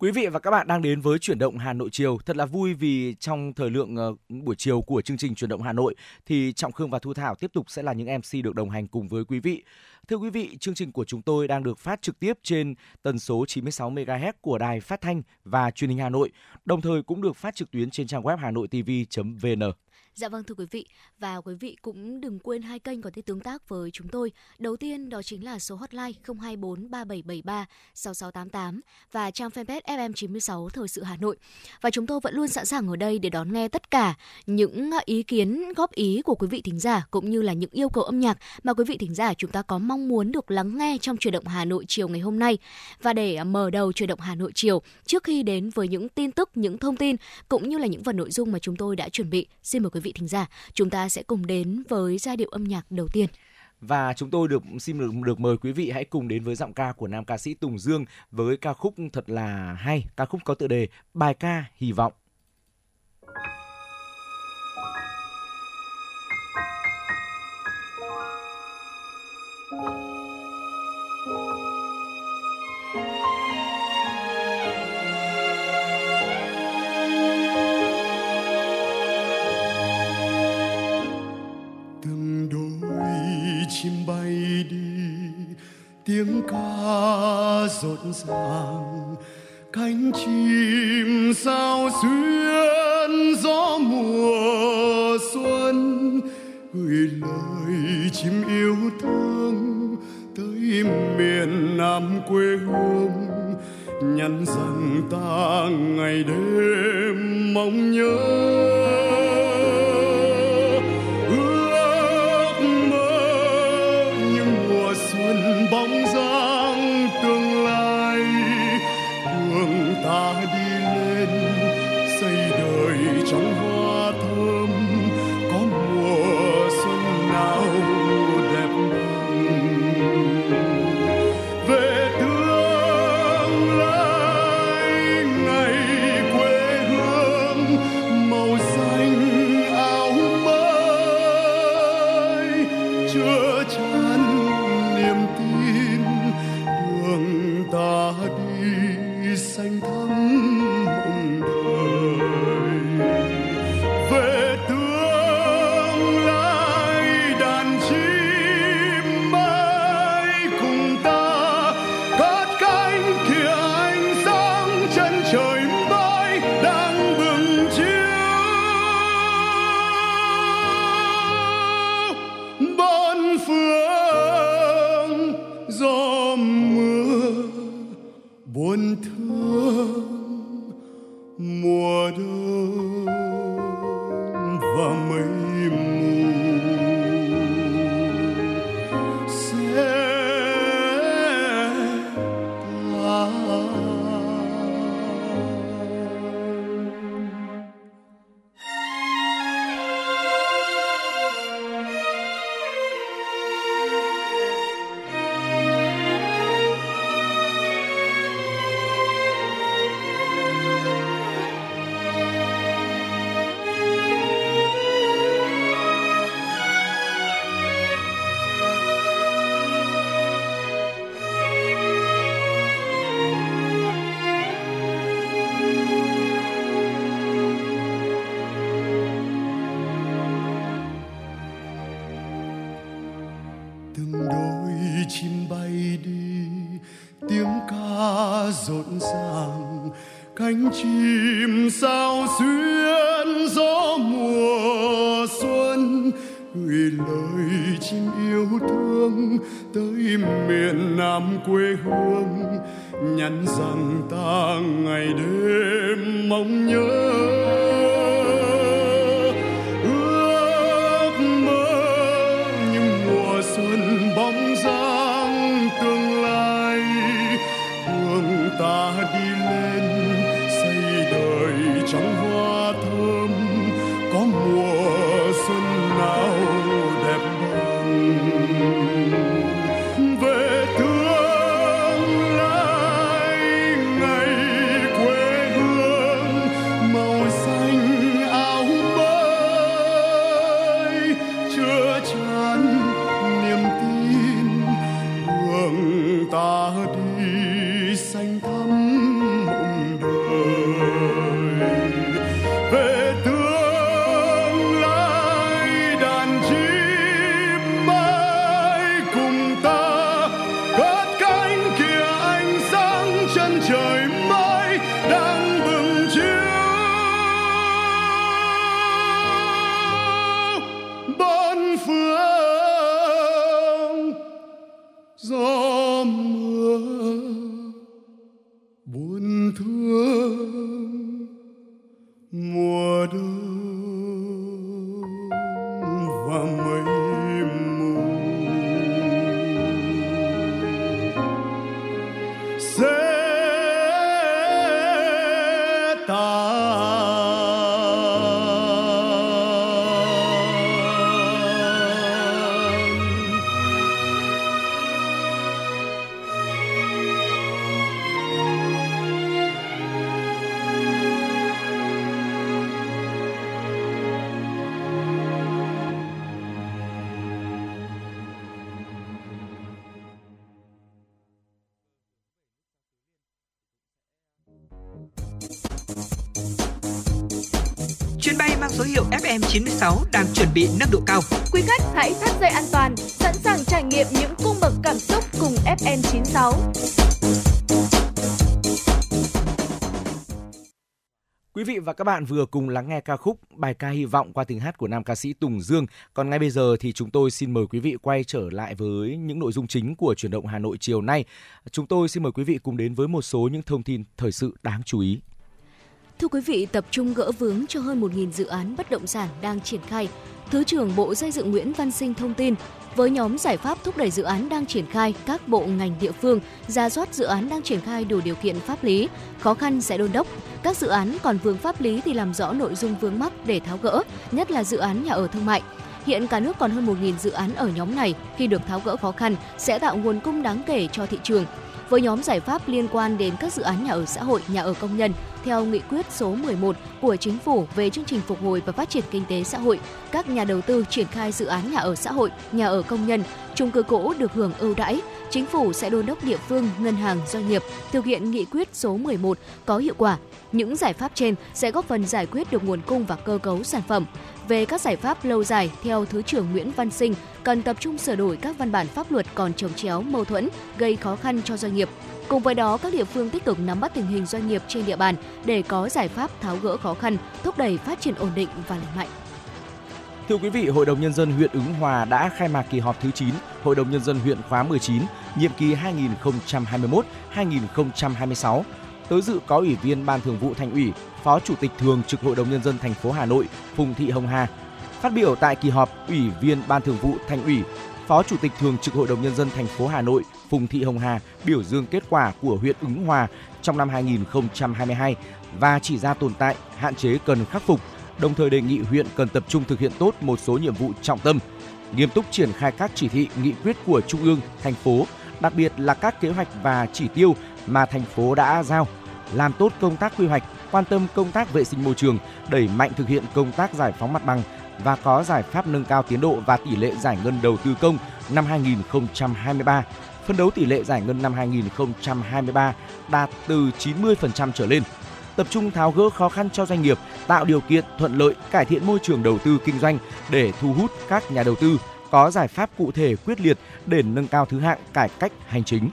Quý vị và các bạn đang đến với chuyển động Hà Nội chiều. Thật là vui vì trong thời lượng uh, buổi chiều của chương trình chuyển động Hà Nội thì Trọng Khương và Thu Thảo tiếp tục sẽ là những MC được đồng hành cùng với quý vị. Thưa quý vị, chương trình của chúng tôi đang được phát trực tiếp trên tần số 96 MHz của Đài Phát thanh và Truyền hình Hà Nội, đồng thời cũng được phát trực tuyến trên trang web hanoitv.vn. Dạ vâng thưa quý vị và quý vị cũng đừng quên hai kênh có thể tương tác với chúng tôi. Đầu tiên đó chính là số hotline 024 3773 6688 và trang fanpage FM96 Thời sự Hà Nội. Và chúng tôi vẫn luôn sẵn sàng ở đây để đón nghe tất cả những ý kiến góp ý của quý vị thính giả cũng như là những yêu cầu âm nhạc mà quý vị thính giả chúng ta có mong muốn được lắng nghe trong chuyển động Hà Nội chiều ngày hôm nay. Và để mở đầu chuyển động Hà Nội chiều trước khi đến với những tin tức, những thông tin cũng như là những phần nội dung mà chúng tôi đã chuẩn bị, xin mời quý vị thính giả, chúng ta sẽ cùng đến với giai điệu âm nhạc đầu tiên. Và chúng tôi được xin được, được mời quý vị hãy cùng đến với giọng ca của nam ca sĩ Tùng Dương với ca khúc thật là hay, ca khúc có tựa đề Bài ca hy vọng. Chim bay đi. Tiếng ca rộn ràng, cánh chim sao xuyên gió mùa xuân. Gửi lời chim yêu thương tới miền nam quê hương, nhắn rằng ta ngày đêm mong nhớ. FM96 đang chuẩn bị nâng độ cao. Quý khách hãy thắt dây an toàn, sẵn sàng trải nghiệm những cung bậc cảm xúc cùng FN96. Quý vị và các bạn vừa cùng lắng nghe ca khúc Bài ca hy vọng qua tiếng hát của nam ca sĩ Tùng Dương. Còn ngay bây giờ thì chúng tôi xin mời quý vị quay trở lại với những nội dung chính của chuyển động Hà Nội chiều nay. Chúng tôi xin mời quý vị cùng đến với một số những thông tin thời sự đáng chú ý. Thưa quý vị, tập trung gỡ vướng cho hơn 1.000 dự án bất động sản đang triển khai. Thứ trưởng Bộ Xây dựng Nguyễn Văn Sinh thông tin, với nhóm giải pháp thúc đẩy dự án đang triển khai, các bộ ngành địa phương ra soát dự án đang triển khai đủ điều kiện pháp lý, khó khăn sẽ đôn đốc. Các dự án còn vướng pháp lý thì làm rõ nội dung vướng mắc để tháo gỡ, nhất là dự án nhà ở thương mại. Hiện cả nước còn hơn 1.000 dự án ở nhóm này, khi được tháo gỡ khó khăn sẽ tạo nguồn cung đáng kể cho thị trường. Với nhóm giải pháp liên quan đến các dự án nhà ở xã hội, nhà ở công nhân, theo nghị quyết số 11 của Chính phủ về chương trình phục hồi và phát triển kinh tế xã hội, các nhà đầu tư triển khai dự án nhà ở xã hội, nhà ở công nhân, chung cư cũ được hưởng ưu đãi. Chính phủ sẽ đôn đốc địa phương, ngân hàng, doanh nghiệp thực hiện nghị quyết số 11 có hiệu quả. Những giải pháp trên sẽ góp phần giải quyết được nguồn cung và cơ cấu sản phẩm. Về các giải pháp lâu dài, theo Thứ trưởng Nguyễn Văn Sinh, cần tập trung sửa đổi các văn bản pháp luật còn trồng chéo, mâu thuẫn, gây khó khăn cho doanh nghiệp. Cùng với đó, các địa phương tích cực nắm bắt tình hình doanh nghiệp trên địa bàn để có giải pháp tháo gỡ khó khăn, thúc đẩy phát triển ổn định và lành mạnh. Thưa quý vị, Hội đồng Nhân dân huyện Ứng Hòa đã khai mạc kỳ họp thứ 9 Hội đồng Nhân dân huyện khóa 19, nhiệm kỳ 2021-2026. Tới dự có Ủy viên Ban Thường vụ Thành ủy, Phó Chủ tịch Thường trực Hội đồng Nhân dân thành phố Hà Nội Phùng Thị Hồng Hà. Phát biểu tại kỳ họp, Ủy viên Ban Thường vụ Thành ủy, Phó Chủ tịch Thường trực Hội đồng Nhân dân thành phố Hà Nội Phùng Thị Hồng Hà biểu dương kết quả của huyện Ứng Hòa trong năm 2022 và chỉ ra tồn tại, hạn chế cần khắc phục, đồng thời đề nghị huyện cần tập trung thực hiện tốt một số nhiệm vụ trọng tâm, nghiêm túc triển khai các chỉ thị, nghị quyết của Trung ương, thành phố, đặc biệt là các kế hoạch và chỉ tiêu mà thành phố đã giao, làm tốt công tác quy hoạch, quan tâm công tác vệ sinh môi trường, đẩy mạnh thực hiện công tác giải phóng mặt bằng và có giải pháp nâng cao tiến độ và tỷ lệ giải ngân đầu tư công năm 2023 phân đấu tỷ lệ giải ngân năm 2023 đạt từ 90% trở lên. Tập trung tháo gỡ khó khăn cho doanh nghiệp, tạo điều kiện thuận lợi cải thiện môi trường đầu tư kinh doanh để thu hút các nhà đầu tư, có giải pháp cụ thể quyết liệt để nâng cao thứ hạng cải cách hành chính.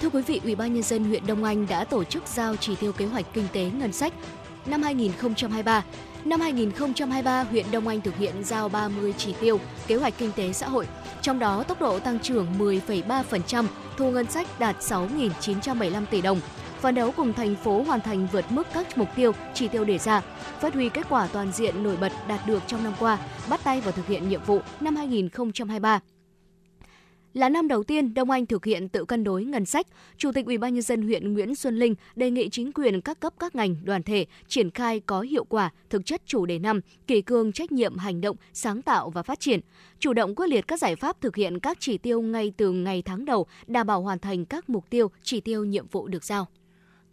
Thưa quý vị, Ủy ban nhân dân huyện Đông Anh đã tổ chức giao chỉ tiêu kế hoạch kinh tế ngân sách năm 2023. Năm 2023, huyện Đông Anh thực hiện giao 30 chỉ tiêu kế hoạch kinh tế xã hội, trong đó tốc độ tăng trưởng 10,3%, thu ngân sách đạt 6.975 tỷ đồng. Phấn đấu cùng thành phố hoàn thành vượt mức các mục tiêu, chỉ tiêu đề ra, phát huy kết quả toàn diện nổi bật đạt được trong năm qua, bắt tay vào thực hiện nhiệm vụ năm 2023 là năm đầu tiên Đông Anh thực hiện tự cân đối ngân sách, Chủ tịch Ủy ban nhân dân huyện Nguyễn Xuân Linh đề nghị chính quyền các cấp các ngành, đoàn thể triển khai có hiệu quả thực chất chủ đề năm, kỳ cương trách nhiệm hành động, sáng tạo và phát triển, chủ động quyết liệt các giải pháp thực hiện các chỉ tiêu ngay từ ngày tháng đầu, đảm bảo hoàn thành các mục tiêu, chỉ tiêu nhiệm vụ được giao.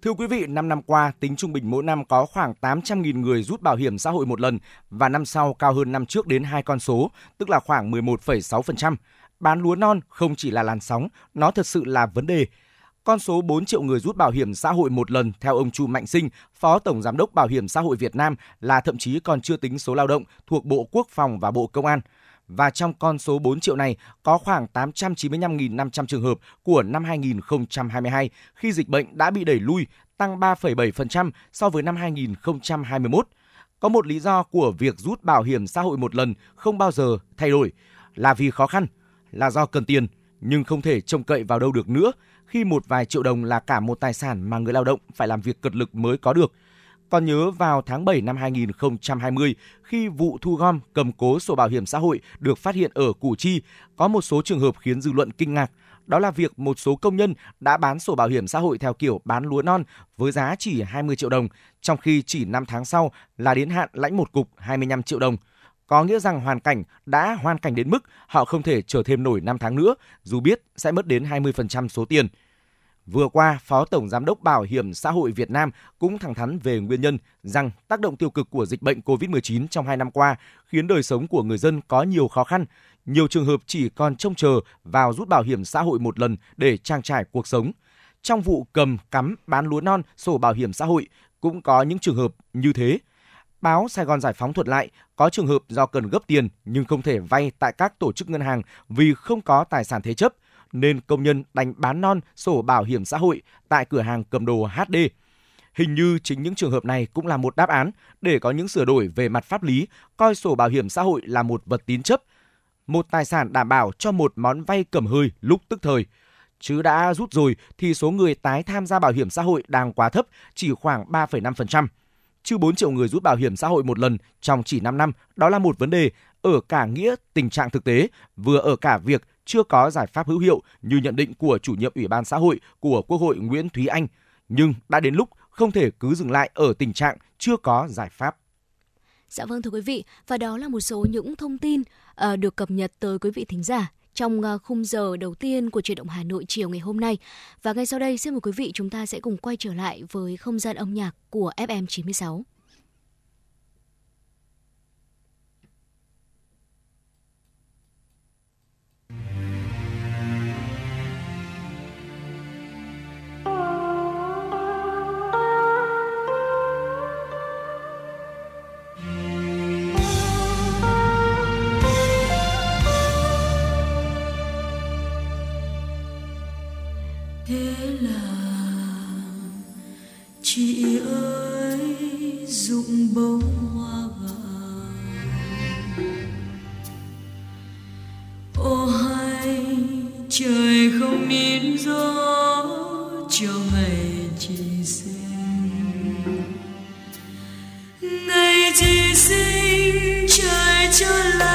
Thưa quý vị, 5 năm qua, tính trung bình mỗi năm có khoảng 800.000 người rút bảo hiểm xã hội một lần và năm sau cao hơn năm trước đến hai con số, tức là khoảng 11,6%. bán lúa non không chỉ là làn sóng, nó thật sự là vấn đề. Con số 4 triệu người rút bảo hiểm xã hội một lần theo ông Chu Mạnh Sinh, Phó Tổng Giám đốc Bảo hiểm xã hội Việt Nam là thậm chí còn chưa tính số lao động thuộc Bộ Quốc phòng và Bộ Công an. Và trong con số 4 triệu này có khoảng 895.500 trường hợp của năm 2022 khi dịch bệnh đã bị đẩy lui, tăng 3,7% so với năm 2021. Có một lý do của việc rút bảo hiểm xã hội một lần không bao giờ thay đổi là vì khó khăn, là do cần tiền nhưng không thể trông cậy vào đâu được nữa khi một vài triệu đồng là cả một tài sản mà người lao động phải làm việc cật lực mới có được. Còn nhớ vào tháng 7 năm 2020, khi vụ thu gom cầm cố sổ bảo hiểm xã hội được phát hiện ở Củ Chi, có một số trường hợp khiến dư luận kinh ngạc. Đó là việc một số công nhân đã bán sổ bảo hiểm xã hội theo kiểu bán lúa non với giá chỉ 20 triệu đồng, trong khi chỉ 5 tháng sau là đến hạn lãnh một cục 25 triệu đồng có nghĩa rằng hoàn cảnh đã hoàn cảnh đến mức họ không thể chờ thêm nổi 5 tháng nữa, dù biết sẽ mất đến 20% số tiền. Vừa qua, Phó Tổng Giám đốc Bảo hiểm xã hội Việt Nam cũng thẳng thắn về nguyên nhân rằng tác động tiêu cực của dịch bệnh COVID-19 trong hai năm qua khiến đời sống của người dân có nhiều khó khăn. Nhiều trường hợp chỉ còn trông chờ vào rút bảo hiểm xã hội một lần để trang trải cuộc sống. Trong vụ cầm, cắm, bán lúa non, sổ bảo hiểm xã hội cũng có những trường hợp như thế. Báo Sài Gòn Giải phóng thuật lại, có trường hợp do cần gấp tiền nhưng không thể vay tại các tổ chức ngân hàng vì không có tài sản thế chấp, nên công nhân đánh bán non sổ bảo hiểm xã hội tại cửa hàng cầm đồ HD. Hình như chính những trường hợp này cũng là một đáp án để có những sửa đổi về mặt pháp lý, coi sổ bảo hiểm xã hội là một vật tín chấp, một tài sản đảm bảo cho một món vay cầm hơi lúc tức thời. Chứ đã rút rồi thì số người tái tham gia bảo hiểm xã hội đang quá thấp, chỉ khoảng 3,5% chứ 4 triệu người rút bảo hiểm xã hội một lần trong chỉ 5 năm, đó là một vấn đề ở cả nghĩa tình trạng thực tế, vừa ở cả việc chưa có giải pháp hữu hiệu như nhận định của chủ nhiệm Ủy ban xã hội của Quốc hội Nguyễn Thúy Anh. Nhưng đã đến lúc không thể cứ dừng lại ở tình trạng chưa có giải pháp. Dạ vâng thưa quý vị, và đó là một số những thông tin uh, được cập nhật tới quý vị thính giả trong uh, khung giờ đầu tiên của truyền động Hà Nội chiều ngày hôm nay. Và ngay sau đây xin mời quý vị chúng ta sẽ cùng quay trở lại với không gian âm nhạc của FM 96. Thế là chị ơi dụng bông hoa vàng. Ô hay trời không nín gió cho ngày chị sinh. Ngày chị sinh trời cho làm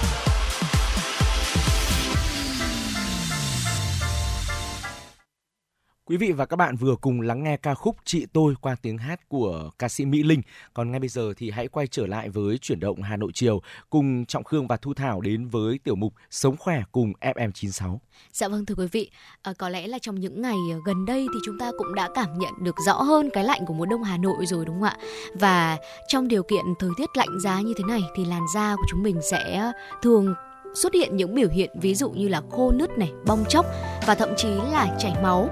Quý vị và các bạn vừa cùng lắng nghe ca khúc Chị tôi qua tiếng hát của ca sĩ Mỹ Linh. Còn ngay bây giờ thì hãy quay trở lại với chuyển động Hà Nội chiều cùng Trọng Khương và Thu Thảo đến với tiểu mục Sống khỏe cùng FM96. Dạ vâng thưa quý vị, à, có lẽ là trong những ngày gần đây thì chúng ta cũng đã cảm nhận được rõ hơn cái lạnh của mùa đông Hà Nội rồi đúng không ạ? Và trong điều kiện thời tiết lạnh giá như thế này thì làn da của chúng mình sẽ thường xuất hiện những biểu hiện ví dụ như là khô nứt này, bong chóc và thậm chí là chảy máu.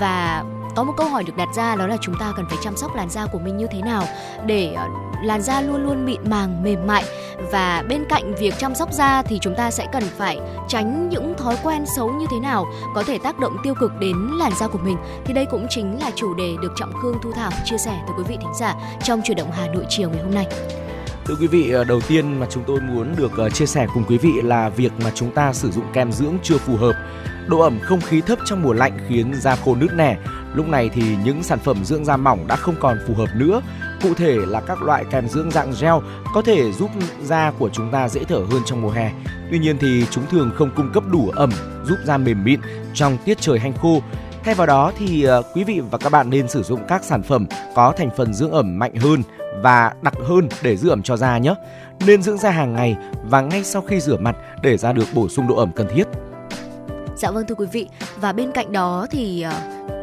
Và có một câu hỏi được đặt ra đó là chúng ta cần phải chăm sóc làn da của mình như thế nào để ờ, làn da luôn luôn mịn màng mềm mại. Và bên cạnh việc chăm sóc da thì chúng ta sẽ cần phải tránh những thói quen xấu như thế nào có thể tác động tiêu cực đến làn da của mình. Thì đây cũng chính là chủ đề được trọng khương thu thảo chia sẻ tới quý vị thính giả trong chuyển động hà nội chiều ngày hôm nay. Thưa quý vị, ờ, đầu tiên mà chúng tôi muốn được ờ, chia sẻ cùng quý vị là việc mà chúng ta sử dụng kem dưỡng chưa phù hợp. Độ ẩm không khí thấp trong mùa lạnh khiến da khô nứt nẻ. Lúc này thì những sản phẩm dưỡng da mỏng đã không còn phù hợp nữa. Cụ thể là các loại kem dưỡng dạng gel có thể giúp da của chúng ta dễ thở hơn trong mùa hè. Tuy nhiên thì chúng thường không cung cấp đủ ẩm giúp da mềm mịn trong tiết trời hanh khô. Thay vào đó thì ờ, quý vị và các bạn nên sử dụng các sản phẩm có thành phần dưỡng ẩm mạnh hơn và đặc hơn để giữ ẩm cho da nhé. Nên dưỡng da hàng ngày và ngay sau khi rửa mặt để da được bổ sung độ ẩm cần thiết. Dạ vâng thưa quý vị và bên cạnh đó thì ờ,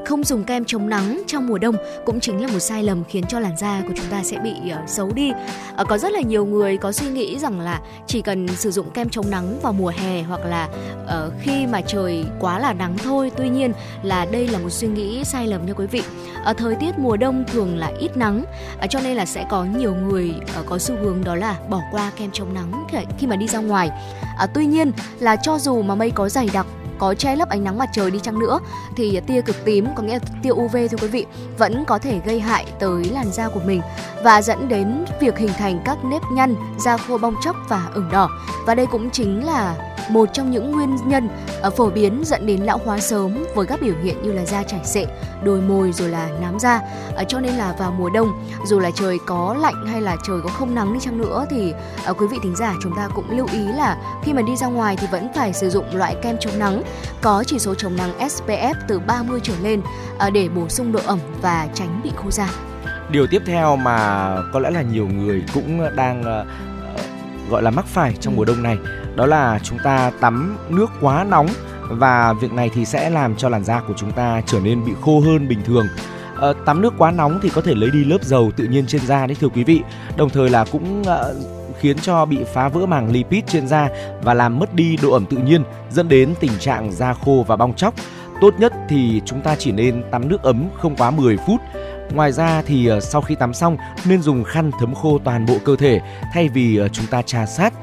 không dùng kem chống nắng trong mùa đông cũng chính là một sai lầm khiến cho làn da của chúng ta sẽ bị uh, xấu đi. Uh, có rất là nhiều người có suy nghĩ rằng là chỉ cần sử dụng kem chống nắng vào mùa hè hoặc là uh, khi mà trời quá là nắng thôi. Tuy nhiên là đây là một suy nghĩ sai lầm nha quý vị. Ở thời tiết mùa đông thường là ít nắng, uh, cho nên là sẽ có nhiều người uh, có xu hướng đó là bỏ qua kem chống nắng khi, khi mà đi ra ngoài. Uh, tuy nhiên là cho dù mà mây có dày đặc có che lấp ánh nắng mặt trời đi chăng nữa thì tia cực tím có nghĩa là tia UV thưa quý vị vẫn có thể gây hại tới làn da của mình và dẫn đến việc hình thành các nếp nhăn, da khô bong chóc và ửng đỏ. Và đây cũng chính là một trong những nguyên nhân ờ, phổ biến dẫn đến lão hóa sớm với các biểu hiện như là da chảy xệ, đồi mồi rồi là nám da. Ờ, cho nên là vào mùa đông dù là trời có lạnh hay là trời có không nắng đi chăng nữa thì ờ, quý vị thính giả chúng ta cũng lưu ý là khi mà đi ra ngoài thì vẫn phải sử dụng loại kem chống nắng có chỉ số chống nắng SPF từ 30 trở lên ờ, để bổ sung độ ẩm và tránh bị khô da. Điều tiếp theo mà có lẽ là nhiều người cũng đang ờ, gọi là mắc phải trong mùa đông này đó là chúng ta tắm nước quá nóng và việc này thì sẽ làm cho làn da của chúng ta trở nên bị khô hơn bình thường à, tắm nước quá nóng thì có thể lấy đi lớp dầu tự nhiên trên da đấy thưa quý vị đồng thời là cũng à, khiến cho bị phá vỡ màng lipid trên da và làm mất đi độ ẩm tự nhiên dẫn đến tình trạng da khô và bong chóc. Tốt nhất thì chúng ta chỉ nên tắm nước ấm không quá 10 phút. Ngoài ra thì ờ, sau khi tắm xong nên dùng khăn thấm khô toàn bộ cơ thể thay vì ờ, chúng ta trà sát.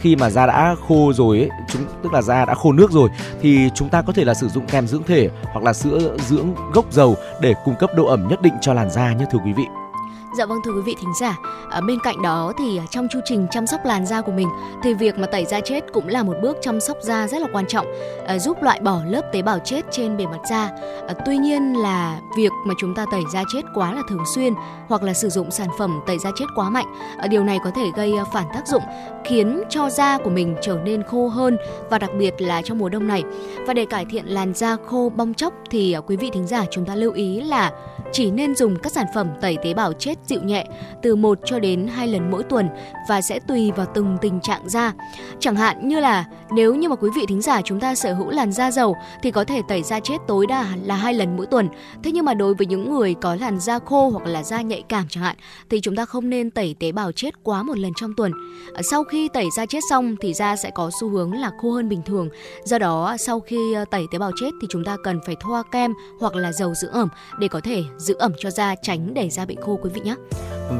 Khi mà da đã khô rồi ấy, chúng tức là da đã khô nước rồi thì chúng ta có thể là sử dụng kem dưỡng thể hoặc là sữa dưỡng gốc dầu để cung cấp độ ẩm nhất định cho làn da nhé thưa quý vị. Dạ vâng thưa quý vị thính giả, ở bên cạnh đó thì trong chu trình chăm sóc làn da của mình thì việc mà tẩy da chết cũng là một bước chăm sóc da rất là quan trọng, à, giúp loại bỏ lớp tế bào chết trên bề mặt da. À, tuy nhiên là việc mà chúng ta tẩy da chết quá là thường xuyên hoặc là sử dụng sản phẩm tẩy da chết quá mạnh, à, điều này có thể gây phản tác dụng khiến cho da của mình trở nên khô hơn và đặc biệt là trong mùa đông này. Và để cải thiện làn da khô bong chóc thì quý vị thính giả chúng ta lưu ý là chỉ nên dùng các sản phẩm tẩy tế bào chết dịu nhẹ từ 1 cho đến 2 lần mỗi tuần và sẽ tùy vào từng tình trạng da. Chẳng hạn như là nếu như mà quý vị thính giả chúng ta sở hữu làn da dầu thì có thể tẩy da chết tối đa là hai lần mỗi tuần. Thế nhưng mà đối với những người có làn da khô hoặc là da nhạy cảm chẳng hạn thì chúng ta không nên tẩy tế bào chết quá một lần trong tuần. À, sau khi tẩy da chết xong thì da sẽ có xu hướng là khô hơn bình thường. Do đó, sau khi ờ, tẩy tế bào chết thì chúng ta cần phải thoa kem hoặc là dầu dưỡng ẩm để có thể giữ ẩm cho da, tránh để da bị khô, quý vị nhé.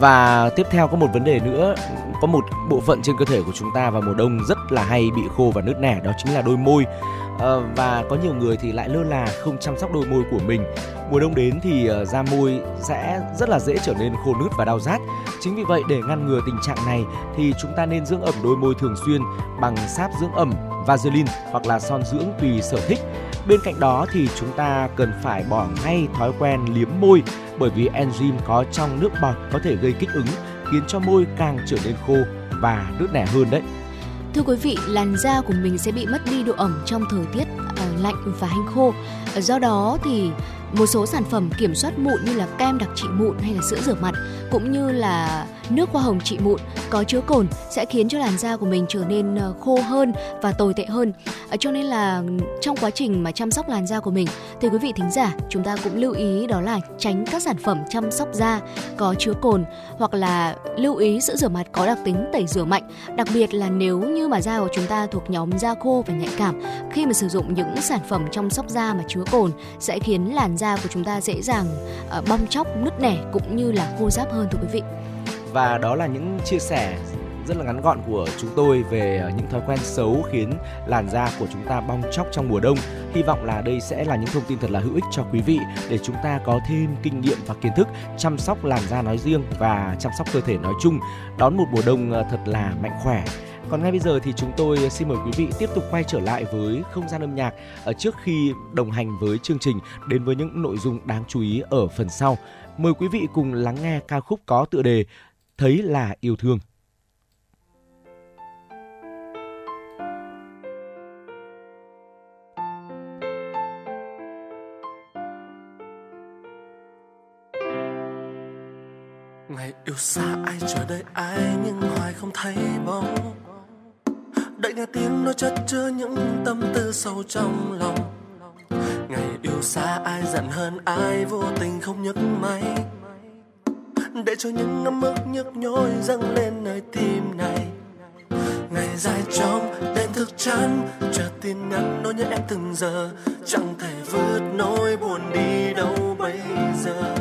Và tiếp theo có một vấn đề nữa, có một bộ phận trên cơ thể của chúng ta vào mùa đông rất là hay bị khô và nứt nẻ đó chính là đôi môi. À, và có nhiều người thì lại lơ là không chăm sóc đôi môi của mình. Mùa đông đến thì uh, da môi sẽ rất là dễ trở nên khô nứt và đau rát. Chính vì vậy để ngăn ngừa tình trạng này thì chúng ta nên dưỡng ẩm đôi môi thường xuyên bằng sáp dưỡng ẩm Vaseline hoặc là son dưỡng tùy sở thích. Bên cạnh đó thì chúng ta cần phải bỏ ngay thói quen liếm môi bởi vì enzyme có trong nước bọt có thể gây kích ứng khiến cho môi càng trở nên khô và nứt nẻ hơn đấy. Thưa quý vị, làn da của mình sẽ bị mất đi độ ẩm trong thời tiết uh, lạnh và hanh khô. Do đó thì một số sản phẩm kiểm soát mụn như là kem đặc trị mụn hay là sữa rửa mặt cũng như là nước hoa hồng trị mụn có chứa cồn sẽ khiến cho làn da của mình trở nên ờ, khô hơn và tồi tệ hơn. Ờ, cho nên là trong quá trình mà chăm sóc làn da của mình thì quý vị thính giả chúng ta cũng lưu ý đó là tránh các sản phẩm chăm sóc da có chứa cồn hoặc là lưu ý sữa rửa mặt có đặc tính tẩy rửa mạnh. Đặc biệt là nếu như mà da của chúng ta thuộc nhóm da khô và nhạy cảm khi mà sử dụng những sản phẩm chăm sóc da mà chứa cồn sẽ khiến làn da của chúng ta dễ dàng ờ, bong chóc, nứt nẻ cũng như là khô ráp hơn thưa quý vị. Và đó là những chia sẻ rất là ngắn gọn của chúng tôi về ờ, những thói quen xấu khiến làn da của chúng ta bong chóc trong mùa đông. Hy vọng là đây sẽ là những thông tin thật là hữu ích cho quý vị để chúng ta có thêm kinh nghiệm và kiến thức chăm sóc làn da nói riêng và chăm sóc cơ thể nói chung, đón một mùa đông ờ, thật là mạnh khỏe. Còn ngay bây giờ thì chúng tôi xin mời quý vị tiếp tục quay trở lại với không gian âm nhạc ở trước khi đồng hành với chương trình đến với những nội dung đáng chú ý ở phần sau. Mời quý vị cùng lắng nghe ca khúc có tựa đề Thấy là yêu thương. ngày yêu xa ai chờ đợi ai nhưng hoài không thấy bóng. Đợi nghe tiếng nói chất chứa những tâm tư sâu trong lòng. Ngày yêu xa ai giận hơn ai, vô tình không nhấc máy để cho những ấm ức nhức nhối dâng lên nơi tim này. Ngày dài trong đêm thức chán chờ tin nhắn nỗi nhớ em từng giờ. Chẳng thể vượt nỗi buồn đi đâu bây giờ.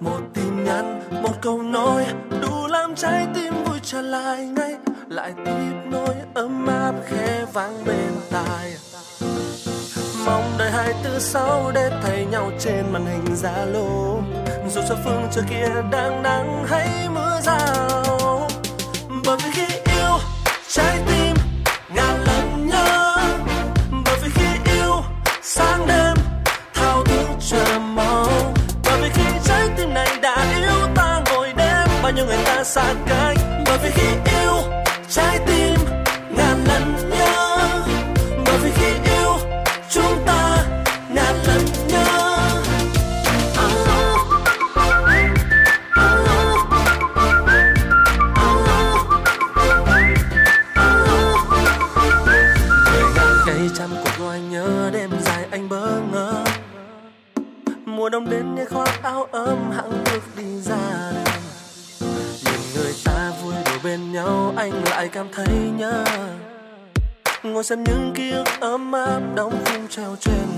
Một tin nhắn, một câu nói, đủ làm trái tim vui trở lại ngay. Lại tiếp nối ấm áp khẽ vang bên tai mong đợi hai tư sáu để thấy nhau trên màn hình zalo. Dù cho phương trời kia đang nắng hay mưa rào, bởi vì khi yêu, trái tim ngàn lần nhớ. Bởi vì khi yêu, sáng đêm thao thức chờ mong. Bởi vì khi trái tim này đã yêu ta ngồi đêm, bao nhiêu người ta xa cách. Bởi vì khi yêu, trái tim xem những ký ức ấm áp đóng khung treo trên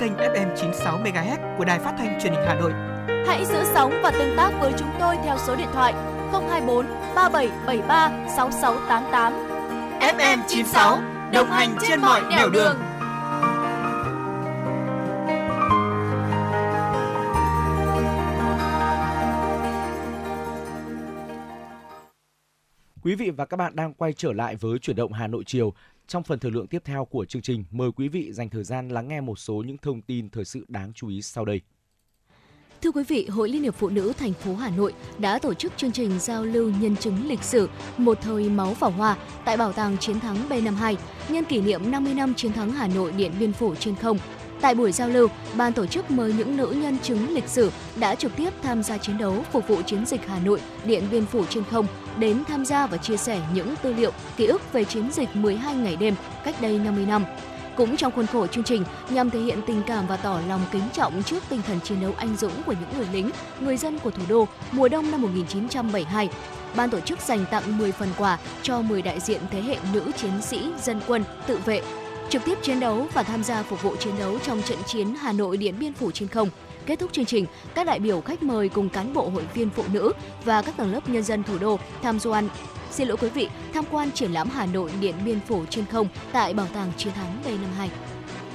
kênh FM 96 MHz của Đài Phát thanh Truyền hình Hà Nội. Hãy giữ sóng và tương tác với chúng tôi theo số điện thoại 024 3773 6688. FM 96 đồng hành trên mọi nẻo đường. Quý vị và các bạn đang quay trở lại với chuyển động Hà Nội chiều. Trong phần thời lượng tiếp theo của chương trình, mời quý vị dành thời gian lắng nghe một số những thông tin thời sự đáng chú ý sau đây. Thưa quý vị, Hội Liên hiệp Phụ nữ thành phố Hà Nội đã tổ chức chương trình giao lưu nhân chứng lịch sử Một thời máu và hoa tại Bảo tàng Chiến thắng B52 nhân kỷ niệm 50 năm chiến thắng Hà Nội Điện Biên Phủ trên không. Tại buổi giao lưu, ban tổ chức mời những nữ nhân chứng lịch sử đã trực tiếp tham gia chiến đấu phục vụ chiến dịch Hà Nội Điện Biên Phủ trên không đến tham gia và chia sẻ những tư liệu, ký ức về chiến dịch 12 ngày đêm cách đây 50 năm. Cũng trong khuôn khổ chương trình, nhằm thể hiện tình cảm và tỏ lòng kính trọng trước tinh thần chiến đấu anh dũng của những người lính, người dân của thủ đô mùa đông năm 1972, ban tổ chức dành tặng 10 phần quà cho 10 đại diện thế hệ nữ chiến sĩ dân quân tự vệ trực tiếp chiến đấu và tham gia phục vụ chiến đấu trong trận chiến Hà Nội Điện Biên Phủ trên không. Kết thúc chương trình, các đại biểu khách mời cùng cán bộ hội viên phụ nữ và các tầng lớp nhân dân thủ đô tham quan Xin lỗi quý vị, tham quan triển lãm Hà Nội Điện Biên Phủ trên không tại Bảo tàng Chiến thắng B52.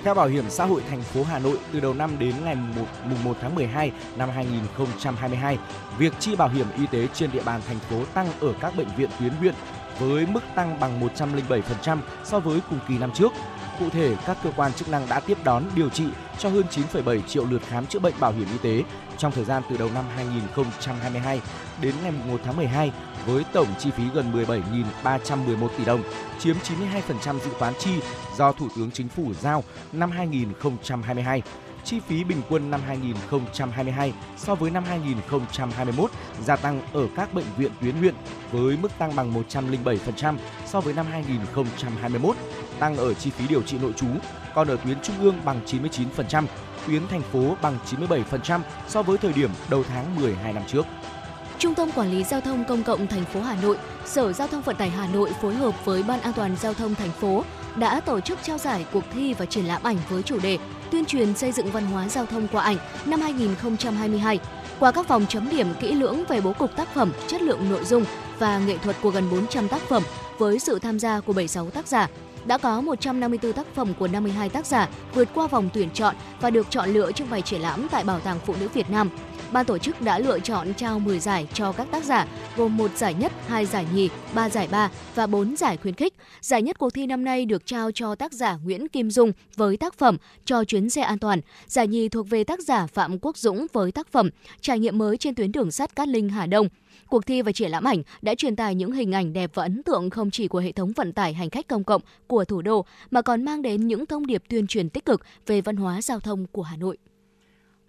Theo Bảo hiểm xã hội thành phố Hà Nội, từ đầu năm đến ngày 1, mùng 1 tháng 12 năm 2022, việc chi bảo hiểm y tế trên địa bàn thành phố tăng ở các bệnh viện tuyến huyện với mức tăng bằng 107% so với cùng kỳ năm trước. Cụ thể, các cơ quan chức năng đã tiếp đón điều trị cho hơn 9,7 triệu lượt khám chữa bệnh bảo hiểm y tế trong thời gian từ đầu năm 2022 đến ngày 1 tháng 12 với tổng chi phí gần 17.311 tỷ đồng, chiếm 92% dự toán chi do Thủ tướng Chính phủ giao năm 2022 chi phí bình quân năm 2022 so với năm 2021 gia tăng ở các bệnh viện tuyến huyện với mức tăng bằng 107% so với năm 2021, tăng ở chi phí điều trị nội trú, còn ở tuyến trung ương bằng 99%, tuyến thành phố bằng 97% so với thời điểm đầu tháng 12 năm trước. Trung tâm Quản lý Giao thông Công cộng thành phố Hà Nội, Sở Giao thông Vận tải Hà Nội phối hợp với Ban An toàn Giao thông thành phố đã tổ chức trao giải cuộc thi và triển lãm ảnh với chủ đề tuyên truyền xây dựng văn hóa giao thông qua ảnh năm 2022 qua các vòng chấm điểm kỹ lưỡng về bố cục tác phẩm, chất lượng nội dung và nghệ thuật của gần 400 tác phẩm với sự tham gia của 76 tác giả. Đã có 154 tác phẩm của 52 tác giả vượt qua vòng tuyển chọn và được chọn lựa trưng bày triển lãm tại Bảo tàng Phụ nữ Việt Nam ban tổ chức đã lựa chọn trao 10 giải cho các tác giả, gồm một giải nhất, hai giải nhì, ba giải ba và bốn giải khuyến khích. Giải nhất cuộc thi năm nay được trao cho tác giả Nguyễn Kim Dung với tác phẩm Cho chuyến xe an toàn. Giải nhì thuộc về tác giả Phạm Quốc Dũng với tác phẩm Trải nghiệm mới trên tuyến đường sắt Cát Linh Hà Đông. Cuộc thi và triển lãm ảnh đã truyền tải những hình ảnh đẹp và ấn tượng không chỉ của hệ thống vận tải hành khách công cộng của thủ đô mà còn mang đến những thông điệp tuyên truyền tích cực về văn hóa giao thông của Hà Nội.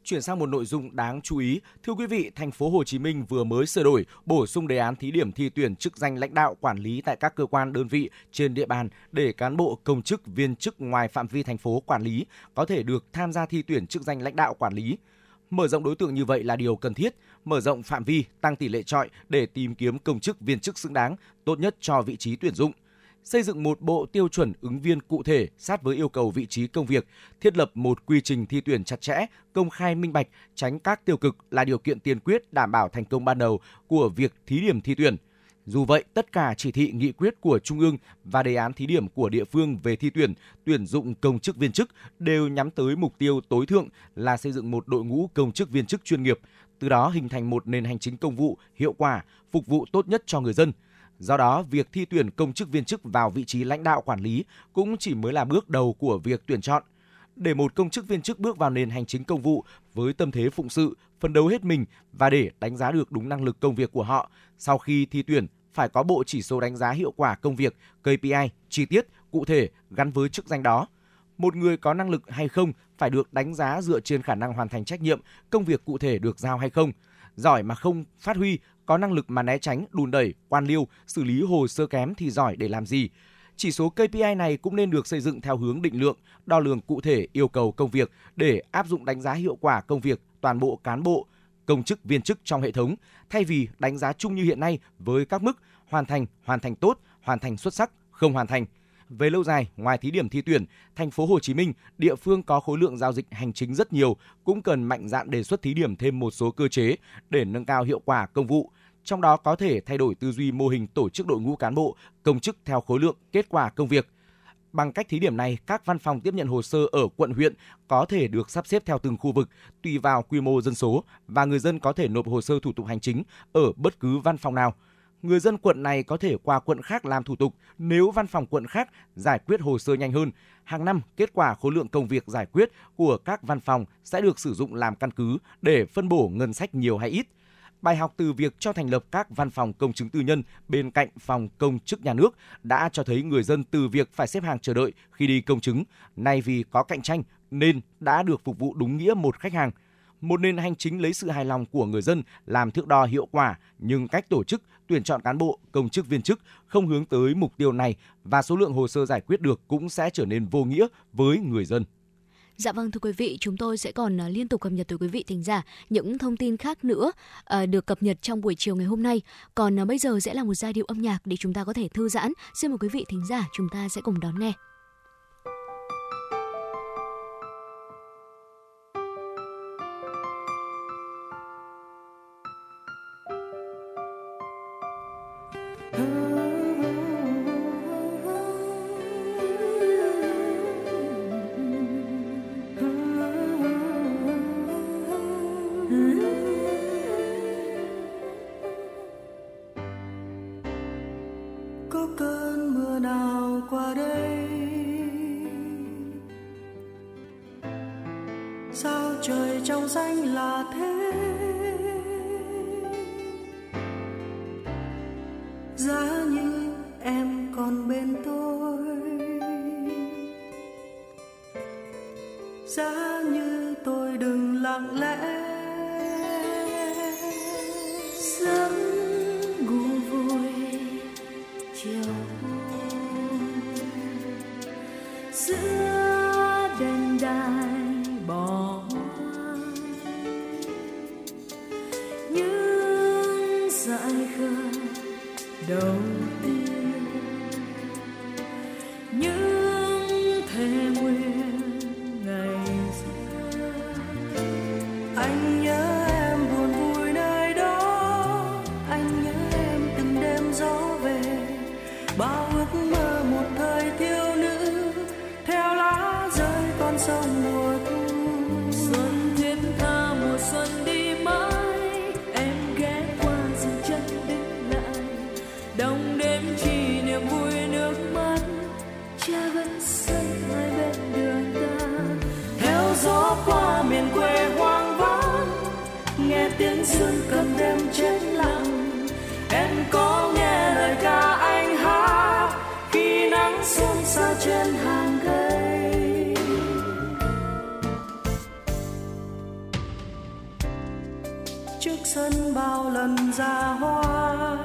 Chuyển sang một nội dung đáng chú ý, thưa quý vị, thành phố Hồ Chí Minh vừa mới sửa đổi, bổ sung đề án thí điểm thi tuyển chức danh lãnh đạo quản lý tại các cơ quan đơn vị trên địa bàn để cán bộ công chức viên chức ngoài phạm vi thành phố quản lý có thể được tham gia thi tuyển chức danh lãnh đạo quản lý. Mở rộng đối tượng như vậy là điều cần thiết, mở rộng phạm vi, tăng tỷ lệ trọi để tìm kiếm công chức viên chức xứng đáng, tốt nhất cho vị trí tuyển dụng – xây dựng một bộ tiêu chuẩn ứng viên cụ thể sát với yêu cầu vị trí công việc, thiết lập một quy trình thi tuyển chặt chẽ, công khai minh bạch, tránh các tiêu cực là điều kiện tiên quyết đảm bảo thành công ban đầu của việc thí điểm thi tuyển. Dù vậy, tất cả chỉ thị nghị quyết của Trung ương và đề án thí điểm của địa phương về thi tuyển, tuyển dụng công chức viên chức đều nhắm tới mục tiêu tối thượng là xây dựng một đội ngũ công chức viên chức chuyên nghiệp, từ đó hình thành một nền hành chính công vụ hiệu quả, phục vụ tốt nhất cho người dân – Do đó, việc thi tuyển công chức viên chức vào vị trí lãnh đạo quản lý cũng chỉ mới là bước đầu của việc tuyển chọn. Để một công chức viên chức bước vào nền hành chính công vụ với tâm thế phụng sự, phân đấu hết mình và để đánh giá được đúng năng lực công việc của họ, sau khi thi tuyển phải có bộ chỉ số đánh giá hiệu quả công việc KPI chi tiết, cụ thể gắn với chức danh đó. Một người có năng lực hay không phải được đánh giá dựa trên khả năng hoàn thành trách nhiệm, công việc cụ thể được giao hay không. Giỏi mà không phát huy có năng lực mà né tránh, đùn đẩy, quan liêu, xử lý hồ sơ kém thì giỏi để làm gì. Chỉ số KPI này cũng nên được xây dựng theo hướng định lượng, đo lường cụ thể yêu cầu công việc để áp dụng đánh giá hiệu quả công việc toàn bộ cán bộ, công chức viên chức trong hệ thống thay vì đánh giá chung như hiện nay với các mức hoàn thành, hoàn thành tốt, hoàn thành xuất sắc, không hoàn thành – về lâu dài, ngoài thí điểm thi tuyển, thành phố Hồ Chí Minh, địa phương có khối lượng giao dịch hành chính rất nhiều, cũng cần mạnh dạn đề xuất thí điểm thêm một số cơ chế để nâng cao hiệu quả công vụ. Trong đó có thể thay đổi tư duy mô hình tổ chức đội ngũ cán bộ, công chức theo khối lượng, kết quả công việc. Bằng cách thí điểm này, các văn phòng tiếp nhận hồ sơ ở quận huyện có thể được sắp xếp theo từng khu vực tùy vào quy mô dân số và người dân có thể nộp hồ sơ thủ tục hành chính ở bất cứ văn phòng nào – người dân quận này có thể qua quận khác làm thủ tục nếu văn phòng quận khác giải quyết hồ sơ nhanh hơn. Hàng năm, kết quả khối lượng công việc giải quyết của các văn phòng sẽ được sử dụng làm căn cứ để phân bổ ngân sách nhiều hay ít. Bài học từ việc cho thành lập các văn phòng công chứng tư nhân bên cạnh phòng công chức nhà nước đã cho thấy người dân từ việc phải xếp hàng chờ đợi khi đi công chứng, nay vì có cạnh tranh nên đã được phục vụ đúng nghĩa một khách hàng – một nền hành chính lấy sự hài lòng của người dân làm thước đo hiệu quả, nhưng cách tổ chức, tuyển chọn cán bộ, công chức viên chức không hướng tới mục tiêu này và số lượng hồ sơ giải quyết được cũng sẽ trở nên vô nghĩa với người dân. Dạ vâng thưa quý vị, chúng tôi sẽ còn à, liên tục cập nhật tới quý vị thính giả những thông tin khác nữa à, được cập nhật trong buổi chiều ngày hôm nay. Còn à, bây giờ sẽ là một giai điệu âm nhạc để chúng ta có thể thư giãn. Xin mời quý vị thính giả chúng ta sẽ cùng đón nghe. anh nhớ em buồn vui nơi đó. Anh nhớ em từng đêm gió về, bao ước sương cơn đêm chết lặng. Em có nghe lời ca anh hát khi nắng xuân xa trên hàng cây. Trước sân bao lần ra hoa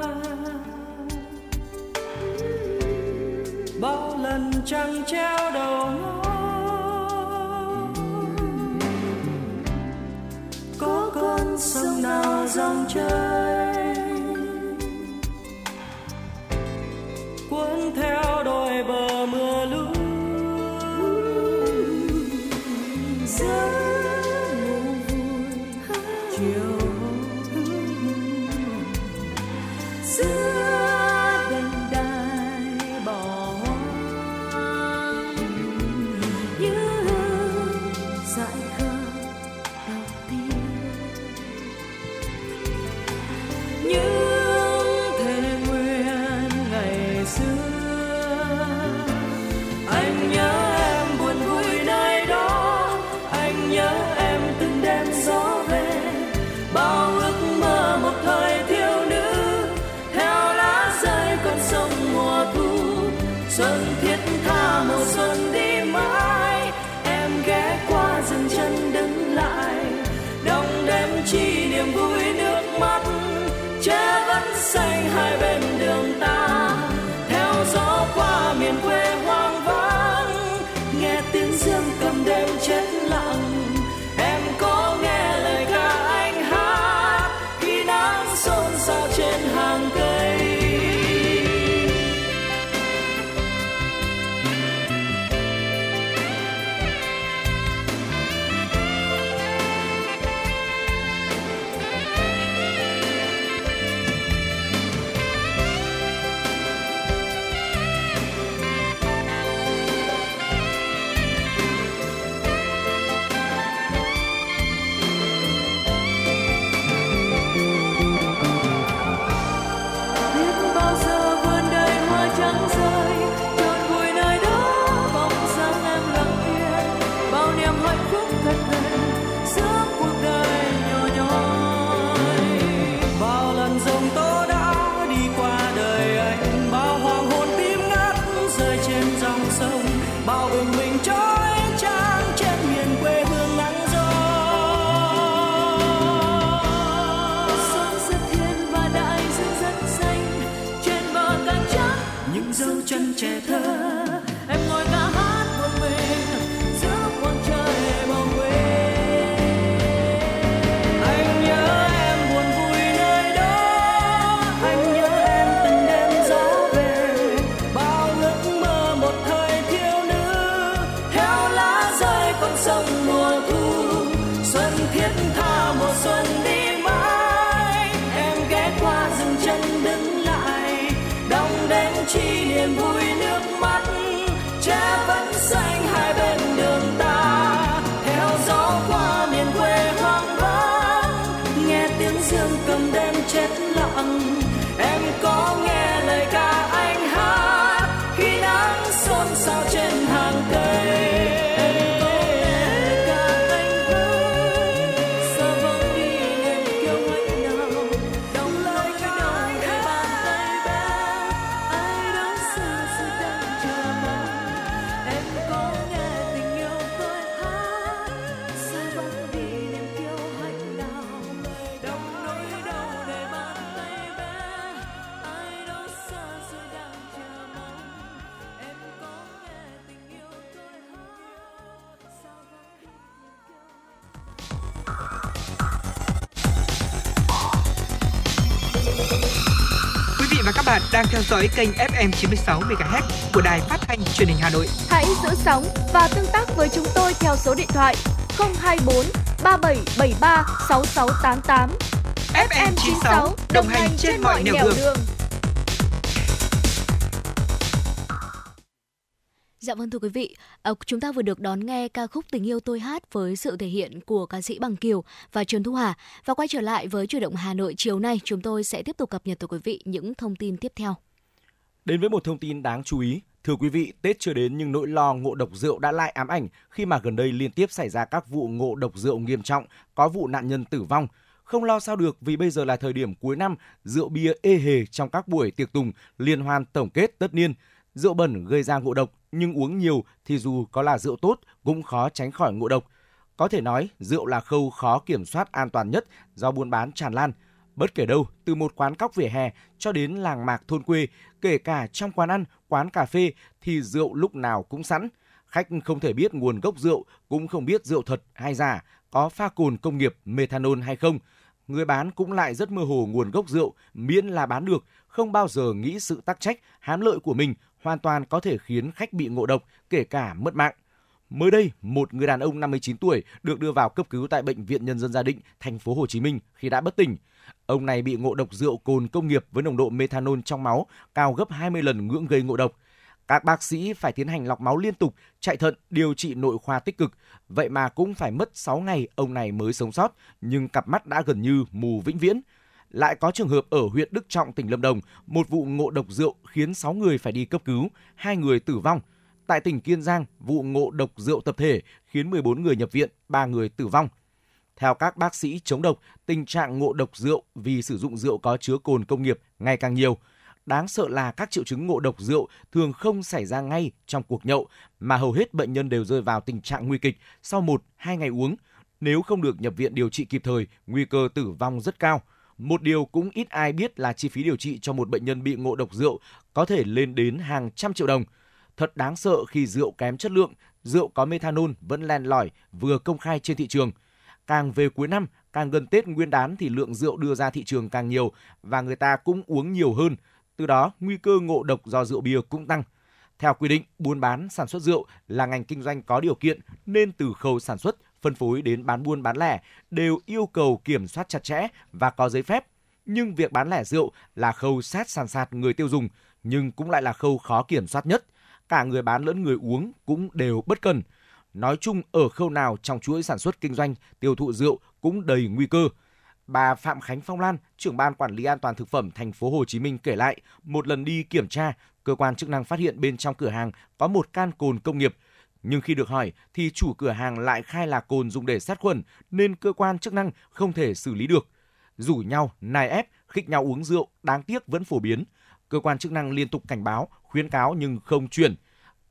chơi. Cuốn theo đôi bờ so dõi kênh FM 96 MHz của đài phát thanh truyền hình Hà Nội. Hãy giữ sóng và tương tác với chúng tôi theo số điện thoại 024 3773 6688. FM 96 đồng hành trên mọi nẻo đường. đường. Dạ vâng thưa quý vị, à, chúng ta vừa được đón nghe ca khúc Tình yêu tôi hát với sự thể hiện của ca sĩ Bằng Kiều và Trần Thu Hà. Và quay trở lại với chuyển động Hà Nội chiều nay, chúng tôi sẽ tiếp tục cập nhật tới quý vị những thông tin tiếp theo. Đến với một thông tin đáng chú ý, thưa quý vị, Tết chưa đến nhưng nỗi lo ngộ độc rượu đã lại ám ảnh khi mà gần đây liên tiếp xảy ra các vụ ngộ độc rượu nghiêm trọng, có vụ nạn nhân tử vong. Không lo sao được vì bây giờ là thời điểm cuối năm, rượu bia ê hề trong các buổi tiệc tùng, liên hoan tổng kết tất niên. Rượu bẩn gây ra ngộ độc nhưng uống nhiều thì dù có là rượu tốt cũng khó tránh khỏi ngộ độc. Có thể nói, rượu là khâu khó kiểm soát an toàn nhất do buôn bán tràn lan. Bất kể đâu, từ một quán cóc vỉa hè cho đến làng mạc thôn quê, kể cả trong quán ăn, quán cà phê thì rượu lúc nào cũng sẵn. Khách không thể biết nguồn gốc rượu, cũng không biết rượu thật hay giả, có pha cồn công nghiệp methanol hay không. Người bán cũng lại rất mơ hồ nguồn gốc rượu, miễn là bán được, không bao giờ nghĩ sự tắc trách, hám lợi của mình hoàn toàn có thể khiến khách bị ngộ độc, kể cả mất mạng. Mới đây, một người đàn ông 59 tuổi được đưa vào cấp cứu tại bệnh viện Nhân dân Gia Định, thành phố Hồ Chí Minh khi đã bất tỉnh. Ông này bị ngộ độc rượu cồn công nghiệp với nồng độ methanol trong máu cao gấp 20 lần ngưỡng gây ngộ độc. Các bác sĩ phải tiến hành lọc máu liên tục, chạy thận, điều trị nội khoa tích cực. Vậy mà cũng phải mất 6 ngày ông này mới sống sót, nhưng cặp mắt đã gần như mù vĩnh viễn. Lại có trường hợp ở huyện Đức Trọng, tỉnh Lâm Đồng, một vụ ngộ độc rượu khiến 6 người phải đi cấp cứu, hai người tử vong. Tại tỉnh Kiên Giang, vụ ngộ độc rượu tập thể khiến 14 người nhập viện, 3 người tử vong. Theo các bác sĩ chống độc, tình trạng ngộ độc rượu vì sử dụng rượu có chứa cồn công nghiệp ngày càng nhiều. Đáng sợ là các triệu chứng ngộ độc rượu thường không xảy ra ngay trong cuộc nhậu, mà hầu hết bệnh nhân đều rơi vào tình trạng nguy kịch sau 1-2 ngày uống. Nếu không được nhập viện điều trị kịp thời, nguy cơ tử vong rất cao – một điều cũng ít ai biết là chi phí điều trị cho một bệnh nhân bị ngộ độc rượu có thể lên đến hàng trăm triệu đồng. Thật đáng sợ khi rượu kém chất lượng, rượu có methanol vẫn len lỏi vừa công khai trên thị trường. Càng về cuối năm, càng gần Tết Nguyên đán thì lượng rượu đưa ra thị trường càng nhiều và người ta cũng uống nhiều hơn. Từ đó, nguy cơ ngộ độc do rượu bia cũng tăng. Theo quy định, buôn bán sản xuất rượu là ngành kinh doanh có điều kiện nên từ khâu sản xuất, phân phối đến bán buôn bán lẻ đều yêu cầu kiểm soát chặt chẽ và có giấy phép. Nhưng việc bán lẻ rượu là khâu sát sàn sạt người tiêu dùng, nhưng cũng lại là khâu khó kiểm soát nhất. Cả người bán lẫn người uống cũng đều bất cần. Nói chung ở khâu nào trong chuỗi sản xuất kinh doanh, tiêu thụ rượu cũng đầy nguy cơ. Bà Phạm Khánh Phong Lan, trưởng ban quản lý an toàn thực phẩm thành phố Hồ Chí Minh kể lại, một lần đi kiểm tra, cơ quan chức năng phát hiện bên trong cửa hàng có một can cồn công nghiệp nhưng khi được hỏi thì chủ cửa hàng lại khai là cồn dùng để sát khuẩn nên cơ quan chức năng không thể xử lý được. Rủ nhau, nài ép, khích nhau uống rượu đáng tiếc vẫn phổ biến. Cơ quan chức năng liên tục cảnh báo, khuyến cáo nhưng không chuyển.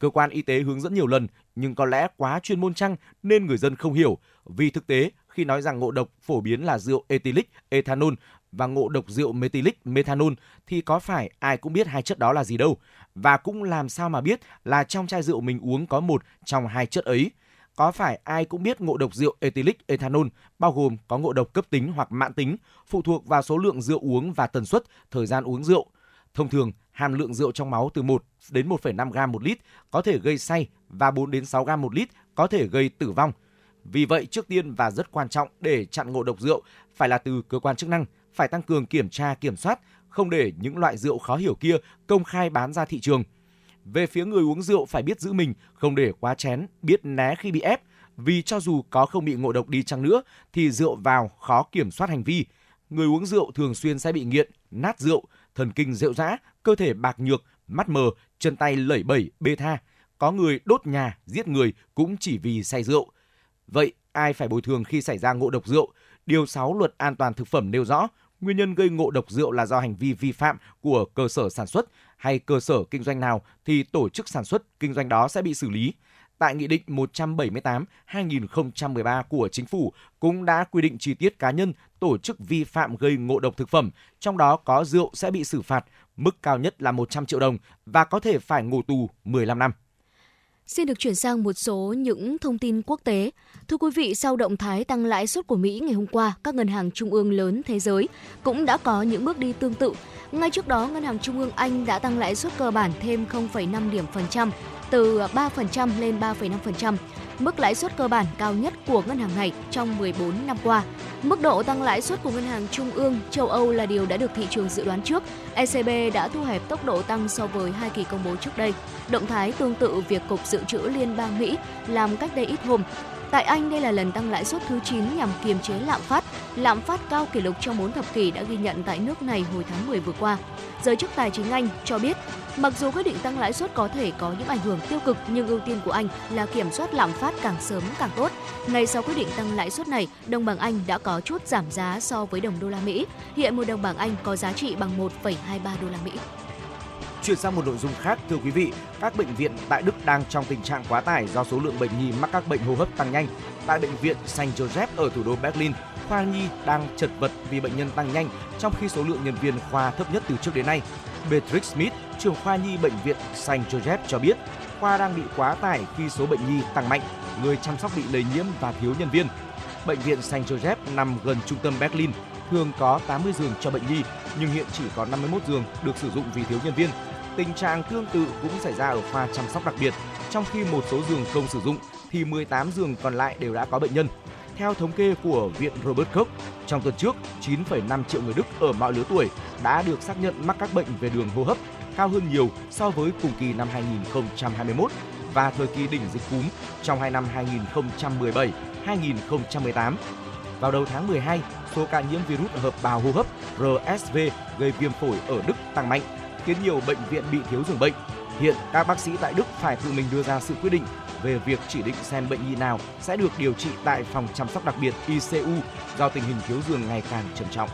Cơ quan y tế hướng dẫn nhiều lần nhưng có lẽ quá chuyên môn chăng nên người dân không hiểu. Vì thực tế, khi nói rằng ngộ độc phổ biến là rượu ethylic, ethanol và ngộ độc rượu methylic, methanol thì có phải ai cũng biết hai chất đó là gì đâu. Và cũng làm sao mà biết là trong chai rượu mình uống có một trong hai chất ấy. Có phải ai cũng biết ngộ độc rượu ethylic ethanol bao gồm có ngộ độc cấp tính hoặc mãn tính, phụ thuộc vào số lượng rượu uống và tần suất, thời gian uống rượu. Thông thường, hàm lượng rượu trong máu từ 1 đến 1,5 gram một lít có thể gây say và 4 đến 6 gram một lít có thể gây tử vong. Vì vậy, trước tiên và rất quan trọng để chặn ngộ độc rượu phải là từ cơ quan chức năng, phải tăng cường kiểm tra kiểm soát, không để những loại rượu khó hiểu kia công khai bán ra thị trường. Về phía người uống rượu phải biết giữ mình, không để quá chén, biết né khi bị ép, vì cho dù có không bị ngộ độc đi chăng nữa thì rượu vào khó kiểm soát hành vi. Người uống rượu thường xuyên sẽ bị nghiện, nát rượu, thần kinh rượu rã, cơ thể bạc nhược, mắt mờ, chân tay lẩy bẩy, bê tha. Có người đốt nhà, giết người cũng chỉ vì say rượu. Vậy ai phải bồi thường khi xảy ra ngộ độc rượu? Điều 6 Luật An toàn thực phẩm nêu rõ, nguyên nhân gây ngộ độc rượu là do hành vi vi phạm của cơ sở sản xuất hay cơ sở kinh doanh nào thì tổ chức sản xuất kinh doanh đó sẽ bị xử lý. Tại Nghị định 178-2013 của Chính phủ cũng đã quy định chi tiết cá nhân tổ chức vi phạm gây ngộ độc thực phẩm, trong đó có rượu sẽ bị xử phạt, mức cao nhất là 100 triệu đồng và có thể phải ngồi tù 15 năm. Xin được chuyển sang một số những thông tin quốc tế. Thưa quý vị, sau động thái tăng lãi suất của Mỹ ngày hôm qua, các ngân hàng trung ương lớn thế giới cũng đã có những bước đi tương tự. Ngay trước đó, Ngân hàng Trung ương Anh đã tăng lãi suất cơ bản thêm 0,5 điểm phần trăm từ 3% lên 3,5%, mức lãi suất cơ bản cao nhất của ngân hàng này trong 14 năm qua. Mức độ tăng lãi suất của Ngân hàng Trung ương châu Âu là điều đã được thị trường dự đoán trước. ECB đã thu hẹp tốc độ tăng so với hai kỳ công bố trước đây. Động thái tương tự việc Cục Dự trữ Liên bang Mỹ làm cách đây ít hôm. Tại Anh, đây là lần tăng lãi suất thứ 9 nhằm kiềm chế lạm phát. Lạm phát cao kỷ lục trong 4 thập kỷ đã ghi nhận tại nước này hồi tháng 10 vừa qua. Giới chức tài chính Anh cho biết, mặc dù quyết định tăng lãi suất có thể có những ảnh hưởng tiêu cực, nhưng ưu tiên của Anh là kiểm soát lạm phát càng sớm càng tốt. Ngay sau quyết định tăng lãi suất này, đồng bảng Anh đã có chút giảm giá so với đồng đô la Mỹ. Hiện một đồng bảng Anh có giá trị bằng 1,23 đô la Mỹ. Chuyển sang một nội dung khác, thưa quý vị, các bệnh viện tại Đức đang trong tình trạng quá tải do số lượng bệnh nhi mắc các bệnh hô hấp tăng nhanh. Tại bệnh viện St. Joseph ở thủ đô Berlin, khoa nhi đang chật vật vì bệnh nhân tăng nhanh, trong khi số lượng nhân viên khoa thấp nhất từ trước đến nay. Beatrix Smith, trưởng khoa nhi bệnh viện St. Joseph cho biết, khoa đang bị quá tải khi số bệnh nhi tăng mạnh, người chăm sóc bị lây nhiễm và thiếu nhân viên. Bệnh viện St. Joseph nằm gần trung tâm Berlin, thường có 80 giường cho bệnh nhi, nhưng hiện chỉ có 51 giường được sử dụng vì thiếu nhân viên. Tình trạng tương tự cũng xảy ra ở khoa chăm sóc đặc biệt, trong khi một số giường không sử dụng thì 18 giường còn lại đều đã có bệnh nhân. Theo thống kê của Viện Robert Koch, trong tuần trước, 9,5 triệu người Đức ở mọi lứa tuổi đã được xác nhận mắc các bệnh về đường hô hấp, cao hơn nhiều so với cùng kỳ năm 2021 và thời kỳ đỉnh dịch cúm trong hai năm 2017-2018. Vào đầu tháng 12, số ca nhiễm virus hợp bào hô hấp RSV gây viêm phổi ở Đức tăng mạnh, khiến nhiều bệnh viện bị thiếu giường bệnh. Hiện các bác sĩ tại Đức phải tự mình đưa ra sự quyết định về việc chỉ định xem bệnh nhi nào sẽ được điều trị tại phòng chăm sóc đặc biệt ICU do tình hình thiếu giường ngày càng trầm trọng.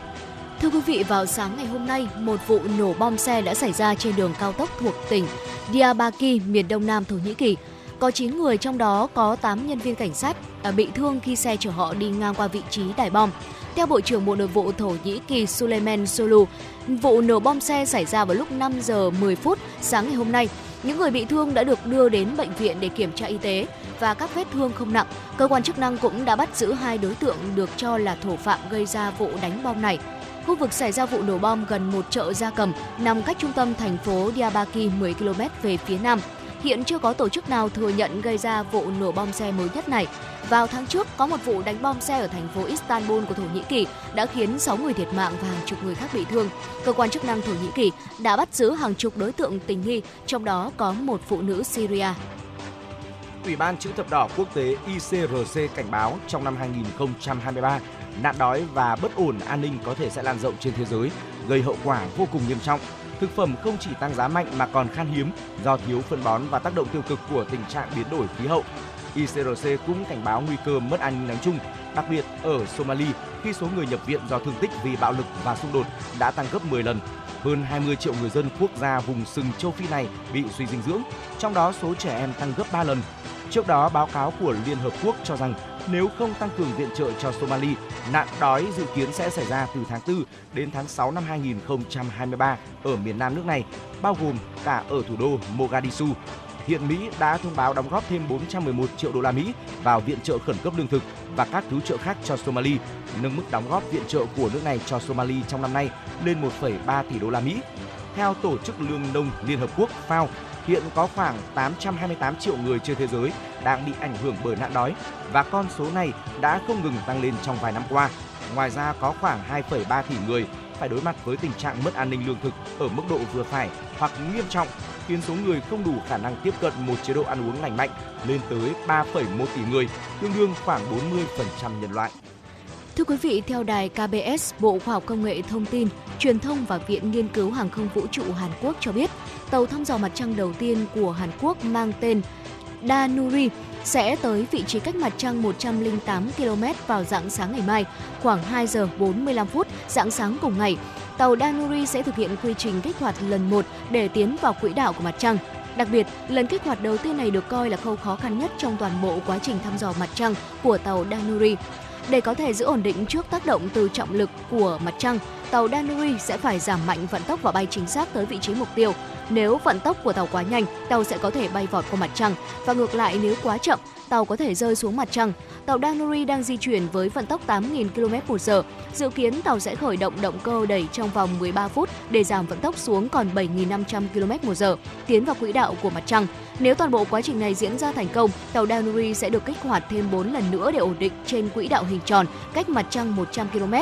Thưa quý vị, vào sáng ngày hôm nay, một vụ nổ bom xe đã xảy ra trên đường cao tốc thuộc tỉnh Diyarbakir, miền đông nam Thổ Nhĩ Kỳ. Có 9 người trong đó có 8 nhân viên cảnh sát à, bị thương khi xe chở họ đi ngang qua vị trí đài bom. Theo Bộ trưởng Bộ Nội vụ Thổ Nhĩ Kỳ Suleyman Solu, vụ nổ bom xe xảy ra vào lúc 5 giờ 10 phút sáng ngày hôm nay. Những người bị thương đã được đưa đến bệnh viện để kiểm tra y tế và các vết thương không nặng. Cơ quan chức năng cũng đã bắt giữ hai đối tượng được cho là thủ phạm gây ra vụ đánh bom này. Khu vực xảy ra vụ nổ bom gần một chợ gia cầm nằm cách trung tâm thành phố Diabaki 10 km về phía nam. Hiện chưa có tổ chức nào thừa nhận gây ra vụ nổ bom xe mới nhất này. Vào tháng trước, có một vụ đánh bom xe ở thành phố Istanbul của Thổ Nhĩ Kỳ đã khiến 6 người thiệt mạng và hàng chục người khác bị thương. Cơ quan chức năng Thổ Nhĩ Kỳ đã bắt giữ hàng chục đối tượng tình nghi, trong đó có một phụ nữ Syria. Ủy ban chữ thập đỏ quốc tế ICRC cảnh báo trong năm 2023, nạn đói và bất ổn an ninh có thể sẽ lan rộng trên thế giới, gây hậu quả vô cùng nghiêm trọng. Thực phẩm không chỉ tăng giá mạnh mà còn khan hiếm do thiếu phân bón và tác động tiêu cực của tình trạng biến đổi khí hậu. ICRC cũng cảnh báo nguy cơ mất an ninh nói chung, đặc biệt ở Somalia khi số người nhập viện do thương tích vì bạo lực và xung đột đã tăng gấp 10 lần. Hơn 20 triệu người dân quốc gia vùng sừng châu Phi này bị suy dinh dưỡng, trong đó số trẻ em tăng gấp 3 lần. Trước đó, báo cáo của Liên Hợp Quốc cho rằng nếu không tăng cường viện trợ cho Somalia, nạn đói dự kiến sẽ xảy ra từ tháng 4 đến tháng 6 năm 2023 ở miền nam nước này, bao gồm cả ở thủ đô Mogadishu. Hiện Mỹ đã thông báo đóng góp thêm 411 triệu đô la Mỹ vào viện trợ khẩn cấp lương thực và các cứu trợ khác cho Somalia, nâng mức đóng góp viện trợ của nước này cho Somalia trong năm nay lên 1,3 tỷ đô la Mỹ. Theo Tổ chức Lương nông Liên Hợp Quốc FAO, hiện có khoảng 828 triệu người trên thế giới đang bị ảnh hưởng bởi nạn đói và con số này đã không ngừng tăng lên trong vài năm qua. Ngoài ra có khoảng 2,3 tỷ người phải đối mặt với tình trạng mất an ninh lương thực ở mức độ vừa phải hoặc nghiêm trọng khiến số người không đủ khả năng tiếp cận một chế độ ăn uống lành mạnh lên tới 3,1 tỷ người, tương đương khoảng 40% nhân loại. Thưa quý vị, theo đài KBS, Bộ Khoa học Công nghệ Thông tin, Truyền thông và Viện Nghiên cứu Hàng không Vũ trụ Hàn Quốc cho biết, tàu thăm dò mặt trăng đầu tiên của Hàn Quốc mang tên Danuri sẽ tới vị trí cách mặt trăng 108 km vào dạng sáng ngày mai, khoảng 2 giờ 45 phút dạng sáng cùng ngày. Tàu Danuri sẽ thực hiện quy trình kích hoạt lần một để tiến vào quỹ đạo của mặt trăng. Đặc biệt, lần kích hoạt đầu tiên này được coi là khâu khó khăn nhất trong toàn bộ quá trình thăm dò mặt trăng của tàu Danuri. Để có thể giữ ổn định trước tác động từ trọng lực của mặt trăng, tàu Danuri sẽ phải giảm mạnh vận tốc và bay chính xác tới vị trí mục tiêu. Nếu vận tốc của tàu quá nhanh, tàu sẽ có thể bay vọt qua mặt trăng và ngược lại nếu quá chậm, tàu có thể rơi xuống mặt trăng. Tàu Danuri đang di chuyển với vận tốc 8.000 km/h. Dự kiến tàu sẽ khởi động động cơ đẩy trong vòng 13 phút để giảm vận tốc xuống còn 7.500 km/h, tiến vào quỹ đạo của mặt trăng. Nếu toàn bộ quá trình này diễn ra thành công, tàu Danuri sẽ được kích hoạt thêm 4 lần nữa để ổn định trên quỹ đạo hình tròn cách mặt trăng 100 km.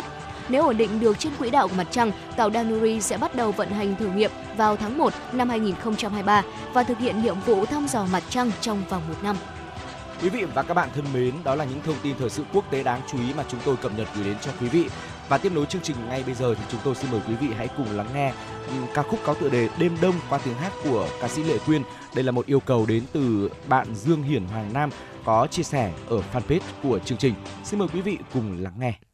Nếu ổn định được trên quỹ đạo của mặt trăng, tàu Danuri sẽ bắt đầu vận hành thử nghiệm vào tháng 1 năm 2023 và thực hiện nhiệm vụ thăm dò mặt trăng trong vòng một năm. Quý vị và các bạn thân mến, đó là những thông tin thời sự quốc tế đáng chú ý mà chúng tôi cập nhật gửi đến cho quý vị. Và tiếp nối chương trình ngay bây giờ thì chúng tôi xin mời quý vị hãy cùng lắng nghe ừ, ca khúc có tựa đề Đêm Đông qua tiếng hát của ca sĩ Lệ Quyên. Đây là một yêu cầu đến từ bạn Dương Hiển Hoàng Nam có chia sẻ ở fanpage của chương trình. Xin mời quý vị cùng lắng nghe.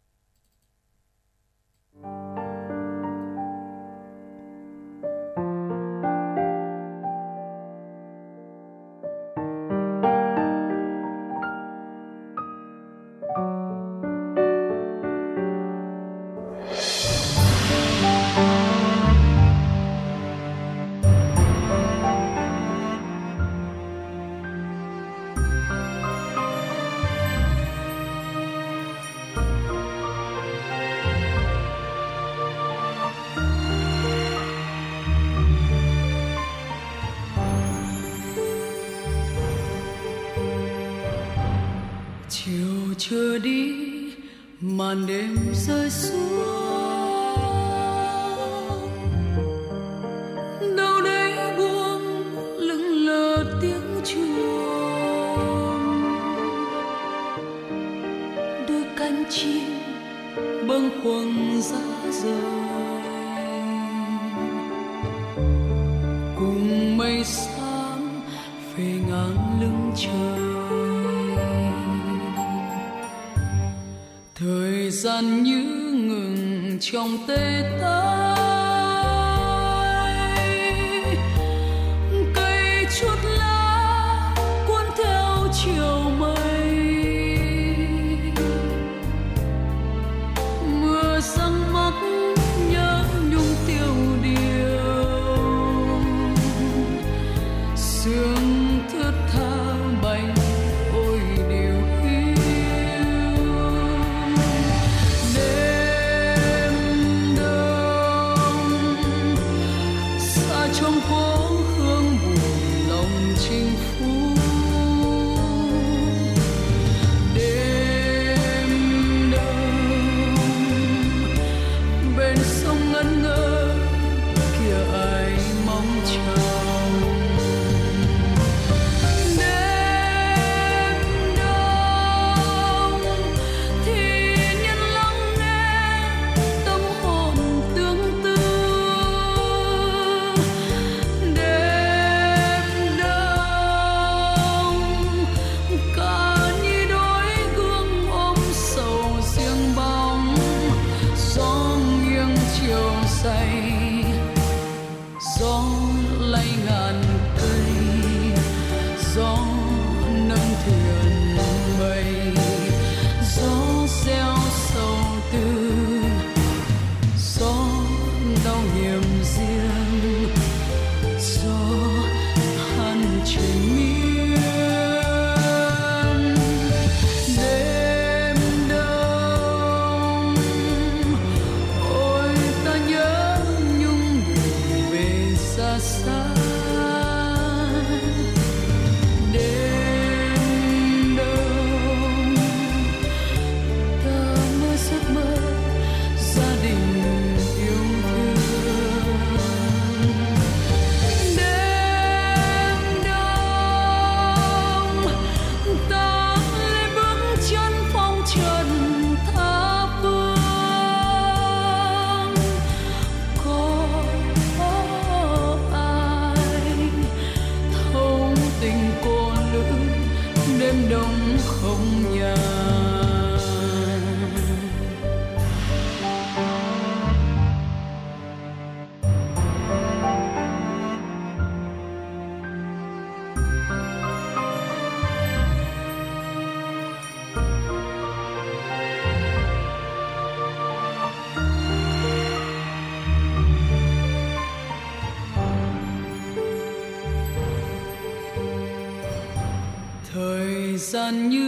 Gian như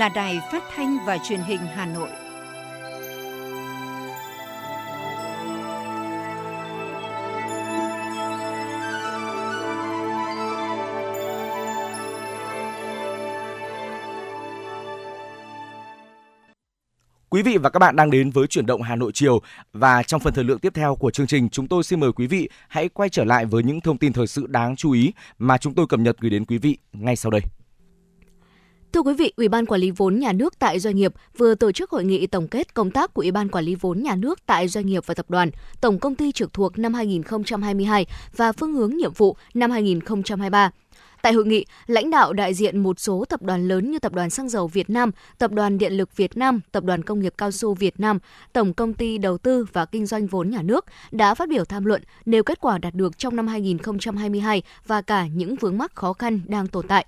là đài phát thanh và truyền hình Hà Nội. Quý vị và các bạn đang đến với chuyển động Hà Nội chiều và trong phần thời lượng tiếp theo của chương trình, chúng tôi xin mời quý vị hãy quay trở lại với những thông tin thời sự đáng chú ý mà chúng tôi cập nhật gửi đến quý vị ngay sau đây. Thưa quý vị, Ủy ban Quản lý vốn nhà nước tại doanh nghiệp vừa tổ chức hội nghị tổng kết công tác của Ủy ban Quản lý vốn nhà nước tại doanh nghiệp và tập đoàn, tổng công ty trực thuộc năm 2022 và phương hướng nhiệm vụ năm 2023. Tại hội nghị, lãnh đạo đại diện một số tập đoàn lớn như Tập đoàn Xăng dầu Việt Nam, Tập đoàn Điện lực Việt Nam, Tập đoàn Công nghiệp Cao su Việt Nam, Tổng công ty Đầu tư và Kinh doanh vốn nhà nước đã phát biểu tham luận nêu kết quả đạt được trong năm 2022 và cả những vướng mắc khó khăn đang tồn tại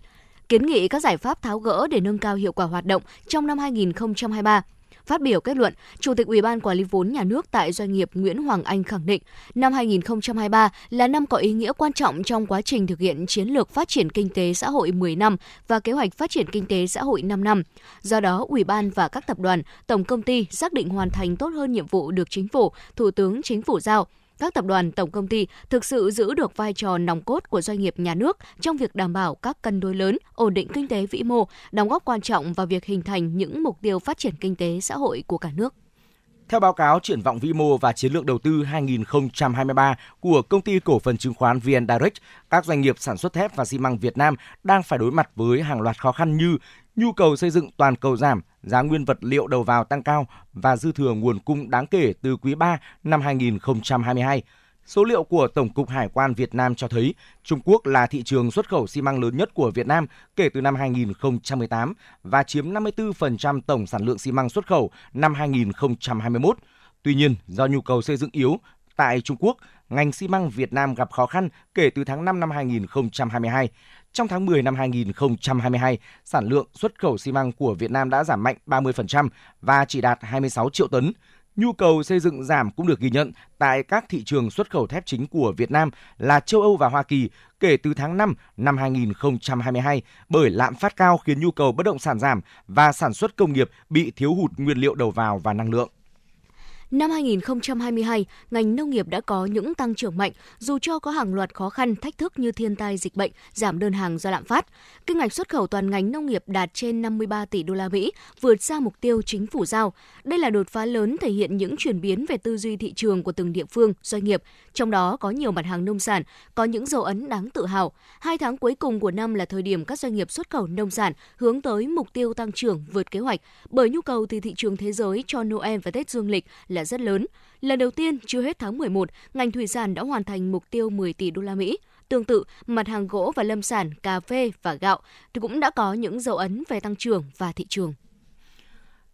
kiến nghị các giải pháp tháo gỡ để nâng cao hiệu quả hoạt động trong năm 2023. Phát biểu kết luận, Chủ tịch Ủy ban Quản lý vốn nhà nước tại doanh nghiệp Nguyễn Hoàng Anh khẳng định, năm 2023 là năm có ý nghĩa quan trọng trong quá trình thực hiện chiến lược phát triển kinh tế xã hội 10 năm và kế hoạch phát triển kinh tế xã hội 5 năm. Do đó, Ủy ban và các tập đoàn, tổng công ty xác định hoàn thành tốt hơn nhiệm vụ được Chính phủ, Thủ tướng Chính phủ giao, các tập đoàn tổng công ty thực sự giữ được vai trò nòng cốt của doanh nghiệp nhà nước trong việc đảm bảo các cân đối lớn, ổn định kinh tế vĩ mô, đóng góp quan trọng vào việc hình thành những mục tiêu phát triển kinh tế xã hội của cả nước. Theo báo cáo triển vọng vĩ mô và chiến lược đầu tư 2023 của công ty cổ phần chứng khoán VN Direct, các doanh nghiệp sản xuất thép và xi măng Việt Nam đang phải đối mặt với hàng loạt khó khăn như nhu cầu xây dựng toàn cầu giảm, giá nguyên vật liệu đầu vào tăng cao và dư thừa nguồn cung đáng kể từ quý 3 năm 2022. Số liệu của Tổng cục Hải quan Việt Nam cho thấy Trung Quốc là thị trường xuất khẩu xi măng lớn nhất của Việt Nam kể từ năm 2018 và chiếm 54% tổng sản lượng xi măng xuất khẩu năm 2021. Tuy nhiên, do nhu cầu xây dựng yếu tại Trung Quốc, ngành xi măng Việt Nam gặp khó khăn kể từ tháng 5 năm 2022. Trong tháng 10 năm 2022, sản lượng xuất khẩu xi măng của Việt Nam đã giảm mạnh 30% và chỉ đạt 26 triệu tấn. Nhu cầu xây dựng giảm cũng được ghi nhận tại các thị trường xuất khẩu thép chính của Việt Nam là châu Âu và Hoa Kỳ kể từ tháng 5 năm 2022 bởi lạm phát cao khiến nhu cầu bất động sản giảm và sản xuất công nghiệp bị thiếu hụt nguyên liệu đầu vào và năng lượng. Năm 2022, ngành nông nghiệp đã có những tăng trưởng mạnh dù cho có hàng loạt khó khăn, thách thức như thiên tai dịch bệnh, giảm đơn hàng do lạm phát. Kinh ngạch xuất khẩu toàn ngành nông nghiệp đạt trên 53 tỷ đô la Mỹ, vượt xa mục tiêu chính phủ giao. Đây là đột phá lớn thể hiện những chuyển biến về tư duy thị trường của từng địa phương, doanh nghiệp, trong đó có nhiều mặt hàng nông sản có những dấu ấn đáng tự hào. Hai tháng cuối cùng của năm là thời điểm các doanh nghiệp xuất khẩu nông sản hướng tới mục tiêu tăng trưởng vượt kế hoạch bởi nhu cầu từ thị trường thế giới cho Noel và Tết dương lịch là rất lớn. Lần đầu tiên, chưa hết tháng 11, ngành thủy sản đã hoàn thành mục tiêu 10 tỷ đô la Mỹ. Tương tự, mặt hàng gỗ và lâm sản, cà phê và gạo thì cũng đã có những dấu ấn về tăng trưởng và thị trường.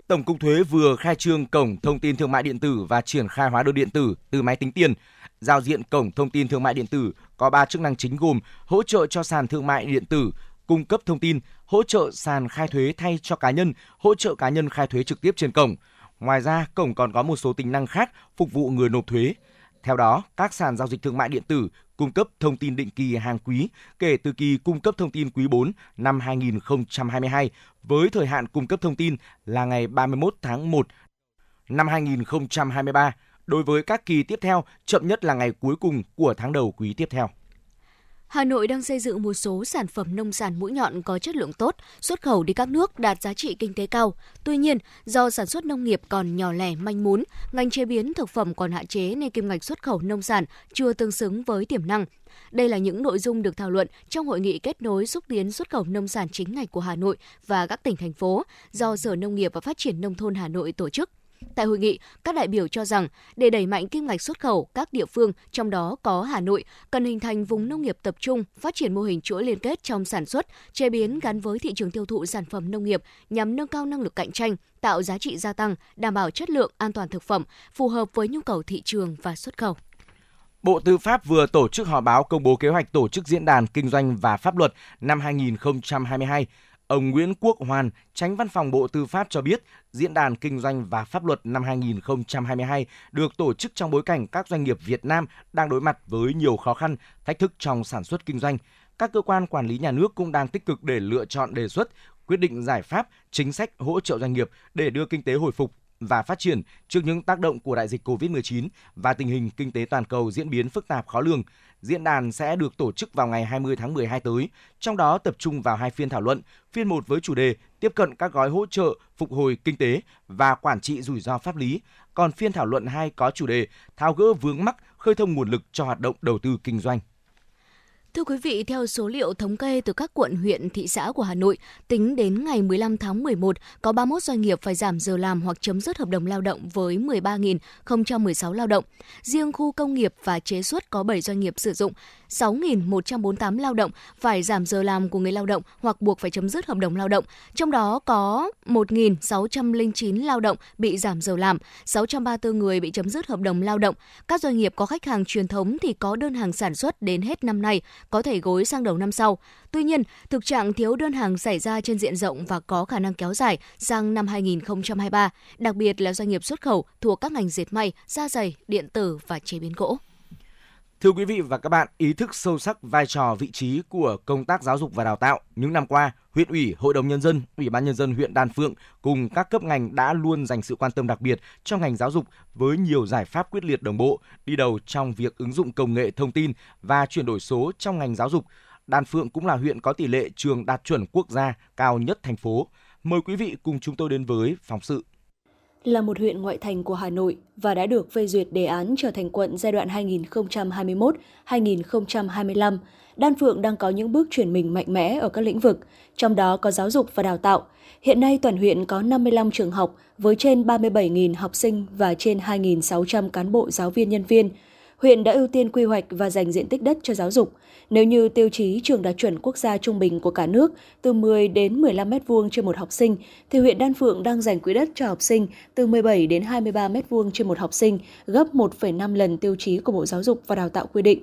Tổng cục Thuế vừa khai trương cổng thông tin thương mại điện tử và triển khai hóa đơn điện tử từ máy tính tiền. Giao diện cổng thông tin thương mại điện tử có 3 chức năng chính gồm hỗ trợ cho sàn thương mại điện tử, cung cấp thông tin, hỗ trợ sàn khai thuế thay cho cá nhân, hỗ trợ cá nhân khai thuế trực tiếp trên cổng. Ngoài ra, cổng còn có một số tính năng khác phục vụ người nộp thuế. Theo đó, các sàn giao dịch thương mại điện tử cung cấp thông tin định kỳ hàng quý kể từ kỳ cung cấp thông tin quý 4 năm 2022 với thời hạn cung cấp thông tin là ngày 31 tháng 1 năm 2023 đối với các kỳ tiếp theo chậm nhất là ngày cuối cùng của tháng đầu quý tiếp theo. Hà Nội đang xây dựng một số sản phẩm nông sản mũi nhọn có chất lượng tốt, xuất khẩu đi các nước đạt giá trị kinh tế cao. Tuy nhiên, do sản xuất nông nghiệp còn nhỏ lẻ manh mún, ngành chế biến thực phẩm còn hạn chế nên kim ngạch xuất khẩu nông sản chưa tương xứng với tiềm năng. Đây là những nội dung được thảo luận trong hội nghị kết nối xúc tiến xuất khẩu nông sản chính ngạch của Hà Nội và các tỉnh thành phố do Sở Nông nghiệp và Phát triển nông thôn Hà Nội tổ chức. Tại hội nghị, các đại biểu cho rằng để đẩy mạnh kim ngạch xuất khẩu, các địa phương, trong đó có Hà Nội, cần hình thành vùng nông nghiệp tập trung, phát triển mô hình chuỗi liên kết trong sản xuất, chế biến gắn với thị trường tiêu thụ sản phẩm nông nghiệp nhằm nâng cao năng lực cạnh tranh, tạo giá trị gia tăng, đảm bảo chất lượng, an toàn thực phẩm, phù hợp với nhu cầu thị trường và xuất khẩu. Bộ Tư pháp vừa tổ chức họp báo công bố kế hoạch tổ chức diễn đàn kinh doanh và pháp luật năm 2022 Ông Nguyễn Quốc Hoàn, tránh văn phòng Bộ Tư pháp cho biết, Diễn đàn Kinh doanh và Pháp luật năm 2022 được tổ chức trong bối cảnh các doanh nghiệp Việt Nam đang đối mặt với nhiều khó khăn, thách thức trong sản xuất kinh doanh. Các cơ quan quản lý nhà nước cũng đang tích cực để lựa chọn đề xuất, quyết định giải pháp, chính sách hỗ trợ doanh nghiệp để đưa kinh tế hồi phục và phát triển trước những tác động của đại dịch COVID-19 và tình hình kinh tế toàn cầu diễn biến phức tạp khó lường. Diễn đàn sẽ được tổ chức vào ngày 20 tháng 12 tới, trong đó tập trung vào hai phiên thảo luận. Phiên 1 với chủ đề tiếp cận các gói hỗ trợ phục hồi kinh tế và quản trị rủi ro pháp lý, còn phiên thảo luận 2 có chủ đề tháo gỡ vướng mắc khơi thông nguồn lực cho hoạt động đầu tư kinh doanh. Thưa quý vị, theo số liệu thống kê từ các quận, huyện, thị xã của Hà Nội, tính đến ngày 15 tháng 11, có 31 doanh nghiệp phải giảm giờ làm hoặc chấm dứt hợp đồng lao động với 13.016 lao động. Riêng khu công nghiệp và chế xuất có 7 doanh nghiệp sử dụng 6.148 lao động phải giảm giờ làm của người lao động hoặc buộc phải chấm dứt hợp đồng lao động. Trong đó có 1.609 lao động bị giảm giờ làm, 634 người bị chấm dứt hợp đồng lao động. Các doanh nghiệp có khách hàng truyền thống thì có đơn hàng sản xuất đến hết năm nay, có thể gối sang đầu năm sau. Tuy nhiên, thực trạng thiếu đơn hàng xảy ra trên diện rộng và có khả năng kéo dài sang năm 2023, đặc biệt là doanh nghiệp xuất khẩu thuộc các ngành dệt may, da giày, điện tử và chế biến gỗ. Thưa quý vị và các bạn, ý thức sâu sắc vai trò vị trí của công tác giáo dục và đào tạo những năm qua, huyện ủy, hội đồng nhân dân, ủy ban nhân dân huyện Đan Phượng cùng các cấp ngành đã luôn dành sự quan tâm đặc biệt cho ngành giáo dục với nhiều giải pháp quyết liệt đồng bộ, đi đầu trong việc ứng dụng công nghệ thông tin và chuyển đổi số trong ngành giáo dục. Đan Phượng cũng là huyện có tỷ lệ trường đạt chuẩn quốc gia cao nhất thành phố. Mời quý vị cùng chúng tôi đến với phóng sự là một huyện ngoại thành của Hà Nội và đã được phê duyệt đề án trở thành quận giai đoạn 2021-2025, Đan Phượng đang có những bước chuyển mình mạnh mẽ ở các lĩnh vực, trong đó có giáo dục và đào tạo. Hiện nay toàn huyện có 55 trường học với trên 37.000 học sinh và trên 2.600 cán bộ giáo viên nhân viên huyện đã ưu tiên quy hoạch và dành diện tích đất cho giáo dục. Nếu như tiêu chí trường đạt chuẩn quốc gia trung bình của cả nước từ 10 đến 15 m2 trên một học sinh, thì huyện Đan Phượng đang dành quỹ đất cho học sinh từ 17 đến 23 m2 trên một học sinh, gấp 1,5 lần tiêu chí của Bộ Giáo dục và Đào tạo quy định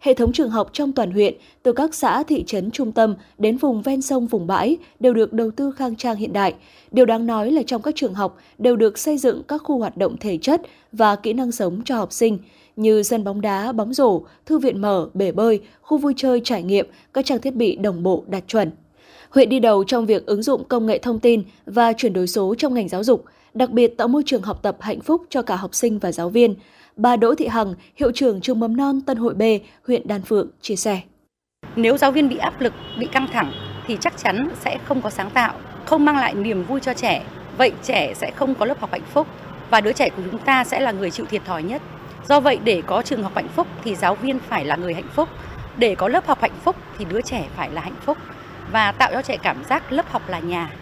hệ thống trường học trong toàn huyện, từ các xã thị trấn trung tâm đến vùng ven sông vùng bãi đều được đầu tư khang trang hiện đại. Điều đáng nói là trong các trường học đều được xây dựng các khu hoạt động thể chất và kỹ năng sống cho học sinh như sân bóng đá, bóng rổ, thư viện mở, bể bơi, khu vui chơi trải nghiệm, các trang thiết bị đồng bộ đạt chuẩn. Huyện đi đầu trong việc ứng dụng công nghệ thông tin và chuyển đổi số trong ngành giáo dục, đặc biệt tạo môi trường học tập hạnh phúc cho cả học sinh và giáo viên. Bà Đỗ Thị Hằng, hiệu trưởng trường mầm non Tân Hội B, huyện Đan Phượng chia sẻ. Nếu giáo viên bị áp lực, bị căng thẳng thì chắc chắn sẽ không có sáng tạo, không mang lại niềm vui cho trẻ. Vậy trẻ sẽ không có lớp học hạnh phúc và đứa trẻ của chúng ta sẽ là người chịu thiệt thòi nhất. Do vậy để có trường học hạnh phúc thì giáo viên phải là người hạnh phúc. Để có lớp học hạnh phúc thì đứa trẻ phải là hạnh phúc và tạo cho trẻ cảm giác lớp học là nhà.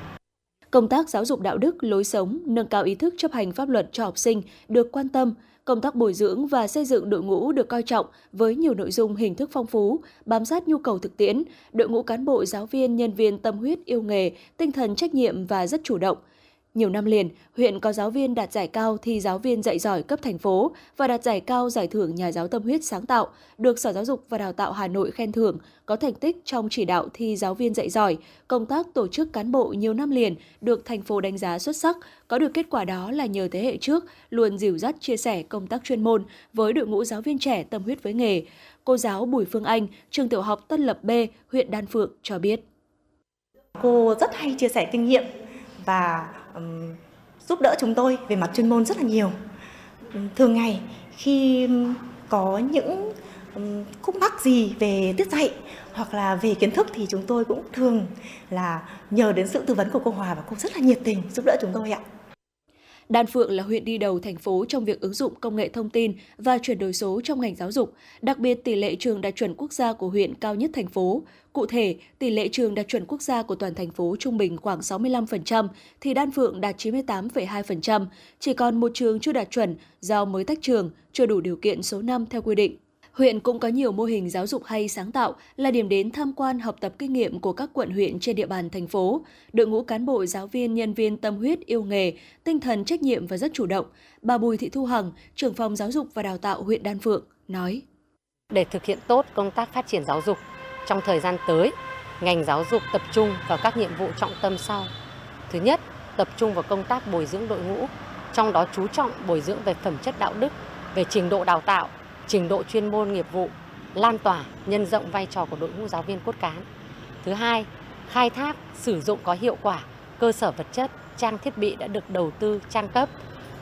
Công tác giáo dục đạo đức, lối sống, nâng cao ý thức chấp hành pháp luật cho học sinh được quan tâm, công tác bồi dưỡng và xây dựng đội ngũ được coi trọng với nhiều nội dung hình thức phong phú, bám sát nhu cầu thực tiễn, đội ngũ cán bộ giáo viên, nhân viên tâm huyết yêu nghề, tinh thần trách nhiệm và rất chủ động – nhiều năm liền, huyện có giáo viên đạt giải cao thi giáo viên dạy giỏi cấp thành phố và đạt giải cao giải thưởng nhà giáo tâm huyết sáng tạo, được Sở Giáo dục và Đào tạo Hà Nội khen thưởng, có thành tích trong chỉ đạo thi giáo viên dạy giỏi, công tác tổ chức cán bộ nhiều năm liền được thành phố đánh giá xuất sắc. Có được kết quả đó là nhờ thế hệ trước luôn dìu dắt chia sẻ công tác chuyên môn với đội ngũ giáo viên trẻ tâm huyết với nghề. Cô giáo Bùi Phương Anh, trường tiểu học Tân Lập B, huyện Đan Phượng cho biết. Cô rất hay chia sẻ kinh nghiệm và um, giúp đỡ chúng tôi về mặt chuyên môn rất là nhiều. Thường ngày khi có những um, khúc mắc gì về tiết dạy hoặc là về kiến thức thì chúng tôi cũng thường là nhờ đến sự tư vấn của cô Hòa và cô rất là nhiệt tình giúp đỡ chúng tôi ạ. Đan Phượng là huyện đi đầu thành phố trong việc ứng dụng công nghệ thông tin và chuyển đổi số trong ngành giáo dục. Đặc biệt, tỷ lệ trường đạt chuẩn quốc gia của huyện cao nhất thành phố. Cụ thể, tỷ lệ trường đạt chuẩn quốc gia của toàn thành phố trung bình khoảng 65%, thì Đan Phượng đạt 98,2%. Chỉ còn một trường chưa đạt chuẩn do mới tách trường, chưa đủ điều kiện số năm theo quy định. Huyện cũng có nhiều mô hình giáo dục hay sáng tạo là điểm đến tham quan học tập kinh nghiệm của các quận huyện trên địa bàn thành phố. Đội ngũ cán bộ giáo viên nhân viên tâm huyết yêu nghề, tinh thần trách nhiệm và rất chủ động. Bà Bùi Thị Thu Hằng, trưởng phòng giáo dục và đào tạo huyện Đan Phượng, nói. Để thực hiện tốt công tác phát triển giáo dục trong thời gian tới, ngành giáo dục tập trung vào các nhiệm vụ trọng tâm sau. Thứ nhất, tập trung vào công tác bồi dưỡng đội ngũ, trong đó chú trọng bồi dưỡng về phẩm chất đạo đức, về trình độ đào tạo, trình độ chuyên môn nghiệp vụ, lan tỏa, nhân rộng vai trò của đội ngũ giáo viên cốt cán. Thứ hai, khai thác, sử dụng có hiệu quả cơ sở vật chất, trang thiết bị đã được đầu tư trang cấp,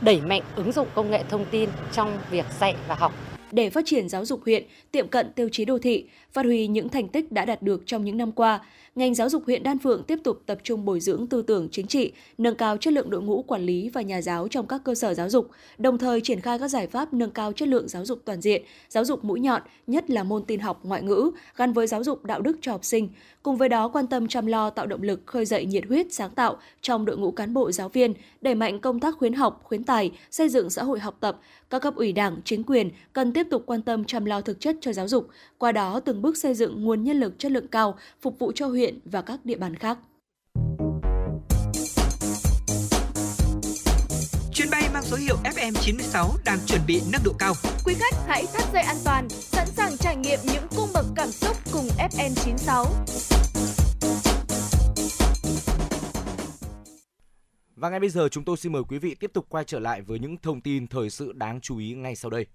đẩy mạnh ứng dụng công nghệ thông tin trong việc dạy và học để phát triển giáo dục huyện tiệm cận tiêu chí đô thị, phát huy những thành tích đã đạt được trong những năm qua, ngành giáo dục huyện Đan Phượng tiếp tục tập trung bồi dưỡng tư tưởng chính trị, nâng cao chất lượng đội ngũ quản lý và nhà giáo trong các cơ sở giáo dục, đồng thời triển khai các giải pháp nâng cao chất lượng giáo dục toàn diện, giáo dục mũi nhọn, nhất là môn tin học ngoại ngữ gắn với giáo dục đạo đức cho học sinh. Cùng với đó quan tâm chăm lo tạo động lực khơi dậy nhiệt huyết sáng tạo trong đội ngũ cán bộ giáo viên, đẩy mạnh công tác khuyến học, khuyến tài, xây dựng xã hội học tập, các cấp ủy Đảng, chính quyền cần tiếp tục quan tâm chăm lo thực chất cho giáo dục, qua đó từng bước xây dựng nguồn nhân lực chất lượng cao phục vụ cho huyện và các địa bàn khác. Chuyến bay mang số hiệu FM96 đang chuẩn bị nâng độ cao. Quý khách hãy thắt dây an toàn, sẵn sàng trải nghiệm những cung bậc cảm xúc cùng FN96. Và ngay bây giờ chúng tôi xin mời quý vị tiếp tục quay trở lại với những thông tin thời sự đáng chú ý ngay sau đây.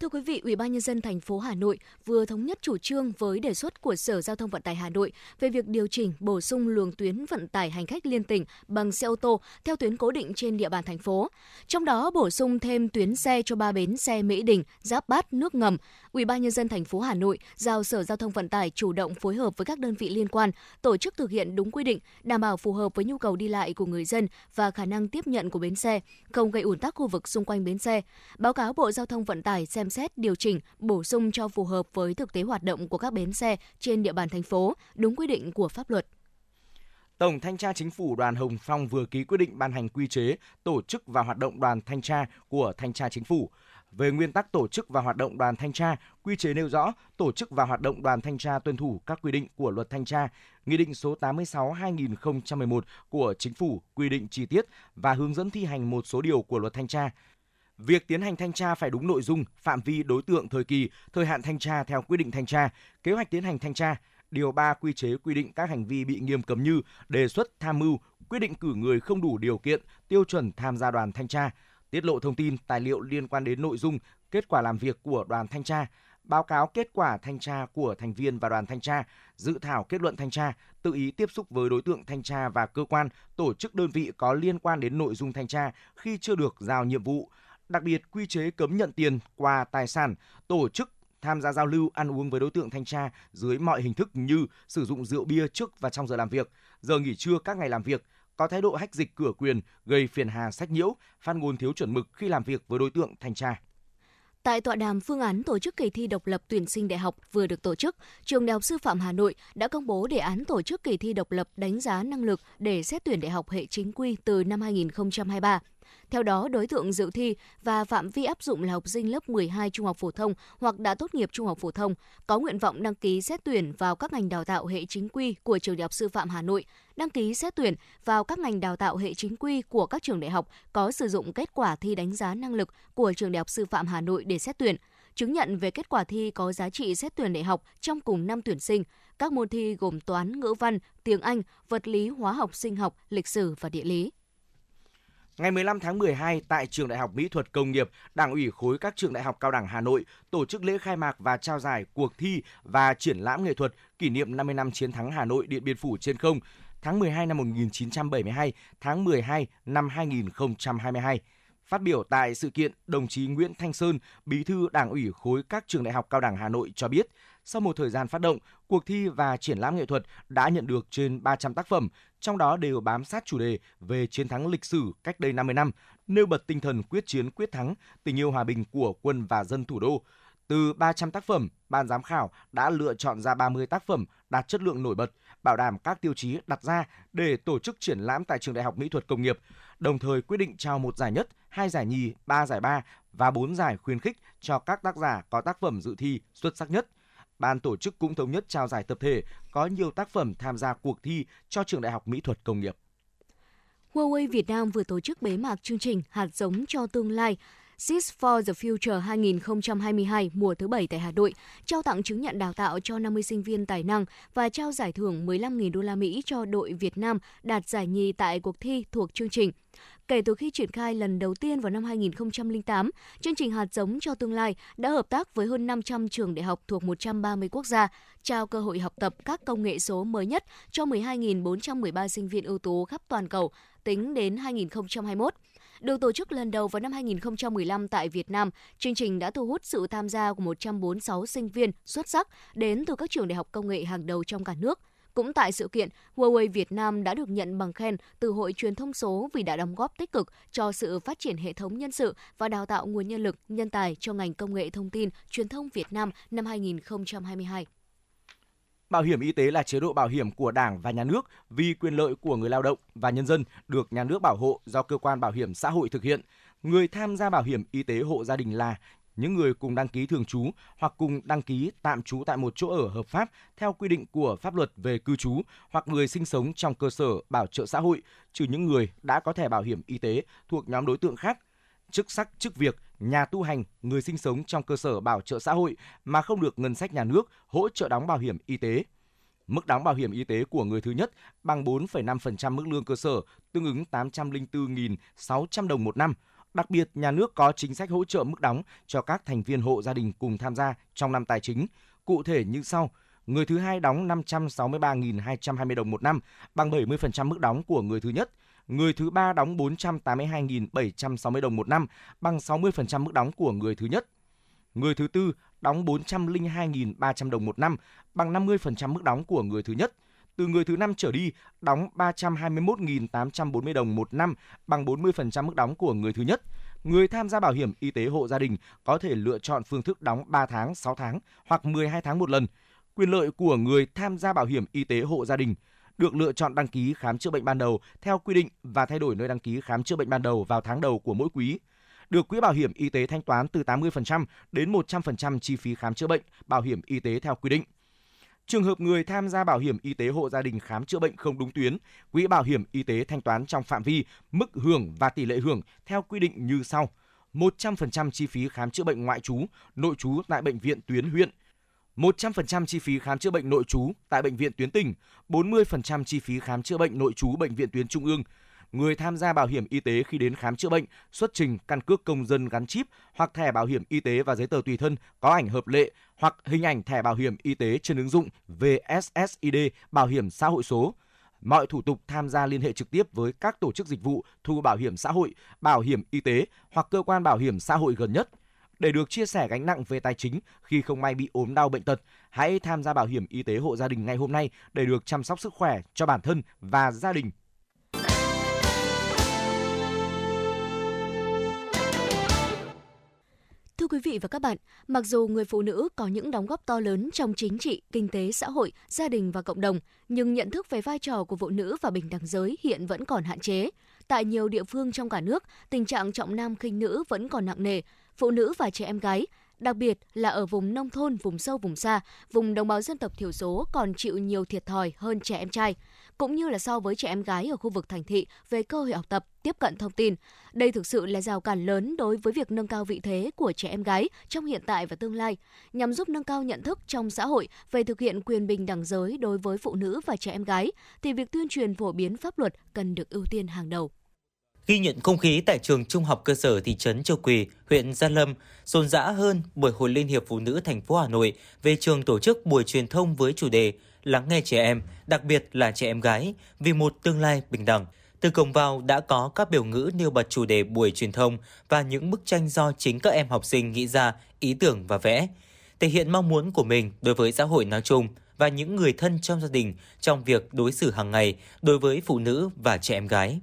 Thưa quý vị, Ủy ban nhân dân thành phố Hà Nội vừa thống nhất chủ trương với đề xuất của Sở Giao thông Vận tải Hà Nội về việc điều chỉnh bổ sung luồng tuyến vận tải hành khách liên tỉnh bằng xe ô tô theo tuyến cố định trên địa bàn thành phố. Trong đó bổ sung thêm tuyến xe cho ba bến xe Mỹ Đình, Giáp Bát, nước ngầm. Ủy ban nhân dân thành phố Hà Nội giao Sở Giao thông Vận tải chủ động phối hợp với các đơn vị liên quan tổ chức thực hiện đúng quy định, đảm bảo phù hợp với nhu cầu đi lại của người dân và khả năng tiếp nhận của bến xe, không gây ủn tắc khu vực xung quanh bến xe. Báo cáo Bộ Giao thông Vận tải xem xét điều chỉnh, bổ sung cho phù hợp với thực tế hoạt động của các bến xe trên địa bàn thành phố, đúng quy định của pháp luật. Tổng Thanh tra Chính phủ Đoàn Hồng Phong vừa ký quyết định ban hành quy chế tổ chức và hoạt động đoàn thanh tra của Thanh tra Chính phủ. về nguyên tắc tổ chức và hoạt động đoàn thanh tra, quy chế nêu rõ tổ chức và hoạt động đoàn thanh tra tuân thủ các quy định của luật thanh tra, Nghị định số 86/2011 của Chính phủ quy định chi tiết và hướng dẫn thi hành một số điều của luật thanh tra. Việc tiến hành thanh tra phải đúng nội dung, phạm vi đối tượng thời kỳ, thời hạn thanh tra theo quy định thanh tra, kế hoạch tiến hành thanh tra, Điều 3 quy chế quy định các hành vi bị nghiêm cấm như đề xuất tham mưu, quyết định cử người không đủ điều kiện, tiêu chuẩn tham gia đoàn thanh tra, tiết lộ thông tin, tài liệu liên quan đến nội dung, kết quả làm việc của đoàn thanh tra, báo cáo kết quả thanh tra của thành viên và đoàn thanh tra, dự thảo kết luận thanh tra, tự ý tiếp xúc với đối tượng thanh tra và cơ quan, tổ chức đơn vị có liên quan đến nội dung thanh tra khi chưa được giao nhiệm vụ. Đặc biệt, quy chế cấm nhận tiền, qua tài sản, tổ chức tham gia giao lưu ăn uống với đối tượng thanh tra dưới mọi hình thức như sử dụng rượu bia trước và trong giờ làm việc, giờ nghỉ trưa các ngày làm việc, có thái độ hách dịch cửa quyền, gây phiền hà sách nhiễu, phát ngôn thiếu chuẩn mực khi làm việc với đối tượng thanh tra. Tại tọa đàm phương án tổ chức kỳ thi độc lập tuyển sinh đại học vừa được tổ chức, Trường Đại học Sư phạm Hà Nội đã công bố đề án tổ chức kỳ thi độc lập đánh giá năng lực để xét tuyển đại học hệ chính quy từ năm 2023. Theo đó, đối tượng dự thi và phạm vi áp dụng là học sinh lớp 12 trung học phổ thông hoặc đã tốt nghiệp trung học phổ thông, có nguyện vọng đăng ký xét tuyển vào các ngành đào tạo hệ chính quy của Trường Đại học Sư phạm Hà Nội, đăng ký xét tuyển vào các ngành đào tạo hệ chính quy của các trường đại học có sử dụng kết quả thi đánh giá năng lực của Trường Đại học Sư phạm Hà Nội để xét tuyển chứng nhận về kết quả thi có giá trị xét tuyển đại học trong cùng năm tuyển sinh. Các môn thi gồm toán, ngữ văn, tiếng Anh, vật lý, hóa học, sinh học, lịch sử và địa lý. Ngày 15 tháng 12 tại Trường Đại học Mỹ thuật Công nghiệp, Đảng ủy khối các trường đại học cao đẳng Hà Nội tổ chức lễ khai mạc và trao giải cuộc thi và triển lãm nghệ thuật kỷ niệm 50 năm chiến thắng Hà Nội Điện Biên Phủ trên không tháng 12 năm 1972, tháng 12 năm 2022. Phát biểu tại sự kiện, đồng chí Nguyễn Thanh Sơn, Bí thư Đảng ủy khối các trường đại học cao đẳng Hà Nội cho biết, sau một thời gian phát động, cuộc thi và triển lãm nghệ thuật đã nhận được trên 300 tác phẩm, trong đó đều bám sát chủ đề về chiến thắng lịch sử cách đây 50 năm, nêu bật tinh thần quyết chiến quyết thắng, tình yêu hòa bình của quân và dân thủ đô. Từ 300 tác phẩm, ban giám khảo đã lựa chọn ra 30 tác phẩm đạt chất lượng nổi bật, bảo đảm các tiêu chí đặt ra để tổ chức triển lãm tại Trường Đại học Mỹ thuật Công nghiệp, đồng thời quyết định trao một giải nhất, hai giải nhì, ba giải ba và bốn giải khuyến khích cho các tác giả có tác phẩm dự thi xuất sắc nhất – ban tổ chức cũng thống nhất trao giải tập thể có nhiều tác phẩm tham gia cuộc thi cho trường Đại học Mỹ thuật Công nghiệp. Huawei Việt Nam vừa tổ chức bế mạc chương trình Hạt giống cho tương lai Seeds for the Future 2022 mùa thứ bảy) tại Hà Nội, trao tặng chứng nhận đào tạo cho 50 sinh viên tài năng và trao giải thưởng 15.000 đô la Mỹ cho đội Việt Nam đạt giải nhì tại cuộc thi thuộc chương trình. Kể từ khi triển khai lần đầu tiên vào năm 2008, chương trình hạt giống cho tương lai đã hợp tác với hơn 500 trường đại học thuộc 130 quốc gia, trao cơ hội học tập các công nghệ số mới nhất cho 12.413 sinh viên ưu tú khắp toàn cầu tính đến 2021. Được tổ chức lần đầu vào năm 2015 tại Việt Nam, chương trình đã thu hút sự tham gia của 146 sinh viên xuất sắc đến từ các trường đại học công nghệ hàng đầu trong cả nước. Cũng tại sự kiện, Huawei Việt Nam đã được nhận bằng khen từ Hội truyền thông số vì đã đóng góp tích cực cho sự phát triển hệ thống nhân sự và đào tạo nguồn nhân lực, nhân tài cho ngành công nghệ thông tin, truyền thông Việt Nam năm 2022. Bảo hiểm y tế là chế độ bảo hiểm của Đảng và Nhà nước vì quyền lợi của người lao động và nhân dân được nhà nước bảo hộ do cơ quan bảo hiểm xã hội thực hiện. Người tham gia bảo hiểm y tế hộ gia đình là những người cùng đăng ký thường trú hoặc cùng đăng ký tạm trú tại một chỗ ở hợp pháp theo quy định của pháp luật về cư trú hoặc người sinh sống trong cơ sở bảo trợ xã hội, trừ những người đã có thẻ bảo hiểm y tế thuộc nhóm đối tượng khác chức sắc, chức việc, nhà tu hành, người sinh sống trong cơ sở bảo trợ xã hội mà không được ngân sách nhà nước hỗ trợ đóng bảo hiểm y tế. Mức đóng bảo hiểm y tế của người thứ nhất bằng 4,5% mức lương cơ sở, tương ứng 804.600 đồng một năm. Đặc biệt, nhà nước có chính sách hỗ trợ mức đóng cho các thành viên hộ gia đình cùng tham gia trong năm tài chính. Cụ thể như sau: người thứ hai đóng 563.220 đồng một năm, bằng 70% mức đóng của người thứ nhất – người thứ ba đóng 482.760 đồng một năm, bằng 60% mức đóng của người thứ nhất. Người thứ tư đóng 402.300 đồng một năm, bằng 50% mức đóng của người thứ nhất. Từ người thứ năm trở đi, đóng 321.840 đồng một năm, bằng 40% mức đóng của người thứ nhất. Người tham gia bảo hiểm y tế hộ gia đình có thể lựa chọn phương thức đóng 3 tháng, 6 tháng hoặc 12 tháng một lần. Quyền lợi của người tham gia bảo hiểm y tế hộ gia đình – được lựa chọn đăng ký khám chữa bệnh ban đầu theo quy định và thay đổi nơi đăng ký khám chữa bệnh ban đầu vào tháng đầu của mỗi quý. được Quỹ Bảo hiểm Y tế thanh toán từ 80% đến 100% chi phí khám chữa bệnh, bảo hiểm y tế theo quy định. Trường hợp người tham gia bảo hiểm y tế hộ gia đình khám chữa bệnh không đúng tuyến, quỹ bảo hiểm y tế thanh toán trong phạm vi, mức hưởng và tỷ lệ hưởng theo quy định như sau. 100% chi phí khám chữa bệnh ngoại trú, nội trú tại bệnh viện tuyến huyện, 100% chi phí khám chữa bệnh nội trú tại bệnh viện tuyến tỉnh, 40% chi phí khám chữa bệnh nội trú bệnh viện tuyến trung ương. Người tham gia bảo hiểm y tế khi đến khám chữa bệnh xuất trình căn cước công dân gắn chip hoặc thẻ bảo hiểm y tế và giấy tờ tùy thân có ảnh hợp lệ hoặc hình ảnh thẻ bảo hiểm y tế trên ứng dụng VSSID bảo hiểm xã hội số. Mọi thủ tục tham gia liên hệ trực tiếp với các tổ chức dịch vụ thu bảo hiểm xã hội, bảo hiểm y tế hoặc cơ quan bảo hiểm xã hội gần nhất để được chia sẻ gánh nặng về tài chính khi không may bị ốm đau bệnh tật, hãy tham gia bảo hiểm y tế hộ gia đình ngay hôm nay để được chăm sóc sức khỏe cho bản thân và gia đình. Quý vị và các bạn, mặc dù người phụ nữ có những đóng góp to lớn trong chính trị, kinh tế, xã hội, gia đình và cộng đồng, nhưng nhận thức về vai trò của phụ nữ và bình đẳng giới hiện vẫn còn hạn chế. Tại nhiều địa phương trong cả nước, tình trạng trọng nam khinh nữ vẫn còn nặng nề, phụ nữ và trẻ em gái, đặc biệt là ở vùng nông thôn, vùng sâu, vùng xa, vùng đồng bào dân tộc thiểu số còn chịu nhiều thiệt thòi hơn trẻ em trai, cũng như là so với trẻ em gái ở khu vực thành thị về cơ hội học tập, tiếp cận thông tin. Đây thực sự là rào cản lớn đối với việc nâng cao vị thế của trẻ em gái trong hiện tại và tương lai, nhằm giúp nâng cao nhận thức trong xã hội về thực hiện quyền bình đẳng giới đối với phụ nữ và trẻ em gái, thì việc tuyên truyền phổ biến pháp luật cần được ưu tiên hàng đầu. Ghi nhận không khí tại trường Trung học cơ sở thị trấn Châu Quỳ, huyện Gia Lâm, rộn rã hơn bởi Hội Liên hiệp Phụ nữ thành phố Hà Nội về trường tổ chức buổi truyền thông với chủ đề Lắng nghe trẻ em, đặc biệt là trẻ em gái, vì một tương lai bình đẳng. Từ cổng vào đã có các biểu ngữ nêu bật chủ đề buổi truyền thông và những bức tranh do chính các em học sinh nghĩ ra, ý tưởng và vẽ, thể hiện mong muốn của mình đối với xã hội nói chung và những người thân trong gia đình trong việc đối xử hàng ngày đối với phụ nữ và trẻ em gái.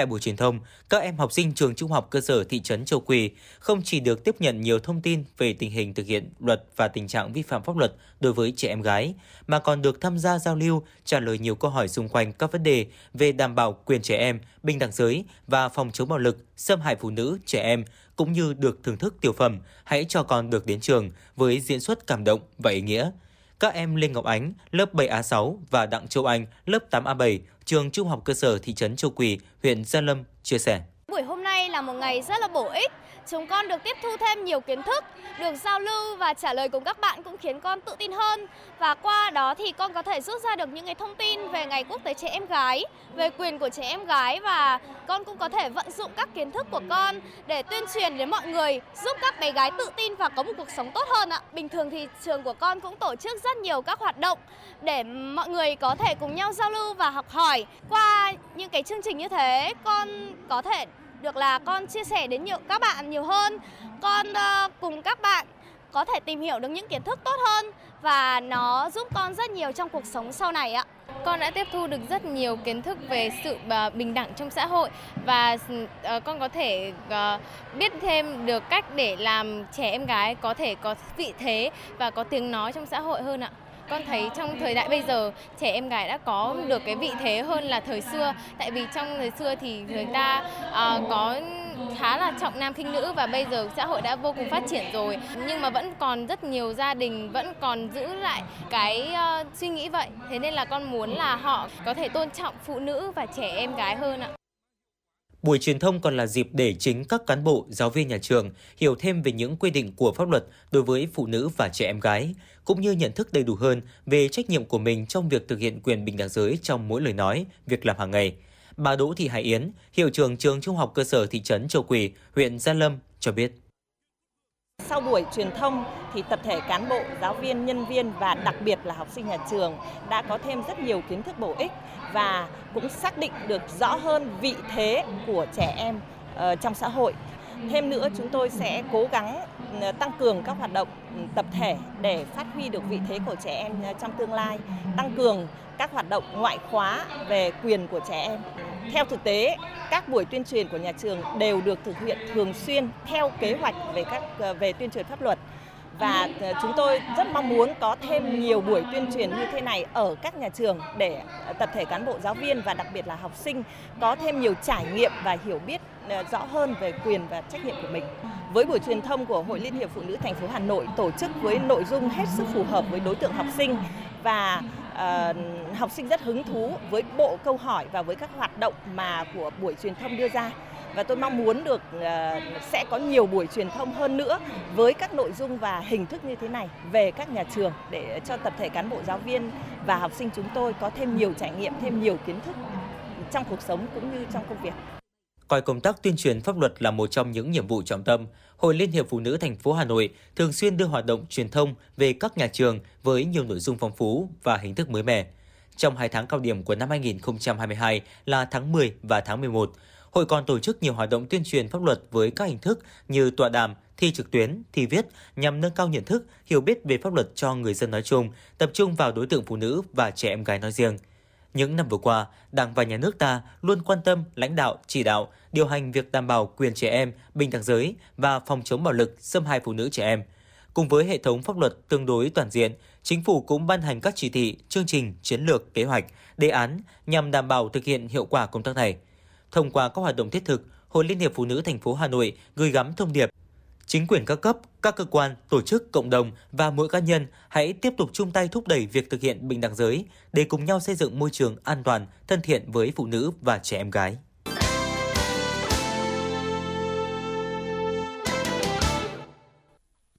Tại buổi truyền thông, các em học sinh trường trung học cơ sở thị trấn Châu Quỳ không chỉ được tiếp nhận nhiều thông tin về tình hình thực hiện luật và tình trạng vi phạm pháp luật đối với trẻ em gái, mà còn được tham gia giao lưu, trả lời nhiều câu hỏi xung quanh các vấn đề về đảm bảo quyền trẻ em, bình đẳng giới và phòng chống bạo lực, xâm hại phụ nữ, trẻ em, cũng như được thưởng thức tiểu phẩm Hãy cho con được đến trường với diễn xuất cảm động và ý nghĩa các em Lê Ngọc Ánh, lớp 7A6 và Đặng Châu Anh, lớp 8A7, trường Trung học cơ sở thị trấn Châu Quỳ, huyện Gia Lâm chia sẻ. Buổi hôm nay là một ngày rất là bổ ích. Chúng con được tiếp thu thêm nhiều kiến thức, được giao lưu và trả lời cùng các bạn cũng khiến con tự tin hơn. Và qua đó thì con có thể rút ra được những cái thông tin về ngày quốc tế trẻ em gái, về quyền của trẻ em gái và con cũng có thể vận dụng các kiến thức của con để tuyên truyền đến mọi người, giúp các bé gái tự tin và có một cuộc sống tốt hơn ạ. Bình thường thì trường của con cũng tổ chức rất nhiều các hoạt động để mọi người có thể cùng nhau giao lưu và học hỏi. Qua những cái chương trình như thế, con có thể được là con chia sẻ đến nhiều các bạn nhiều hơn con uh, cùng các bạn có thể tìm hiểu được những kiến thức tốt hơn và nó giúp con rất nhiều trong cuộc sống sau này ạ. Con đã tiếp thu được rất nhiều kiến thức về sự ờ, bình đẳng trong xã hội và ờ, con có thể biết thêm được cách để làm trẻ em gái có thể có vị thế và có tiếng nói trong xã hội hơn ạ con thấy trong thời đại bây giờ trẻ em gái đã có được cái vị thế hơn là thời xưa. Tại vì trong thời xưa thì người ta uh, có khá là trọng nam khinh nữ và bây giờ xã hội đã vô cùng phát triển rồi. Nhưng mà vẫn còn rất nhiều gia đình vẫn còn giữ lại cái uh, suy nghĩ vậy. Thế nên là con muốn là họ có thể tôn trọng phụ nữ và trẻ em gái hơn ạ. Buổi truyền thông còn là dịp để chính các cán bộ, giáo viên nhà trường hiểu thêm về những quy định của pháp luật đối với phụ nữ và trẻ em gái, cũng như nhận thức đầy đủ hơn về trách nhiệm của mình trong việc thực hiện quyền bình đẳng giới trong mỗi lời nói, việc làm hàng ngày. Bà Đỗ Thị Hải Yến, hiệu trưởng trường Trung học cơ sở thị trấn Châu Quỳ, huyện Gia Lâm cho biết. Sau buổi truyền thông thì tập thể cán bộ, giáo viên, nhân viên và đặc biệt là học sinh nhà trường đã có thêm rất nhiều kiến thức bổ ích và cũng xác định được rõ hơn vị thế của trẻ em ờ, trong xã hội. Thêm nữa chúng tôi sẽ cố gắng ờ, tăng cường các hoạt động ừ, tập thể để phát huy được vị thế của trẻ em ờ, trong tương lai, tăng cường các hoạt động ngoại khóa về quyền của trẻ em. Theo thực tế, các buổi tuyên truyền của nhà trường đều được thực hiện thường xuyên theo kế hoạch về các ờ, về tuyên truyền pháp luật và ờ, chúng tôi rất mong muốn có thêm nhiều buổi tuyên truyền như thế này ở các nhà trường để ờ, tập thể cán bộ giáo viên và đặc biệt là học sinh có thêm nhiều trải nghiệm và hiểu biết rõ hơn về quyền và trách nhiệm của mình. Với buổi truyền thông của Hội Liên hiệp Phụ nữ thành phố Hà Nội tổ chức với nội dung hết sức phù hợp với đối tượng học sinh và uh, học sinh rất hứng thú với bộ câu hỏi và với các hoạt động mà của buổi truyền thông đưa ra và tôi mong muốn được uh, sẽ có nhiều buổi truyền thông hơn nữa với các nội dung và hình thức như thế này về các nhà trường để cho tập thể cán bộ giáo viên và học sinh chúng tôi có thêm nhiều trải nghiệm, thêm nhiều kiến thức trong cuộc sống cũng như trong công việc. Coi công tác tuyên truyền pháp luật là một trong những nhiệm vụ trọng tâm, Hội Liên hiệp Phụ nữ thành phố Hà Nội thường xuyên đưa hoạt động truyền thông về các nhà trường với nhiều nội dung phong phú và hình thức mới mẻ. Trong hai tháng cao điểm của năm 2022 là tháng 10 và tháng 11, hội còn tổ chức nhiều hoạt động tuyên truyền pháp luật với các hình thức như tọa đàm, thi trực tuyến, thi viết nhằm nâng cao nhận thức, hiểu biết về pháp luật cho người dân nói chung, tập trung vào đối tượng phụ nữ và trẻ em gái nói riêng. Những năm vừa qua, Đảng và Nhà nước ta luôn quan tâm, lãnh đạo, chỉ đạo, điều hành việc đảm bảo quyền trẻ em, bình đẳng giới và phòng chống bạo lực, xâm hại phụ nữ trẻ em. Cùng với hệ thống pháp luật tương đối toàn diện, chính phủ cũng ban hành các chỉ thị, chương trình, chiến lược, kế hoạch, đề án nhằm đảm bảo thực hiện hiệu quả công tác này – Thông qua các hoạt động thiết thực, Hội Liên hiệp Phụ nữ thành phố Hà Nội gửi gắm thông điệp chính quyền các cấp, các cơ quan, tổ chức, cộng đồng và mỗi cá nhân hãy tiếp tục chung tay thúc đẩy việc thực hiện bình đẳng giới để cùng nhau xây dựng môi trường an toàn, thân thiện với phụ nữ và trẻ em gái.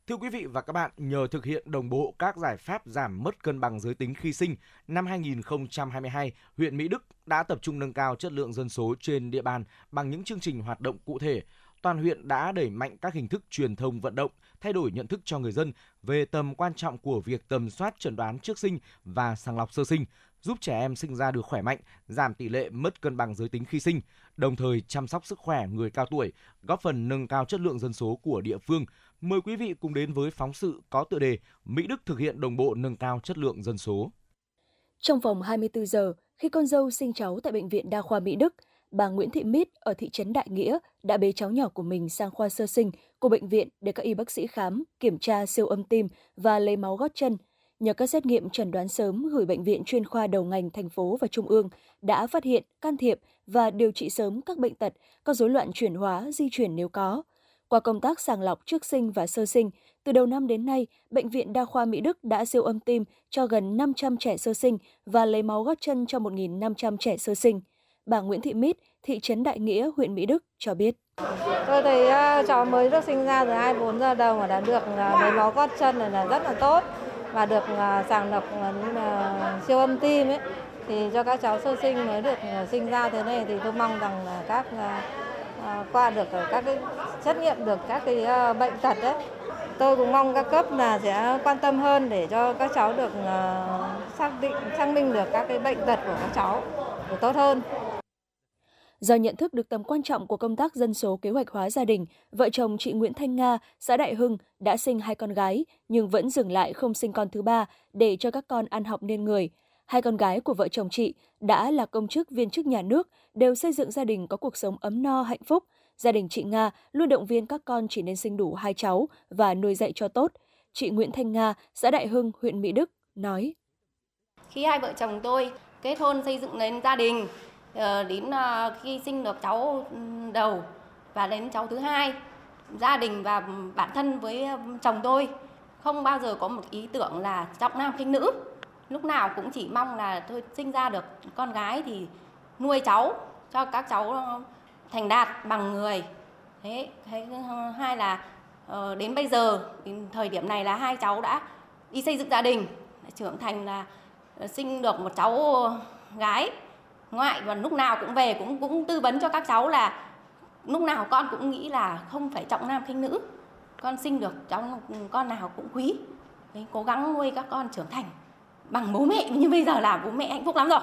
Thưa quý vị và các bạn, nhờ thực hiện đồng bộ các giải pháp giảm mất cân bằng giới tính khi sinh, năm 2022, huyện Mỹ Đức đã tập trung nâng cao chất lượng dân số trên địa bàn bằng những chương trình hoạt động cụ thể. Toàn huyện đã đẩy mạnh các hình thức truyền thông vận động, thay đổi nhận thức cho người dân về tầm quan trọng của việc tầm soát chẩn đoán trước sinh và sàng lọc sơ sinh, giúp trẻ em sinh ra được khỏe mạnh, giảm tỷ lệ mất cân bằng giới tính khi sinh, đồng thời chăm sóc sức khỏe người cao tuổi, góp phần nâng cao chất lượng dân số của địa phương, Mời quý vị cùng đến với phóng sự có tựa đề Mỹ Đức thực hiện đồng bộ nâng cao chất lượng dân số. Trong vòng 24 giờ, khi con dâu sinh cháu tại Bệnh viện Đa khoa Mỹ Đức, bà Nguyễn Thị Mít ở thị trấn Đại Nghĩa đã bế cháu nhỏ của mình sang khoa sơ sinh của bệnh viện để các y bác sĩ khám, kiểm tra siêu âm tim và lấy máu gót chân. Nhờ các xét nghiệm chẩn đoán sớm gửi bệnh viện chuyên khoa đầu ngành thành phố và trung ương đã phát hiện, can thiệp và điều trị sớm các bệnh tật, các rối loạn chuyển hóa, di chuyển nếu có. Qua công tác sàng lọc trước sinh và sơ sinh, từ đầu năm đến nay, Bệnh viện Đa khoa Mỹ Đức đã siêu âm tim cho gần 500 trẻ sơ sinh và lấy máu gót chân cho 1.500 trẻ sơ sinh. Bà Nguyễn Thị Mít, thị trấn Đại Nghĩa, huyện Mỹ Đức cho biết. Tôi thấy uh, cháu mới được sinh ra từ 24 giờ đầu mà đã được uh, lấy máu gót chân này là rất là tốt và được uh, sàng lọc uh, siêu âm tim ấy thì cho các cháu sơ sinh mới được uh, sinh ra thế này thì tôi mong rằng là các uh, qua được các cái xét nghiệm được các cái uh, bệnh tật đấy. Tôi cũng mong các cấp là sẽ quan tâm hơn để cho các cháu được xác định xác minh được các cái bệnh tật của các cháu được tốt hơn. Do nhận thức được tầm quan trọng của công tác dân số kế hoạch hóa gia đình, vợ chồng chị Nguyễn Thanh Nga, xã Đại Hưng đã sinh hai con gái nhưng vẫn dừng lại không sinh con thứ ba để cho các con ăn học nên người. Hai con gái của vợ chồng chị đã là công chức viên chức nhà nước, đều xây dựng gia đình có cuộc sống ấm no hạnh phúc. Gia đình chị Nga luôn động viên các con chỉ nên sinh đủ hai cháu và nuôi dạy cho tốt. Chị Nguyễn Thanh Nga, xã Đại Hưng, huyện Mỹ Đức, nói. Khi hai vợ chồng tôi kết hôn xây dựng lên gia đình, Ờ, đến ờ, khi sinh được cháu ừ, đầu và đến cháu thứ hai, gia đình và bản thân với ờ, chồng tôi không bao giờ có một ý tưởng là trọng nam khinh nữ. Lúc nào cũng chỉ mong là tôi sinh ra được con gái thì nuôi cháu cho các cháu thành đạt bằng người. Thế thế hai là đến bây giờ đến thời điểm này là hai cháu đã đi xây dựng gia đình trưởng thành là sinh được một cháu gái ngoại và lúc nào cũng về cũng cũng tư vấn cho các cháu là lúc nào con cũng nghĩ là không phải trọng nam khinh nữ con sinh được cháu con nào cũng quý Đấy, cố gắng nuôi các con trưởng thành bằng bố mẹ như bây giờ là bố mẹ hạnh phúc lắm rồi.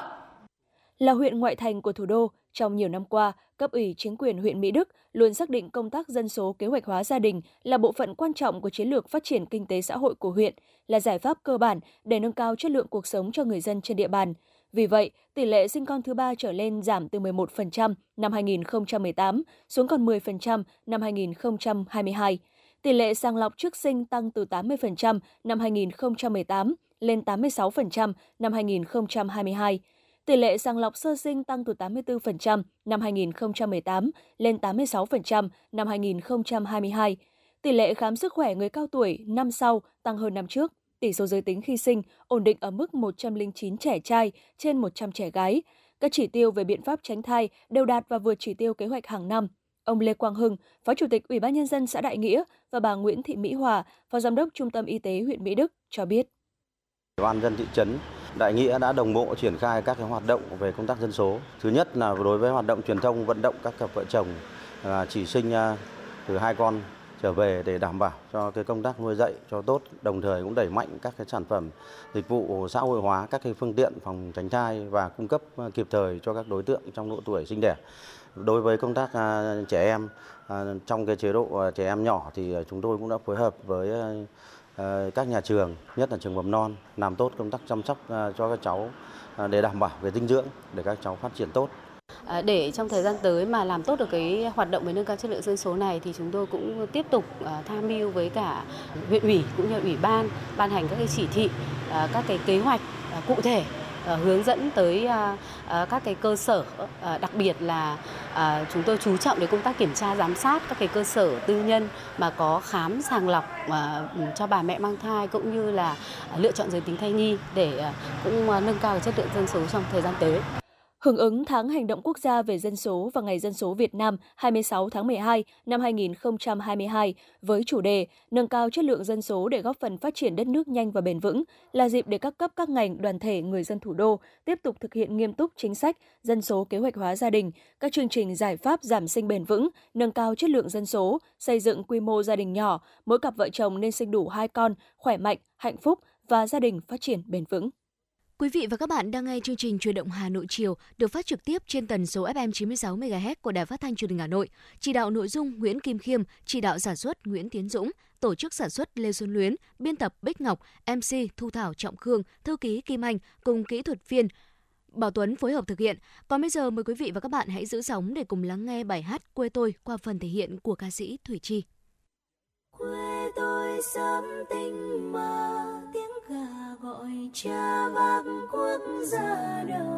Là huyện ngoại thành của thủ đô, trong nhiều năm qua, cấp ủy chính quyền huyện Mỹ Đức luôn xác định công tác dân số kế hoạch hóa gia đình là bộ phận quan trọng của chiến lược phát triển kinh tế xã hội của huyện, là giải pháp cơ bản để nâng cao chất lượng cuộc sống cho người dân trên địa bàn. Vì vậy, tỷ lệ sinh con thứ ba trở lên giảm từ 11% năm 2018 xuống còn 10% năm 2022. Tỷ lệ sàng lọc trước sinh tăng từ 80% năm 2018 lên 86% năm 2022. Tỷ lệ sàng lọc sơ sinh tăng từ 84% năm 2018 lên 86% năm 2022. Tỷ lệ khám sức khỏe người cao tuổi năm sau tăng hơn năm trước. Tỷ số giới tính khi sinh ổn định ở mức 109 trẻ trai trên 100 trẻ gái. Các chỉ tiêu về biện pháp tránh thai đều đạt và vượt chỉ tiêu kế hoạch hàng năm. Ông Lê Quang Hưng, Phó Chủ tịch Ủy ban Nhân dân xã Đại Nghĩa và bà Nguyễn Thị Mỹ Hòa, Phó Giám đốc Trung tâm Y tế huyện Mỹ Đức cho biết. Ủy ban dân thị trấn Đại Nghĩa đã đồng bộ triển khai các cái hoạt động về công tác dân số. Thứ nhất là đối với hoạt động truyền thông vận động các cặp vợ chồng à, chỉ sinh à, từ hai con trở về để đảm bảo cho cái công tác nuôi dạy cho tốt, đồng thời cũng đẩy mạnh các cái sản phẩm dịch vụ xã hội hóa các cái phương tiện phòng tránh thai và cung cấp à, kịp thời cho các đối tượng trong độ tuổi sinh đẻ. Đối với công tác à, trẻ em à, trong cái chế độ trẻ em nhỏ thì chúng tôi cũng đã phối hợp với các nhà trường, nhất là trường mầm non làm tốt công tác chăm sóc cho các cháu để đảm bảo về dinh dưỡng để các cháu phát triển tốt. À, để trong thời gian tới mà làm tốt được cái hoạt động về nâng cao chất lượng dân số này thì chúng tôi cũng tiếp tục à, tham mưu với cả huyện ủy cũng như ủy ban ban hành các cái chỉ thị, à, các cái kế hoạch cụ thể hướng dẫn tới các cái cơ sở đặc biệt là chúng tôi chú trọng đến công tác kiểm tra giám sát các cái cơ sở tư nhân mà có khám sàng lọc cho bà mẹ mang thai cũng như là lựa chọn giới tính thai nhi để cũng nâng cao chất lượng dân số trong thời gian tới. Hưởng ứng tháng hành động quốc gia về dân số và Ngày dân số Việt Nam 26 tháng 12 năm 2022 với chủ đề Nâng cao chất lượng dân số để góp phần phát triển đất nước nhanh và bền vững là dịp để các cấp các ngành, đoàn thể, người dân thủ đô tiếp tục thực hiện nghiêm túc chính sách dân số kế hoạch hóa gia đình, các chương trình giải pháp giảm sinh bền vững, nâng cao chất lượng dân số, xây dựng quy mô gia đình nhỏ, mỗi cặp vợ chồng nên sinh đủ hai con, khỏe mạnh, hạnh phúc và gia đình phát triển bền vững. Quý vị và các bạn đang nghe chương trình Truyền động Hà Nội chiều được phát trực tiếp trên tần số FM 96 MHz của Đài Phát thanh Truyền hình Hà Nội. Chỉ đạo nội dung Nguyễn Kim Khiêm, chỉ đạo sản xuất Nguyễn Tiến Dũng, tổ chức sản xuất Lê Xuân Luyến, biên tập Bích Ngọc, MC Thu Thảo Trọng Khương, thư ký Kim Anh cùng kỹ thuật viên Bảo Tuấn phối hợp thực hiện. Còn bây giờ mời quý vị và các bạn hãy giữ sóng để cùng lắng nghe bài hát Quê tôi qua phần thể hiện của ca sĩ Thủy Chi. Quê tôi sớm tinh mơ tiếng gà gọi cha vác quốc gia đầu.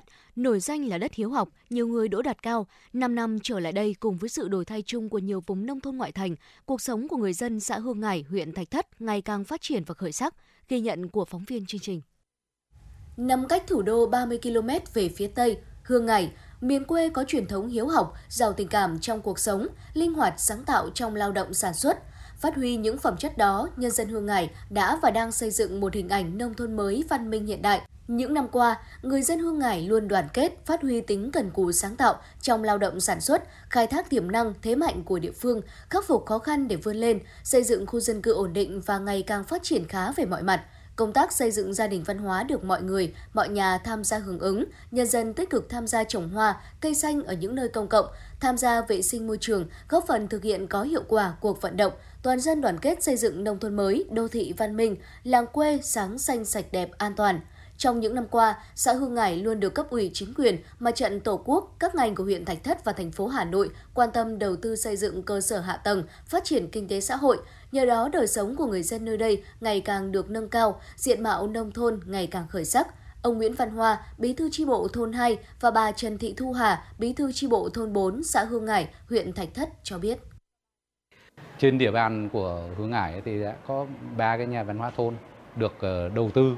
nổi danh là đất hiếu học, nhiều người đỗ đạt cao. 5 năm trở lại đây cùng với sự đổi thay chung của nhiều vùng nông thôn ngoại thành, cuộc sống của người dân xã Hương Ngải, huyện Thạch Thất ngày càng phát triển và khởi sắc, ghi nhận của phóng viên chương trình. Nằm cách thủ đô 30 km về phía Tây, Hương Ngải, miền quê có truyền thống hiếu học, giàu tình cảm trong cuộc sống, linh hoạt sáng tạo trong lao động sản xuất. Phát huy những phẩm chất đó, nhân dân Hương Ngải đã và đang xây dựng một hình ảnh nông thôn mới văn minh hiện đại. Những năm qua, người dân Hương Ngải luôn đoàn kết, phát huy tính cần cù sáng tạo trong lao động sản xuất, khai thác tiềm năng, thế mạnh của địa phương, khắc phục khó khăn để vươn lên, xây dựng khu dân cư ổn định và ngày càng phát triển khá về mọi mặt. Công tác xây dựng gia đình văn hóa được mọi người, mọi nhà tham gia hưởng ứng, nhân dân tích cực tham gia trồng hoa, cây xanh ở những nơi công cộng, tham gia vệ sinh môi trường, góp phần thực hiện có hiệu quả cuộc vận động toàn dân đoàn kết xây dựng nông thôn mới, đô thị văn minh, làng quê sáng xanh sạch đẹp an toàn. Trong những năm qua, xã Hương Ngải luôn được cấp ủy chính quyền, mặt trận Tổ quốc, các ngành của huyện Thạch Thất và thành phố Hà Nội quan tâm đầu tư xây dựng cơ sở hạ tầng, phát triển kinh tế xã hội. Nhờ đó, đời sống của người dân nơi đây ngày càng được nâng cao, diện mạo nông thôn ngày càng khởi sắc. Ông Nguyễn Văn Hoa, bí thư chi bộ thôn 2 và bà Trần Thị Thu Hà, bí thư chi bộ thôn 4, xã Hương Ngải, huyện Thạch Thất cho biết. Trên địa bàn của Hương Ngải thì đã có ba cái nhà văn hóa thôn được ờ, đầu tư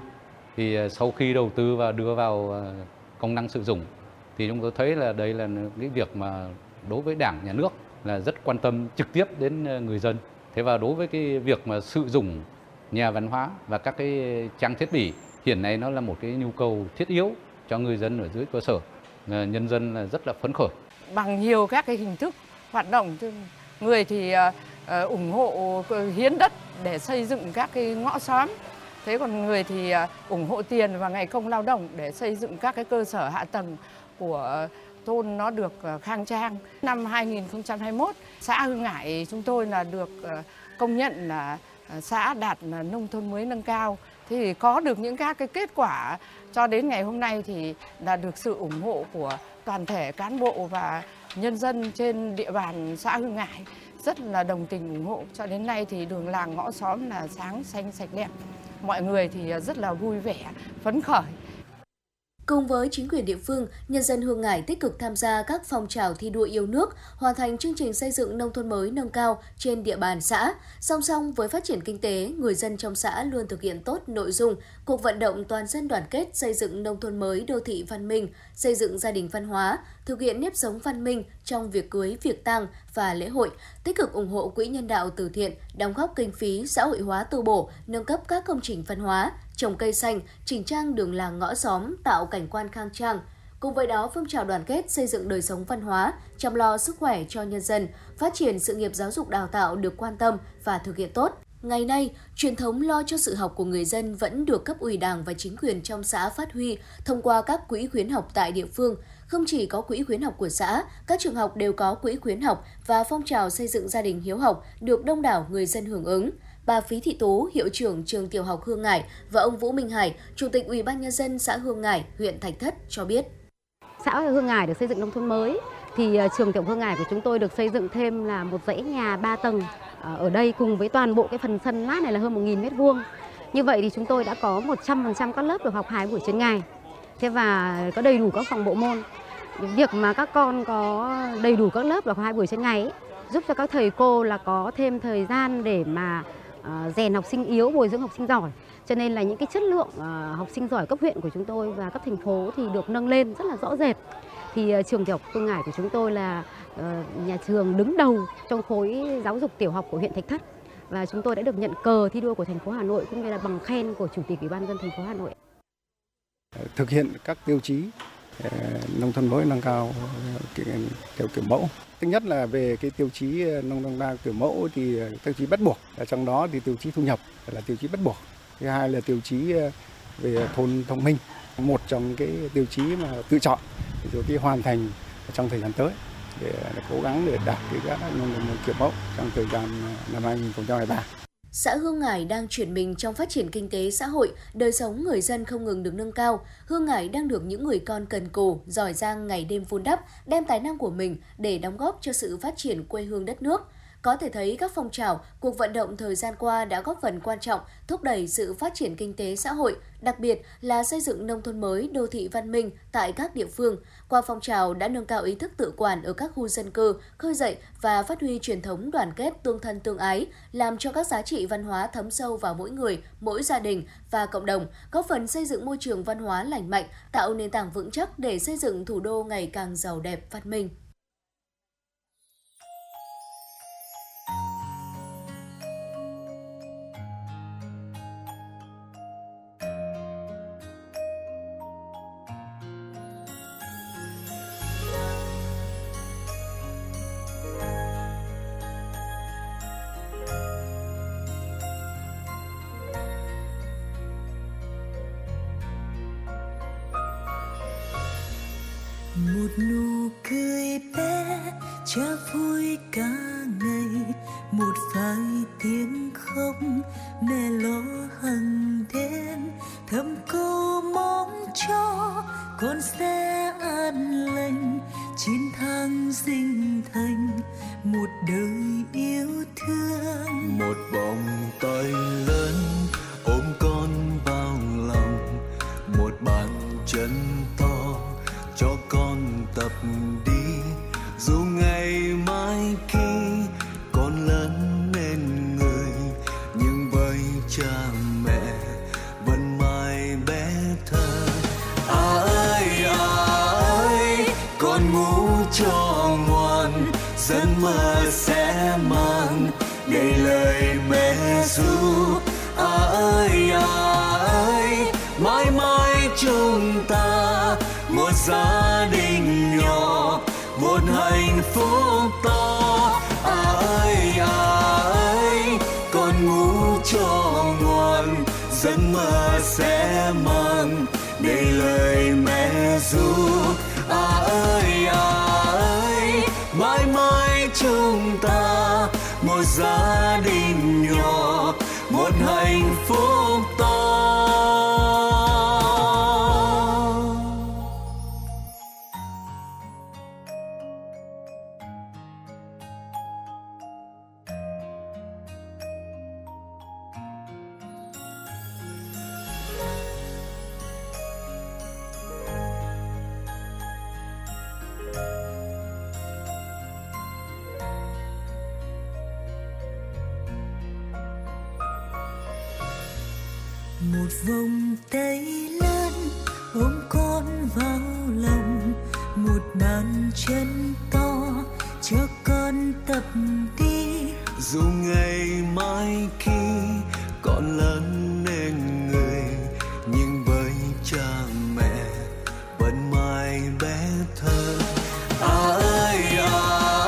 thì ờ, sau khi đầu tư và đưa vào ờ, công năng sử dụng, thì chúng tôi thấy là đây là cái việc mà đối với đảng, nhà nước là rất quan tâm trực tiếp đến ờ, người dân. Thế và đối với cái việc mà sử dụng nhà văn hóa và các cái trang thiết bị, hiện nay nó là một cái nhu cầu thiết yếu cho người dân ở dưới cơ sở. Nhân dân là rất là phấn khởi. Bằng nhiều các cái hình thức hoạt động người thì ủng hộ hiến đất để xây dựng các cái ngõ xóm thế còn người thì à, ủng hộ tiền và ngày công lao động để xây dựng các cái cơ sở hạ tầng của thôn nó được à, khang trang. Năm 2021, xã Hưng Hải chúng tôi là được à, công nhận là xã đạt nông thôn mới nâng cao. Thì có được những các cái kết quả cho đến ngày hôm nay thì là được sự ủng hộ của toàn thể cán bộ và nhân dân trên địa bàn xã Hưng Hải rất là đồng tình ủng hộ. Cho đến nay thì đường làng ngõ xóm là sáng xanh sạch đẹp mọi người thì à, rất là vui vẻ, phấn khởi. Cùng với chính quyền địa phương, nhân dân Hương Ngải tích cực tham gia các phong trào thi đua yêu nước, hoàn thành chương trình xây dựng nông thôn mới nâng cao trên địa bàn xã. Song song với phát triển kinh tế, người dân trong xã luôn thực hiện tốt nội dung cuộc vận động toàn dân đoàn kết xây dựng nông thôn mới đô thị văn minh, xây dựng gia đình văn hóa, thực hiện nếp sống văn minh trong việc cưới, việc tang và lễ hội, tích cực ủng hộ quỹ nhân đạo từ thiện, đóng góp kinh phí xã hội hóa tu bổ, nâng cấp các công trình văn hóa, trồng cây xanh, chỉnh trang đường làng ngõ xóm, tạo cảnh quan khang trang. Cùng với đó, phong trào đoàn kết xây dựng đời sống văn hóa, chăm lo sức khỏe cho nhân dân, phát triển sự nghiệp giáo dục đào tạo được quan tâm và thực hiện tốt. Ngày nay, truyền thống lo cho sự học của người dân vẫn được cấp ủy Đảng và chính quyền trong xã phát huy thông qua các quỹ khuyến học tại địa phương. Không chỉ có quỹ khuyến học của xã, các trường học đều có quỹ khuyến học và phong trào xây dựng gia đình hiếu học được đông đảo người dân hưởng ứng. Bà Phí Thị Tú, hiệu trưởng trường tiểu học Hương Ngải và ông Vũ Minh Hải, chủ tịch Ủy ban nhân dân xã Hương Ngải, huyện Thạch Thất cho biết. Xã Hương Ngải được xây dựng nông thôn mới thì ờ, trường tiểu Hương Ngải của chúng tôi được xây dựng thêm là một dãy nhà 3 tầng ờ, ở đây cùng với toàn bộ cái phần sân lát này là hơn 1.000 mét vuông. Như vậy thì chúng tôi đã có 100% các lớp được học hai buổi trên ngày. Thế và có đầy đủ các phòng bộ môn. Việc mà các con có đầy đủ các lớp là hai buổi trên ngày ấy, giúp cho các thầy cô là có thêm thời gian để mà uh, rèn học sinh yếu, bồi dưỡng học sinh giỏi. Cho nên là những cái chất lượng uh, học sinh giỏi cấp huyện của chúng tôi và cấp thành phố thì được nâng lên rất là rõ rệt. Thì uh, trường tiểu học Phương Ngải của chúng tôi là uh, nhà trường đứng đầu trong khối giáo dục tiểu học của huyện Thạch Thất và chúng tôi đã được nhận cờ thi đua của thành phố Hà Nội cũng như là bằng khen của chủ tịch ủy ban dân thành phố Hà Nội. Thực hiện các tiêu chí Ờ, nông thôn mới nâng cao ờ, theo kiểu mẫu Thứ nhất là về cái tiêu chí ờ, nông thôn đa kiểu mẫu thì tiêu chí bắt buộc, ở trong đó thì tiêu chí thu nhập là tiêu chí bắt buộc. Thứ hai là tiêu chí về thôn thông minh, một trong cái tiêu chí mà tự chọn rồi cái hoàn thành trong thời gian tới để cố gắng để đạt cái các nông thôn kiểu mẫu trong thời gian năm 2023. Xã Hương Ngải đang chuyển mình trong phát triển kinh tế xã hội, đời sống người dân không ngừng được nâng cao. Hương Ngải đang được những người con cần cù, giỏi giang ngày đêm vun đắp, đem tài năng của mình để đóng góp cho sự phát triển quê hương đất nước. Có thể thấy các phong trào, cuộc vận động thời gian qua đã góp phần quan trọng thúc đẩy sự phát triển kinh tế xã hội, đặc biệt là xây dựng nông thôn mới, đô thị văn minh tại các địa phương. Qua phong trào đã nâng cao ý thức tự quản ở các khu dân cư, khơi dậy và phát huy truyền thống đoàn kết tương thân tương ái, làm cho các giá trị văn hóa thấm sâu vào mỗi người, mỗi gia đình và cộng đồng, góp phần xây dựng môi trường văn hóa lành mạnh, tạo nền tảng vững chắc để xây dựng thủ đô ngày càng giàu đẹp, văn minh. Cho con tập đi. Dù ngày mai khi con lớn lên người, nhưng với cha mẹ vẫn mãi bé thơ. À ơi à ơi con ngủ cho ngoan, giấc mơ sẽ mang đầy lời mẹ ru. Gia đình nhỏ, một hạnh phúc to. À ơi à ơi con ngủ cho ngoan, giấc mơ sẽ mang đầy lời mẹ ru chân to cho con tập đi. Dù ngày mai khi con lớn nên người, nhưng với cha mẹ vẫn mãi bé thơ. À ơi à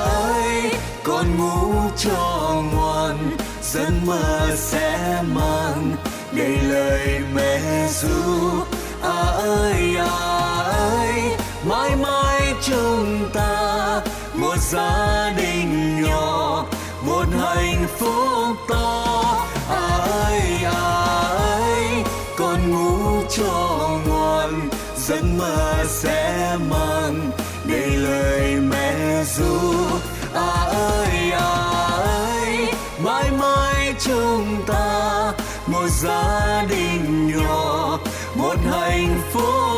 ơi con ngủ cho ngoan, giấc mơ sẽ mang đầy lời mẹ ru. Gia đình nhỏ một hạnh phúc.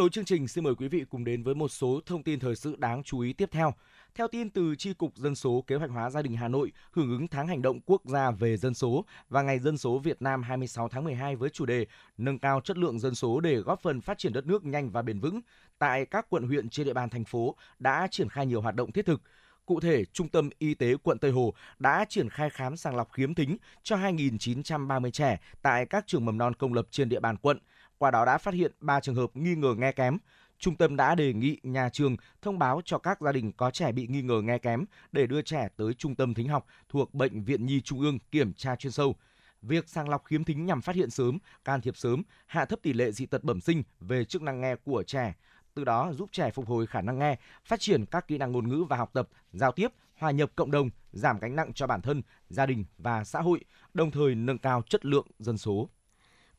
Nối chương trình, xin mời quý vị cùng đến với một số thông tin thời sự đáng chú ý tiếp theo. Theo tin từ Tri Cục Dân số Kế hoạch hóa Gia đình Hà Nội, hưởng ứng tháng hành động quốc gia về dân số và Ngày Dân số Việt Nam 26 tháng 12 với chủ đề Nâng cao chất lượng dân số để góp phần phát triển đất nước nhanh và bền vững, tại các quận huyện trên địa bàn thành phố đã triển khai nhiều hoạt động thiết thực. Cụ thể, Trung tâm Y tế quận Tây Hồ đã triển khai khám sàng lọc khiếm thính cho 2.930 trẻ tại các trường mầm non công lập trên địa bàn quận. Qua đó đã phát hiện 3 trường hợp nghi ngờ nghe kém. Trung tâm đã đề nghị nhà trường thông báo cho các gia đình có trẻ bị nghi ngờ nghe kém để đưa trẻ tới trung tâm thính học thuộc Bệnh viện Nhi Trung ương kiểm tra chuyên sâu. Việc sàng lọc khiếm thính nhằm phát hiện sớm, can thiệp sớm, hạ thấp tỷ lệ dị tật bẩm sinh về chức năng nghe của trẻ, từ đó giúp trẻ phục hồi khả năng nghe, phát triển các kỹ năng ngôn ngữ và học tập, giao tiếp, hòa nhập cộng đồng, giảm gánh nặng cho bản thân, gia đình và xã hội, đồng thời nâng cao chất lượng dân số.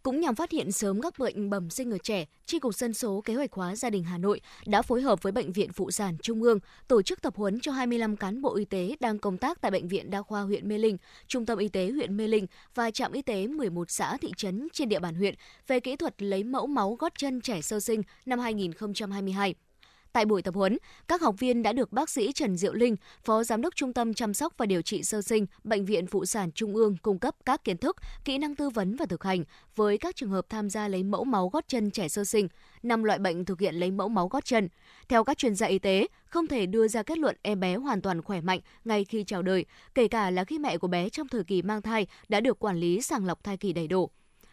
Cũng nhằm phát hiện sớm các bệnh bẩm sinh ở trẻ, Tri Cục Dân số Kế hoạch hóa Gia đình Hà Nội đã phối hợp với Bệnh viện Phụ sản Trung ương tổ chức tập huấn cho 25 cán bộ y tế đang công tác tại Bệnh viện Đa khoa huyện Mê Linh, Trung tâm Y tế huyện Mê Linh và trạm y tế 11 xã thị trấn trên địa bàn huyện về kỹ thuật lấy mẫu máu gót chân trẻ sơ sinh năm 2022. Tại buổi tập huấn, các học viên đã được bác sĩ Trần Diệu Linh, Phó Giám đốc Trung tâm Chăm sóc và Điều trị Sơ sinh Bệnh viện Phụ sản Trung ương cung cấp các kiến thức, kỹ năng tư vấn và thực hành với các trường hợp tham gia lấy mẫu máu gót chân trẻ sơ sinh, năm loại bệnh thực hiện lấy mẫu máu gót chân. Theo các chuyên gia y tế, không thể đưa ra kết luận em bé hoàn toàn khỏe mạnh ngay khi chào đời, kể cả là khi mẹ của bé trong thời kỳ mang thai đã được quản lý sàng lọc thai kỳ đầy đủ.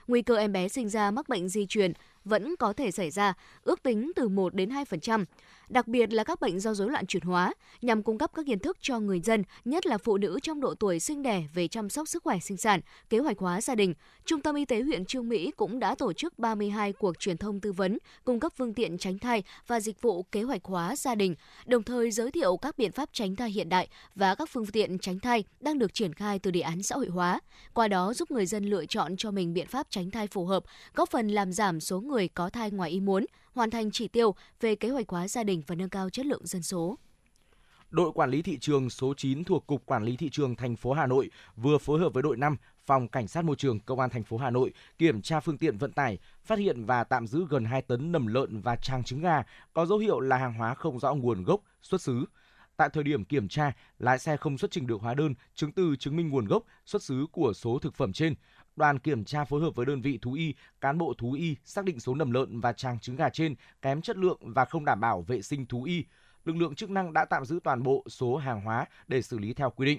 Nguy cơ em bé sinh ra mắc bệnh di truyền vẫn có thể xảy ra, ước tính từ 1 đến 2%, đặc biệt là các bệnh do rối loạn chuyển hóa, nhằm cung cấp các kiến thức cho người dân, nhất là phụ nữ trong độ tuổi sinh đẻ về chăm sóc sức khỏe sinh sản, kế hoạch hóa gia đình. Trung tâm Y tế huyện Trương Mỹ cũng đã tổ chức 32 cuộc truyền thông tư vấn, cung cấp phương tiện tránh thai và dịch vụ kế hoạch hóa gia đình, đồng thời giới thiệu các biện pháp tránh thai hiện đại và các phương tiện tránh thai đang được triển khai từ đề án xã hội hóa. Qua đó giúp người dân lựa chọn cho mình biện pháp tránh thai phù hợp, góp phần làm giảm số người người có thai ngoài ý muốn, hoàn thành chỉ tiêu về kế hoạch hóa gia đình và nâng cao chất lượng dân số. Đội quản lý thị trường số 9 thuộc Cục Quản lý thị trường thành phố Hà Nội vừa phối hợp với đội 5 Phòng Cảnh sát môi trường Công an thành phố Hà Nội kiểm tra phương tiện vận tải, phát hiện và tạm giữ gần 2 tấn nầm lợn và trang trứng gà có dấu hiệu là hàng hóa không rõ nguồn gốc, xuất xứ. Tại thời điểm kiểm tra, lái xe không xuất trình được hóa đơn, chứng từ chứng minh nguồn gốc, xuất xứ của số thực phẩm trên. Đoàn kiểm tra phối hợp với đơn vị thú y, cán bộ thú y xác định số nầm lợn và trang trứng gà trên kém chất lượng và không đảm bảo vệ sinh thú y. lực lượng chức năng đã tạm giữ toàn bộ số hàng hóa để xử lý theo quy định.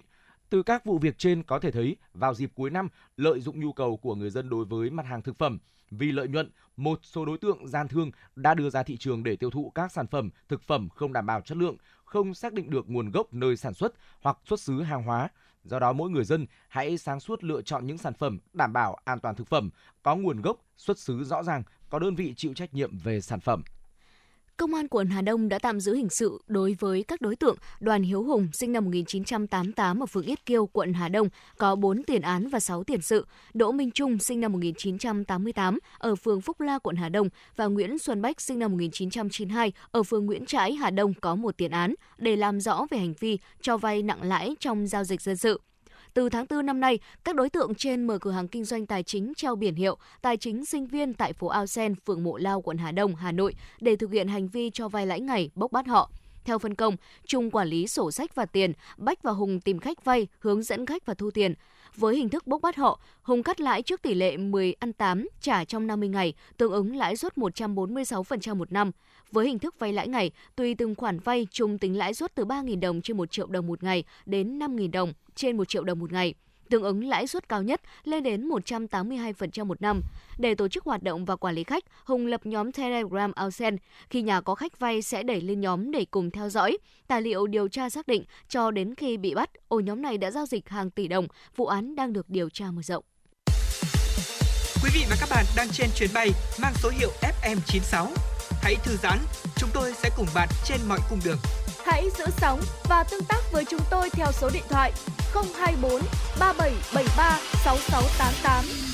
Từ các vụ việc trên có thể thấy, vào dịp cuối năm, lợi dụng nhu cầu của người dân đối với mặt hàng thực phẩm, vì lợi nhuận, một số đối tượng gian thương đã đưa ra thị trường để tiêu thụ các sản phẩm thực phẩm không đảm bảo chất lượng, không xác định được nguồn gốc nơi sản xuất hoặc xuất xứ hàng hóa. Do đó mỗi người dân hãy sáng suốt lựa chọn những sản phẩm đảm bảo an toàn thực phẩm, có nguồn gốc, xuất xứ rõ ràng, có đơn vị chịu trách nhiệm về sản phẩm. Công an quận Hà Đông đã tạm giữ hình sự đối với các đối tượng Đoàn Hiếu Hùng sinh năm 1988 ở phường Yết Kiêu, quận Hà Đông có 4 tiền án và 6 tiền sự, Đỗ Minh Trung sinh năm 1988 ở phường Phúc La, quận Hà Đông và Nguyễn Xuân Bách sinh năm 1992 ở phường Nguyễn Trãi, Hà Đông có một tiền án để làm rõ về hành vi cho vay nặng lãi trong giao dịch dân sự. Từ tháng 4 năm nay, các đối tượng trên mở cửa hàng kinh doanh tài chính treo biển hiệu Tài chính sinh viên tại phố Ao Sen, phường Mộ Lao, quận Hà Đông, Hà Nội để thực hiện hành vi cho vay lãi ngày, bốc bắt họ. Theo phân công, Trung quản lý sổ sách và tiền, Bách và Hùng tìm khách vay, hướng dẫn khách và thu tiền. Với hình thức bốc bắt họ, Hùng cắt lãi trước tỷ lệ 10 ăn 8 trả trong 50 ngày, tương ứng lãi suất 146% một năm. Với hình thức vay lãi ngày, tùy từng khoản vay, chung tính lãi suất từ 3.000 đồng trên 1 triệu đồng một ngày đến 5.000 đồng trên 1 triệu đồng một ngày tương ứng lãi suất cao nhất lên đến 182% một năm. Để tổ chức hoạt động và quản lý khách, Hùng lập nhóm Telegram Ausen. Khi nhà có khách vay sẽ đẩy lên nhóm để cùng theo dõi. Tài liệu điều tra xác định cho đến khi bị bắt, ổ nhóm này đã giao dịch hàng tỷ đồng. Vụ án đang được điều tra mở rộng. Quý vị và các bạn đang trên chuyến bay mang số hiệu FM96. Hãy thư giãn, chúng tôi sẽ cùng bạn trên mọi cung đường. Hãy giữ sóng và tương tác với chúng tôi theo số điện thoại 024 3773 6688.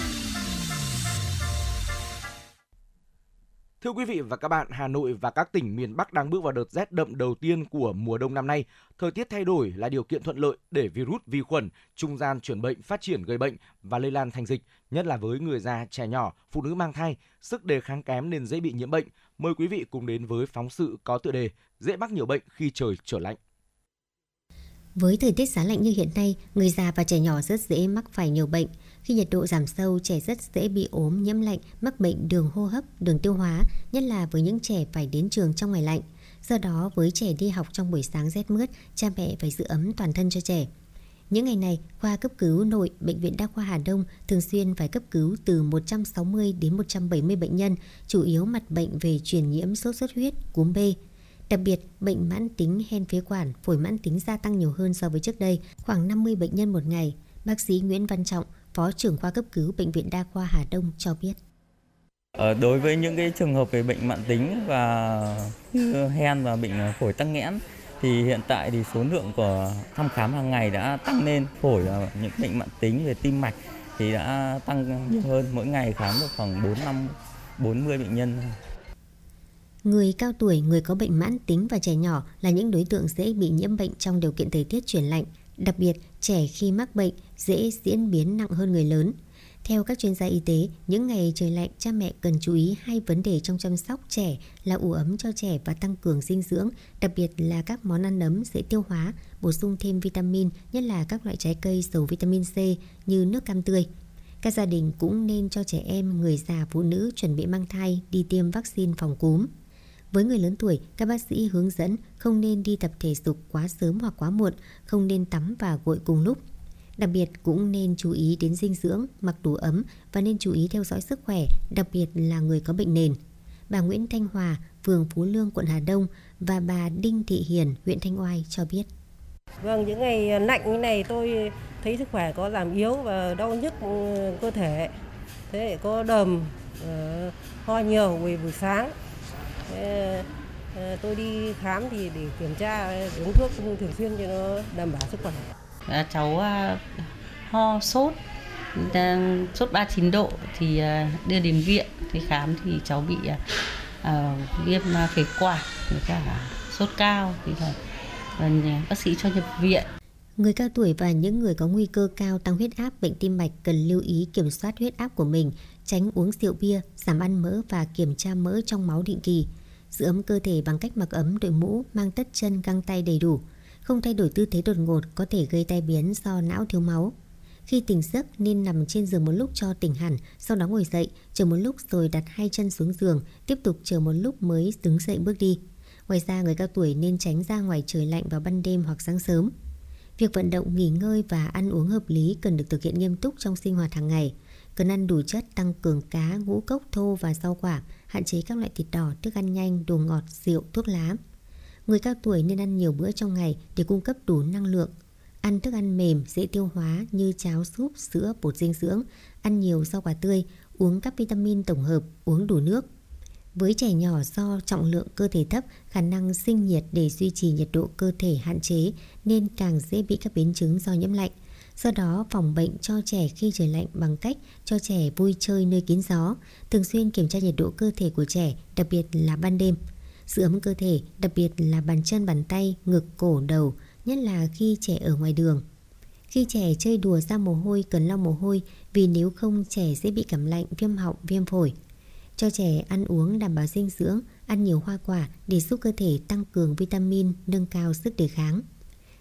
Thưa quý vị và các bạn, Hà Nội và các tỉnh miền Bắc đang bước vào đợt rét đậm đầu tiên của mùa đông năm nay. Thời tiết thay đổi là điều kiện thuận lợi để virus, vi khuẩn, trung gian chuyển bệnh phát triển gây bệnh và lây lan thành dịch, nhất là với người già, trẻ nhỏ, phụ nữ mang thai, sức đề kháng kém nên dễ bị nhiễm bệnh. Mời quý vị cùng đến với phóng sự có tựa đề Dễ mắc nhiều bệnh khi trời trở lạnh. Với thời tiết giá lạnh như hiện nay, người già và trẻ nhỏ rất dễ mắc phải nhiều bệnh. Khi nhiệt độ giảm sâu, trẻ rất dễ bị ốm, nhiễm lạnh, mắc bệnh đường hô hấp, đường tiêu hóa, nhất là với những trẻ phải đến trường trong ngày lạnh. Do đó, với trẻ đi học trong buổi sáng rét mướt, cha mẹ phải giữ ấm toàn thân cho trẻ. Những ngày này, khoa cấp cứu nội Bệnh viện Đa khoa Hà Đông thường xuyên phải cấp cứu từ 160 đến 170 bệnh nhân, chủ yếu mặt bệnh về truyền nhiễm sốt xuất huyết, cúm B. Đặc biệt, bệnh mãn tính hen phế quản, phổi mãn tính gia tăng nhiều hơn so với trước đây, khoảng 50 bệnh nhân một ngày. Bác sĩ Nguyễn Văn Trọng, Phó trưởng khoa cấp cứu Bệnh viện Đa khoa Hà Đông cho biết. Ờ, đối với những cái trường hợp về bệnh mãn tính và hen và bệnh phổi tắc nghẽn thì hiện tại thì số lượng của thăm khám hàng ngày đã tăng lên phổi và những bệnh mạng tính về tim mạch thì đã tăng nhiều hơn mỗi ngày khám được khoảng 4 năm 40 bệnh nhân Người cao tuổi, người có bệnh mãn tính và trẻ nhỏ là những đối tượng dễ bị nhiễm bệnh trong điều kiện thời tiết chuyển lạnh. Đặc biệt, trẻ khi mắc bệnh dễ diễn biến nặng hơn người lớn. Theo các chuyên gia y tế, những ngày trời lạnh, cha mẹ cần chú ý hai vấn đề trong chăm sóc trẻ là ủ ấm cho trẻ và tăng cường dinh dưỡng, đặc biệt là các món ăn ấm dễ tiêu hóa, bổ sung thêm vitamin, nhất là các loại trái cây giàu vitamin C như nước cam tươi. Các gia đình cũng nên cho trẻ em, người già, phụ nữ chuẩn bị mang thai đi tiêm vaccine phòng cúm. Với người lớn tuổi, các bác sĩ hướng dẫn không nên đi tập thể dục quá sớm hoặc quá muộn, không nên tắm và gội cùng lúc. Đặc biệt cũng nên chú ý đến dinh dưỡng, mặc đủ ấm và nên chú ý theo dõi sức khỏe, đặc biệt là người có bệnh nền. Bà Nguyễn Thanh Hòa, phường Phú Lương, quận Hà Đông và bà Đinh Thị Hiền, huyện Thanh Oai cho biết. Vâng, những ngày lạnh như này tôi thấy sức khỏe có giảm yếu và đau nhức ừ, cơ thể. Thế có đờm, ờ, ho nhiều buổi buổi sáng. Thế, ờ, tôi đi khám thì để kiểm tra uống thuốc thường xuyên cho nó đảm bảo sức khỏe. À, cháu à, ho sốt đang sốt 39 độ thì à, đưa đến viện thì khám thì cháu bị à, à viêm à, phế quản với cả sốt cao thì là à, bác sĩ cho nhập viện Người cao tuổi và những người có nguy cơ cao tăng huyết áp, bệnh tim mạch cần lưu ý kiểm soát huyết áp của mình, tránh uống rượu bia, giảm ăn mỡ và kiểm tra mỡ trong máu định kỳ. Giữ ấm cơ thể bằng cách mặc ấm, đội mũ, mang tất chân, găng tay đầy đủ. Không thay đổi tư thế đột ngột có thể gây tai biến do não thiếu máu. Khi tỉnh giấc nên nằm trên giường một lúc cho tỉnh hẳn, sau đó ngồi dậy, chờ một lúc rồi đặt hai chân xuống giường, tiếp tục chờ một lúc mới đứng dậy bước đi. Ngoài ra, người cao tuổi nên tránh ra ngoài trời lạnh vào ban đêm hoặc sáng sớm. Việc vận động, nghỉ ngơi và ăn uống hợp lý cần được thực hiện nghiêm túc trong sinh hoạt hàng ngày. Cần ăn đủ chất tăng cường cá, ngũ cốc thô và rau quả, hạn chế các loại thịt đỏ, thức ăn nhanh, đồ ngọt, rượu, thuốc lá. Người cao tuổi nên ăn nhiều bữa trong ngày để cung cấp đủ năng lượng. Ăn thức ăn mềm, dễ tiêu hóa như cháo súp, sữa, bột dinh dưỡng, ăn nhiều rau quả tươi, uống các vitamin tổng hợp, uống đủ nước. Với trẻ nhỏ do trọng lượng cơ thể thấp, khả năng sinh nhiệt để duy trì nhiệt độ cơ thể hạn chế nên càng dễ bị các biến chứng do nhiễm lạnh. Do đó, phòng bệnh cho trẻ khi trời lạnh bằng cách cho trẻ vui chơi nơi kín gió, thường xuyên kiểm tra nhiệt độ cơ thể của trẻ, đặc biệt là ban đêm. Giữ ấm cơ thể, đặc biệt là bàn chân, bàn tay, ngực, cổ, đầu, nhất là khi trẻ ở ngoài đường. Khi trẻ chơi đùa ra mồ hôi cần lau mồ hôi vì nếu không trẻ sẽ bị cảm lạnh, viêm họng, viêm phổi. Cho trẻ ăn uống đảm bảo dinh dưỡng, ăn nhiều hoa quả để giúp cơ thể tăng cường vitamin, nâng cao sức đề kháng.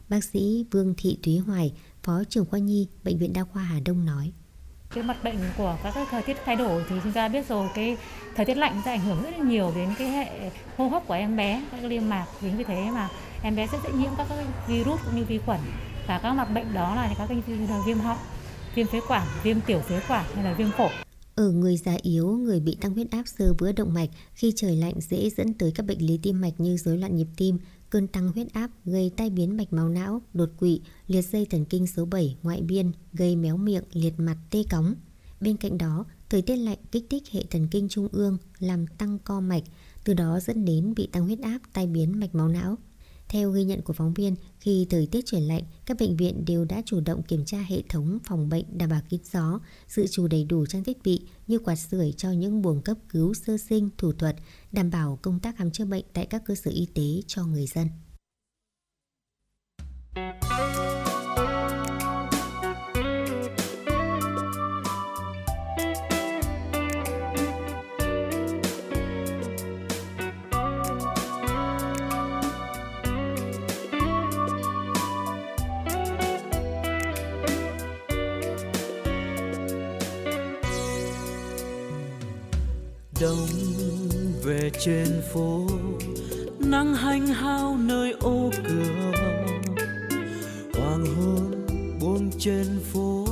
Bác sĩ Vương Thị Thúy Hoài, Phó trưởng khoa nhi, Bệnh viện Đa khoa Hà Đông nói. Cái mặt bệnh của các cái thời tiết thay đổi thì chúng ta biết rồi cái thời tiết lạnh sẽ ảnh hưởng rất là nhiều đến cái hệ hô hấp của em bé, các cái niêm mạc. Chính vì thế mà em bé sẽ dễ nhiễm các cái virus cũng như vi khuẩn. Và các mặt bệnh đó là các cái viêm họng, viêm phế quản, viêm tiểu phế quản hay là viêm phổi. Ở người già yếu, người bị tăng huyết áp sơ vữa động mạch khi trời lạnh dễ dẫn tới các bệnh lý tim mạch như rối loạn nhịp tim, cơn tăng huyết áp gây tai biến mạch máu não, đột quỵ, liệt dây thần kinh số 7 ngoại biên, gây méo miệng, liệt mặt, tê cóng. Bên cạnh đó, thời tiết lạnh kích thích hệ thần kinh trung ương làm tăng co mạch, từ đó dẫn đến bị tăng huyết áp, tai biến mạch máu não. Theo ghi nhận của phóng viên, khi thời tiết chuyển lạnh, các bệnh viện đều đã chủ động kiểm tra hệ thống phòng bệnh đảm bảo kín gió, dự trù đầy đủ trang thiết bị như quạt sưởi cho những buồng cấp cứu sơ sinh, thủ thuật, đảm bảo công tác khám chữa bệnh tại các cơ sở y tế cho người dân. Đông về trên phố, nắng hanh hao nơi ô cửa. Hoàng hôn buông trên phố,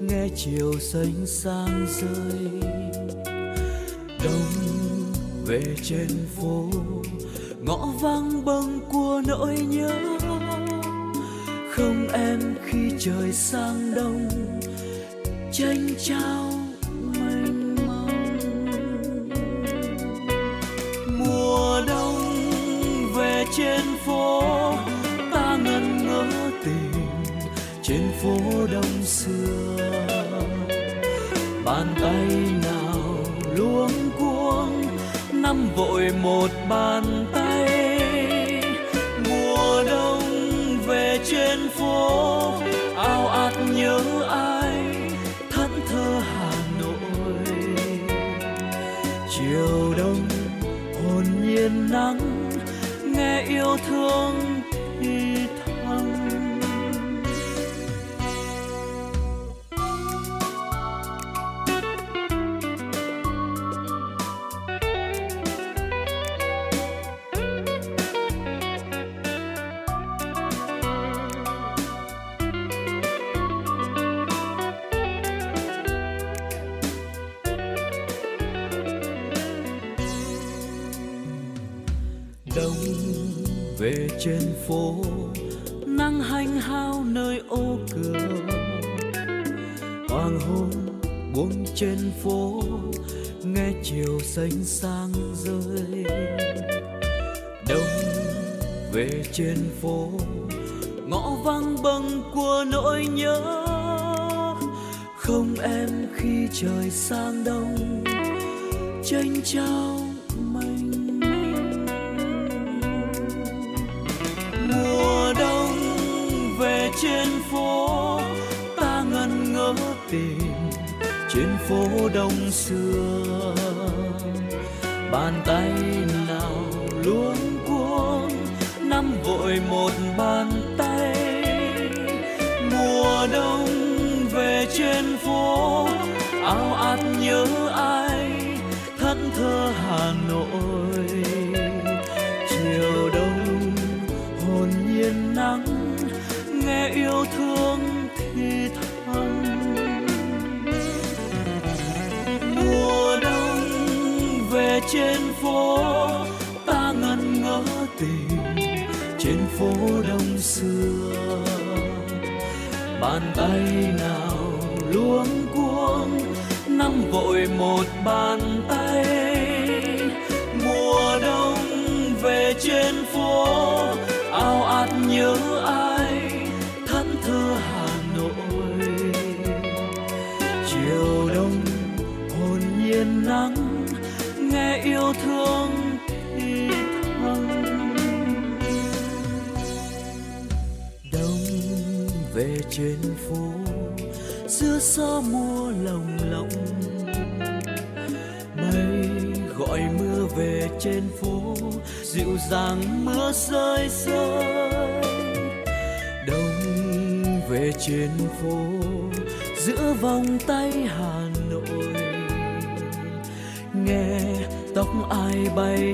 nghe chiều xanh sang rơi. Đông về trên phố, ngõ vắng bâng của nỗi nhớ. Không em khi trời sang đông tranh trao trên phố, ta ngẩn ngỡ tìm trên phố đông xưa. Bàn tay nào luống cuống, năm vội một bàn tay. Mùa đông về trên phố, ao ạt nhớ ai? Yêu thương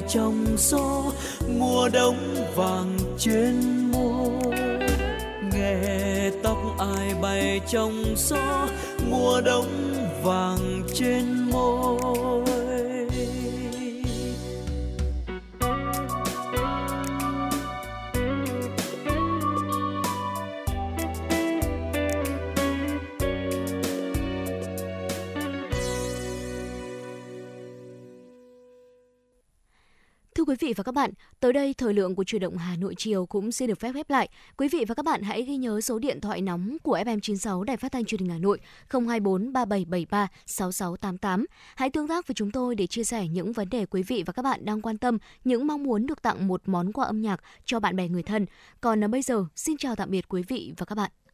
trong gió mùa đông vàng trên môi nghe tóc ai bay trong gió mùa đông vàng trên tới đây thời lượng của chuyển động Hà Nội chiều cũng xin được phép khép lại. Quý vị và các bạn hãy ghi nhớ số điện thoại nóng của FM96 Đài Phát thanh Truyền hình Hà Nội 024 3773 6688. Hãy tương tác với chúng tôi để chia sẻ những vấn đề quý vị và các bạn đang quan tâm, những mong muốn được tặng một món quà âm nhạc cho bạn bè người thân. Còn bây giờ, xin chào tạm biệt quý vị và các bạn.